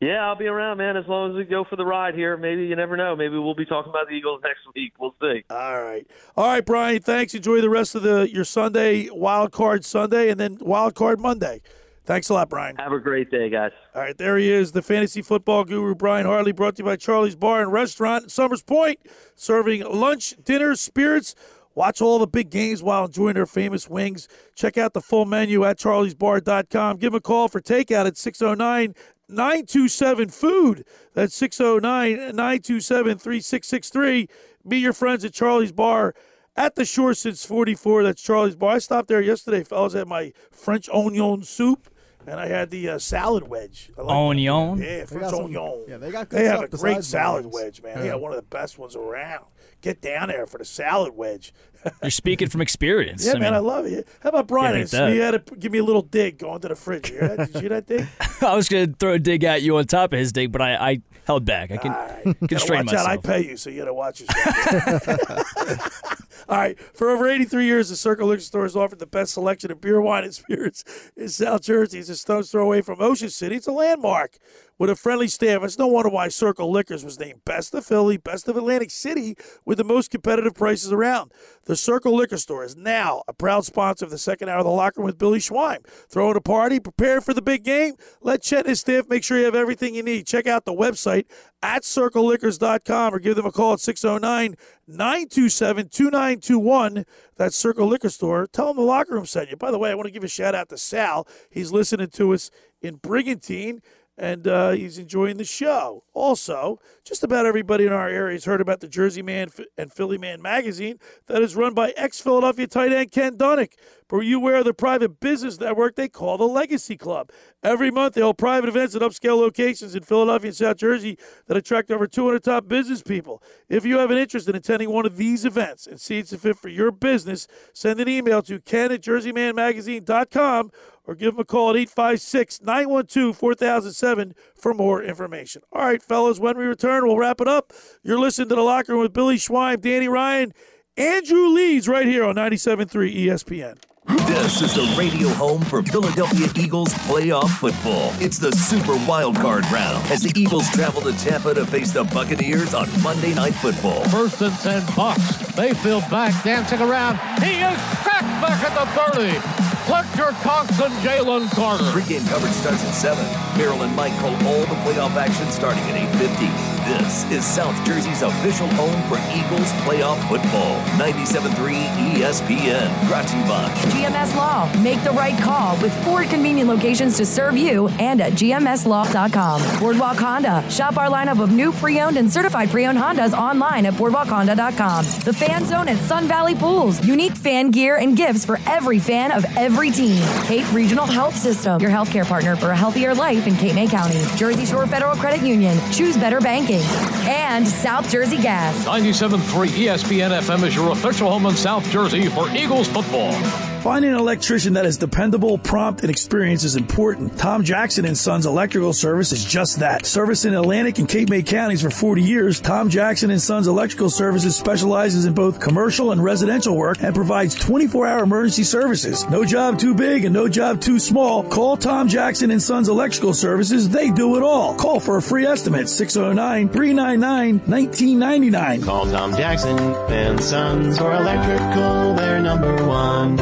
Yeah, I'll be around, man. As long as we go for the ride here, maybe you never know. Maybe we'll be talking about the Eagles next week. We'll see. All right, all right, Brian. Thanks. Enjoy the rest of the your Sunday wild card Sunday, and then wild card Monday. Thanks a lot, Brian. Have a great day, guys. All right, there he is, the fantasy football guru Brian Hartley, brought to you by Charlie's Bar and Restaurant in Somers Point, serving lunch, dinner, spirits. Watch all the big games while enjoying their famous wings. Check out the full menu at charliesbar.com. Give them a call for takeout at 609 927 Food. That's 609 927 3663. Meet your friends at Charlie's Bar at the shore since 44. That's Charlie's Bar. I stopped there yesterday, fellas, at my French onion soup. And I had the uh, salad wedge. I like that. Onion? Yeah, They French some- onion. yeah, they got good They have a great salad wings. wedge, man. They Yeah. got one of the best ones around. Get down there for the salad wedge. You're speaking from experience. Yeah, I man, mean, I love it. How about Brian? beat It's- that. He had to give me a little dig going to the fridge. You hear that? Did you hear that dig? I was going to throw a dig at you on top of his dig, but I, I held back. I can Gotta constrain watch myself. out. I pay you, so you got to watch yourself. All right. For over 83 years, the Circle Liquor Store has offered the best selection of beer, wine, and spirits in South Jersey. It's a stone's throw away from Ocean City. It's a landmark with a friendly staff. It's no wonder why Circle Liquors was named Best of Philly, Best of Atlantic City, with the most competitive prices around. The Circle Liquor Store is now a proud sponsor of the second hour of the locker room with Billy Schweim. Throwing a party, prepare for the big game. Let Chet and his staff make sure you have everything you need. Check out the website at circleliquors.com or give them a call at 609 927 2921. That's Circle Liquor Store. Tell them the locker room sent you. By the way, I want to give a shout out to Sal. He's listening to us in Brigantine. And uh, he's enjoying the show. Also, just about everybody in our area has heard about the Jersey Man and Philly Man magazine that is run by ex Philadelphia tight end Ken Dunek. But you aware of the private business network they call the Legacy Club? Every month, they hold private events at upscale locations in Philadelphia and South Jersey that attract over 200 top business people. If you have an interest in attending one of these events and see it's a fit for your business, send an email to ken at jerseymanmagazine.com or give them a call at 856 912 4007 for more information. All right, fellas, when we return, we'll wrap it up. You're listening to The Locker Room with Billy Schweim, Danny Ryan, Andrew Leeds right here on 97.3 ESPN. This is the radio home for Philadelphia Eagles playoff football. It's the Super Wild Card round as the Eagles travel to Tampa to face the Buccaneers on Monday Night Football. First and 10 Bucks. Mayfield back, dancing around. He is sacked back at the 30. Fletcher Cox and Jalen Carter. Pre-game coverage starts at 7. Merrill and Mike call all the playoff action starting at 8.50. This is South Jersey's official home for Eagles playoff football. 97.3 ESPN. Brought to you by GMS Law. Make the right call with four convenient locations to serve you and at gmslaw.com. Boardwalk Honda. Shop our lineup of new pre-owned and certified pre-owned Hondas online at boardwalkhonda.com. The Fan Zone at Sun Valley Pools. Unique fan gear and gifts for every fan of every team. Cape Regional Health System. Your healthcare partner for a healthier life in Cape May County. Jersey Shore Federal Credit Union. Choose better banking. And South Jersey Gas. 97.3 ESPN FM is your official home in South Jersey for Eagles football. Finding an electrician that is dependable, prompt, and experienced is important. Tom Jackson and Sons Electrical Service is just that. Service in Atlantic and Cape May counties for 40 years, Tom Jackson and Sons Electrical Services specializes in both commercial and residential work and provides 24-hour emergency services. No job too big and no job too small. Call Tom Jackson and Sons Electrical Services. They do it all. Call for a free estimate 609-399-1999. Call Tom Jackson and Sons for electrical. They're number one.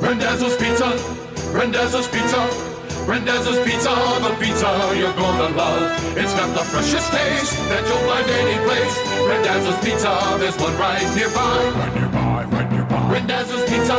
Rendezvous Pizza, Rendezvous Pizza, Rendezvous Pizza, the pizza you're gonna love. It's got the freshest taste that you'll find any place. Rendezvous Pizza, there's one right nearby. Right nearby, right nearby. Rendezvous Pizza,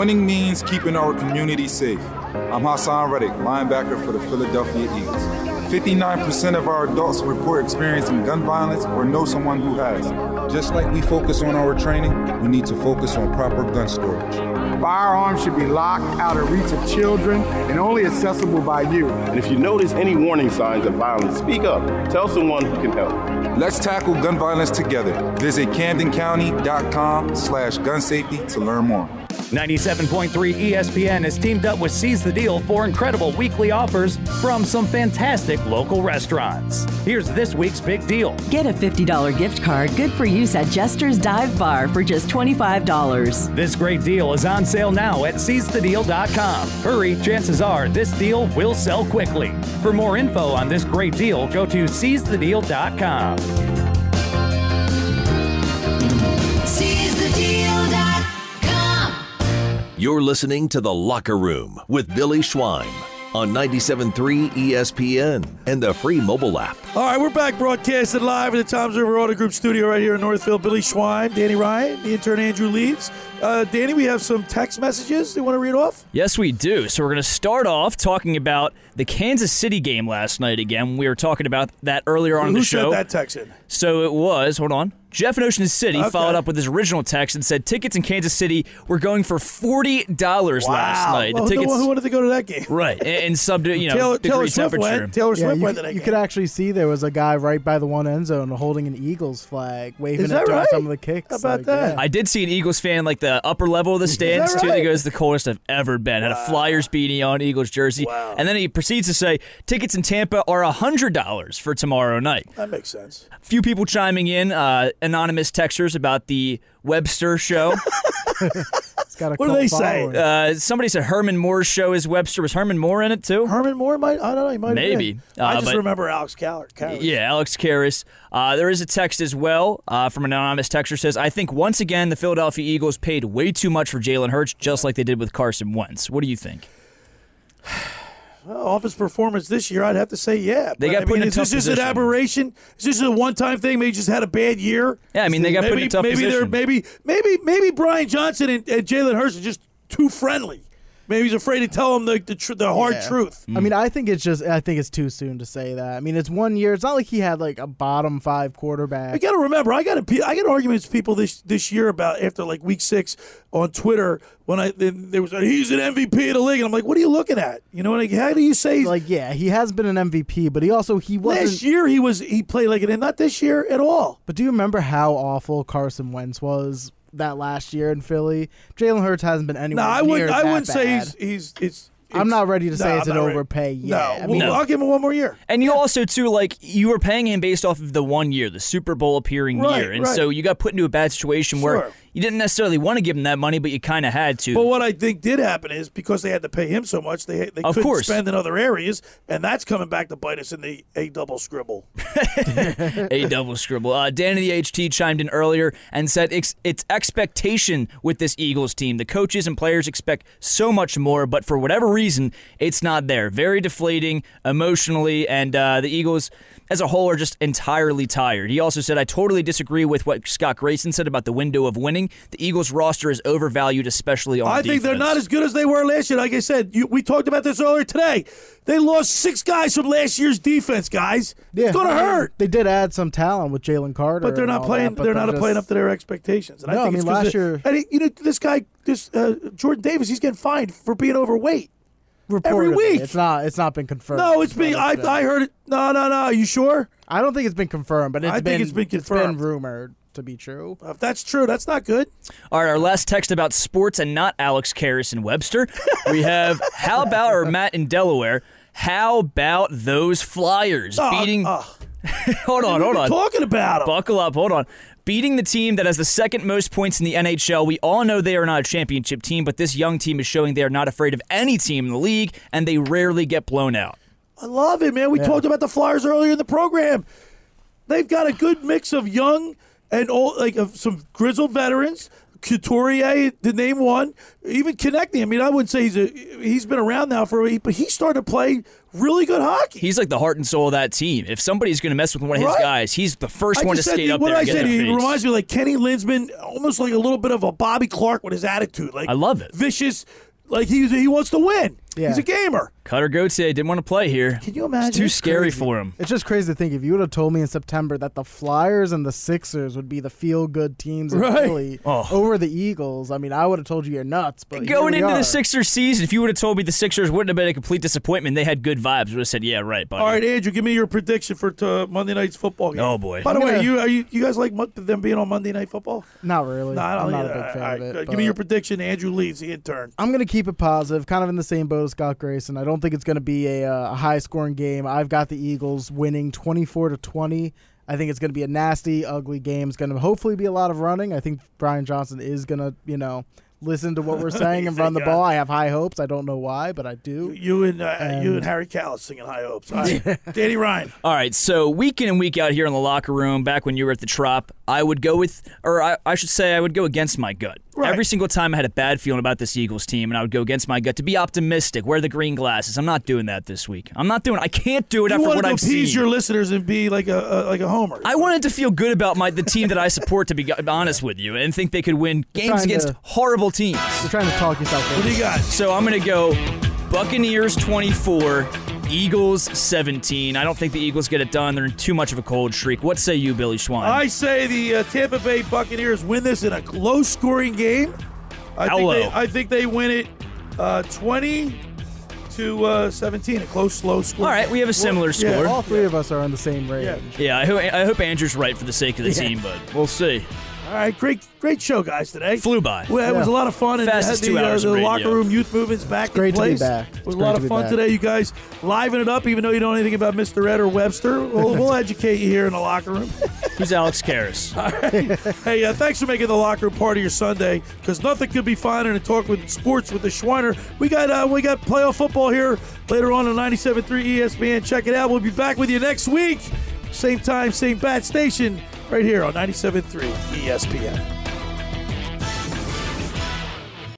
Winning means keeping our community safe. I'm Haason Reddick, linebacker for the Philadelphia Eagles. 59% of our adults report experiencing gun violence or know someone who has. Just like we focus on our training, we need to focus on proper gun storage. Firearms should be locked out of reach of children and only accessible by you. And if you notice any warning signs of violence, speak up. Tell someone who can help. Let's tackle gun violence together. Visit CamdenCounty.com slash gun safety to learn more. 97.3 ESPN has teamed up with Seize the Deal for incredible weekly offers from some fantastic local restaurants. Here's this week's big deal. Get a $50 gift card good for use at Jester's Dive Bar for just $25. This great deal is on sale now at seizethedeal.com. Hurry, chances are this deal will sell quickly. For more info on this great deal, go to seizethedeal.com. You're listening to The Locker Room with Billy Schweim on 97.3 ESPN and the free mobile app. All right, we're back broadcasting live at the Toms River Auto Group studio right here in Northfield. Billy Schweim, Danny Ryan, the intern Andrew Leeds. Uh, Danny, we have some text messages. Do you want to read off? Yes, we do. So we're going to start off talking about the Kansas City game last night again. We were talking about that earlier on in Who the show. Who sent that text in? So it was, hold on. Jeff in Ocean City Okay. followed up with his original text and said tickets in Kansas City were going for $40 last night. Well, the who- tickets. who wanted to go to that game? Right, and, and sub, you know, Taylor, degree Taylor Swift went. Taylor Yeah, you, went to that you game. could actually see there was a guy right by the one end zone holding an Eagles flag, waving Is it during right? some of the kicks. How about like, that? yeah. I did see an Eagles fan like the upper level of the stands that too. That right? goes the coldest I've ever been. Had a Flyers beanie on, Eagles jersey, wow. and then he proceeds to say tickets in Tampa are hundred dollars for tomorrow night. That makes sense. few people chiming in, uh, anonymous texters about the Webster show. It's got a What do they say? uh, somebody said Herman Moore's show is Webster. Was Herman Moore in it too? Herman Moore might. I don't know. He might. Maybe. Uh, I just remember Alex Caller. Yeah, Alex Karras. Uh, there is a text as well uh, from an anonymous texter says, I think once again the Philadelphia Eagles paid way too much for Jalen Hurts, just like they did with Carson Wentz. What do you think? Well, off his performance this year, I'd have to say yeah. They But, got I put mean, in a is this tough just an position. aberration? Is this a one-time thing? Maybe just had a bad year. Yeah, I mean, they got put in a tough maybe they're position. maybe maybe maybe Brian Johnson and, and Jalen Hurts are just too friendly. Maybe he's afraid to tell him the the, tr- the hard Yeah. truth. I mean, I think it's just. I think it's too soon to say that. I mean, it's one year. It's not like he had like a bottom five quarterback. I got to remember, I got I got arguments with people this this year about after like week six on Twitter when I then there was a, he's an MVP of the league, and I'm like, what are you looking at? You know, like how do you say he's, like, yeah, he has been an MVP, but he also he wasn't. last year he was he played like it, and not this year at all. But do you remember how awful Carson Wentz was that last year in Philly? Jalen Hurts hasn't been No, anywhere I near wouldn't. I that wouldn't say he's he's it's. I'm it's- not ready to say No, it's an not ready. overpay No, yet. I well, mean, I'll give him one more year. And you also too like you were paying him based off of the one year, the Super Bowl appearing Right, year, and right. so you got put into a bad situation where Sure. You didn't necessarily want to give him that money, but you kind of had to. But what I think did happen is because they had to pay him so much, they they Of couldn't course. spend in other areas, and that's coming back to bite us in the a double scribble. a double scribble. Uh, Danny the HT chimed in earlier and said it's, it's expectation with this Eagles team. The coaches and players expect so much more, but for whatever reason, it's not there. Very deflating emotionally, and uh, the Eagles as a whole are just entirely tired. He also said, I totally disagree with what Scott Grayson said about the window of winning. The Eagles roster is overvalued, especially on I think they're not as good as they were last year. Like I said, you, we talked about this earlier today. They lost six guys from last year's defense, guys. Yeah. it's going to hurt. They did add some talent with Jalen Carter, But they're not playing. that, but they're not just- playing up to their expectations. And No, I I think mean, it's 'cause last year- and he, you know, this guy, this uh, Jordan Davis, he's getting fined for being overweight every week. It's not. It's not been confirmed. No, it's being. I, I heard it. No, no, no. Are you sure? I don't think it's been confirmed, but it's I think it's been It's been confirmed. rumored to be true. If that's true, that's not good. All right, our last text about sports and not Alex Karras and Webster. We have how about or Matt in Delaware? How about those Flyers Oh, beating? oh. hold on, hold on. talking about 'em? Buckle up, hold on. Beating the team that has the second most points in the NHL. We all know they are not a championship team, but this young team is showing they are not afraid of any team in the league, and they rarely get blown out. I love it, man. We Yeah. talked about the Flyers earlier in the program. They've got a good mix of young and old, like of some grizzled veterans. Couturier, the name one, even connecting. I mean, I wouldn't say he's a he's been around now for a week, but he started to play really good hockey. He's like the heart and soul of that team. If somebody's going to mess with one of his Right. guys, he's the first I one to said skate he- up what there. did I and get say? in He reminds me like Kenny Linseman, almost like a little bit of a Bobby Clarke with his attitude. Like I love it. vicious, like he he wants to win. Yeah. He's a gamer. Cutter Gauthier didn't want to play here. Can you imagine? It's too It's scary crazy. for him. It's just crazy to think if you would have told me in September that the Flyers and the Sixers would be the feel good teams Right. Philly Oh. over the Eagles. I mean, I would have told you you're nuts. But Going into are. the Sixers season, if you would have told me the Sixers wouldn't have been a complete disappointment, they had good vibes, I would have said, yeah, right, buddy. All right, Andrew, give me your prediction for uh, Monday night's football game. Oh, boy. By the way, Yeah. you are you you guys like them being on Monday night football? Not really. No, I don't I'm not either. a big fan All of it. good. but- Give me your prediction. Andrew Leeds the intern. I'm going to keep it positive, kind of in the same boat as Scott Grayson. I don't think it's going to be a, uh, a high scoring game. I've got the Eagles winning 24 to 20. I think it's going to be a nasty, ugly game. It's going to hopefully be a lot of running. I think Brian Johnson is going to, you know, listen to what we're saying and run the think, uh, ball. I have high hopes. I don't know why, but I do. You and uh, you And- and Harry Kalas singing high hopes. All right. Danny Ryan. All right, so week in and week out here in the locker room, back when you were at the Trop, I would go with, or I, I should say, I would go against my gut. Every single time I had a bad feeling about this Eagles team, and I would go against my gut to be optimistic, wear the green glasses. I'm not doing that this week. I'm not doing. I can't do it You after wanted what to I've seen. appease seen. your listeners and be like a, a like a homer. I wanted to feel good about my the team that I support, to be honest with you, and think they could win games against to- horrible teams. You're trying to talk yourself What do you got? So I'm going to go Buccaneers 24, Eagles 17. I don't think the Eagles get it done. They're in too much of a cold streak. What say you, Billy Schweim? I say the uh, Tampa Bay Buccaneers win this in a low-scoring game. I How think low? They, I think they win it uh, 20 to uh, 17. A close, slow score. All right, we have a similar score. All three of us are on the same range. Yeah, I, ho- I hope Andrew's right for the sake of the Yeah. team, but we'll see. All right, great, great show, guys. Today Flew by. Well, it was a lot of fun, and Fastest had two the, uh, hours the of radio. locker room youth movements back great in to be place. back. It It's was a great lot to of be fun back. today. You guys liven it up, even though you don't know anything about Mr. Ed or Webster. We'll, we'll educate you here in the locker room. Who's Alex Karras? All right. Hey, uh, thanks for making the locker room part of your Sunday because nothing could be finer than talk with sports with the Schweiner. We got uh, we got playoff football here later on on 97.3 ESPN. Check it out. We'll be back with you next week. Same time, same bat station, right here on 97.3 ESPN.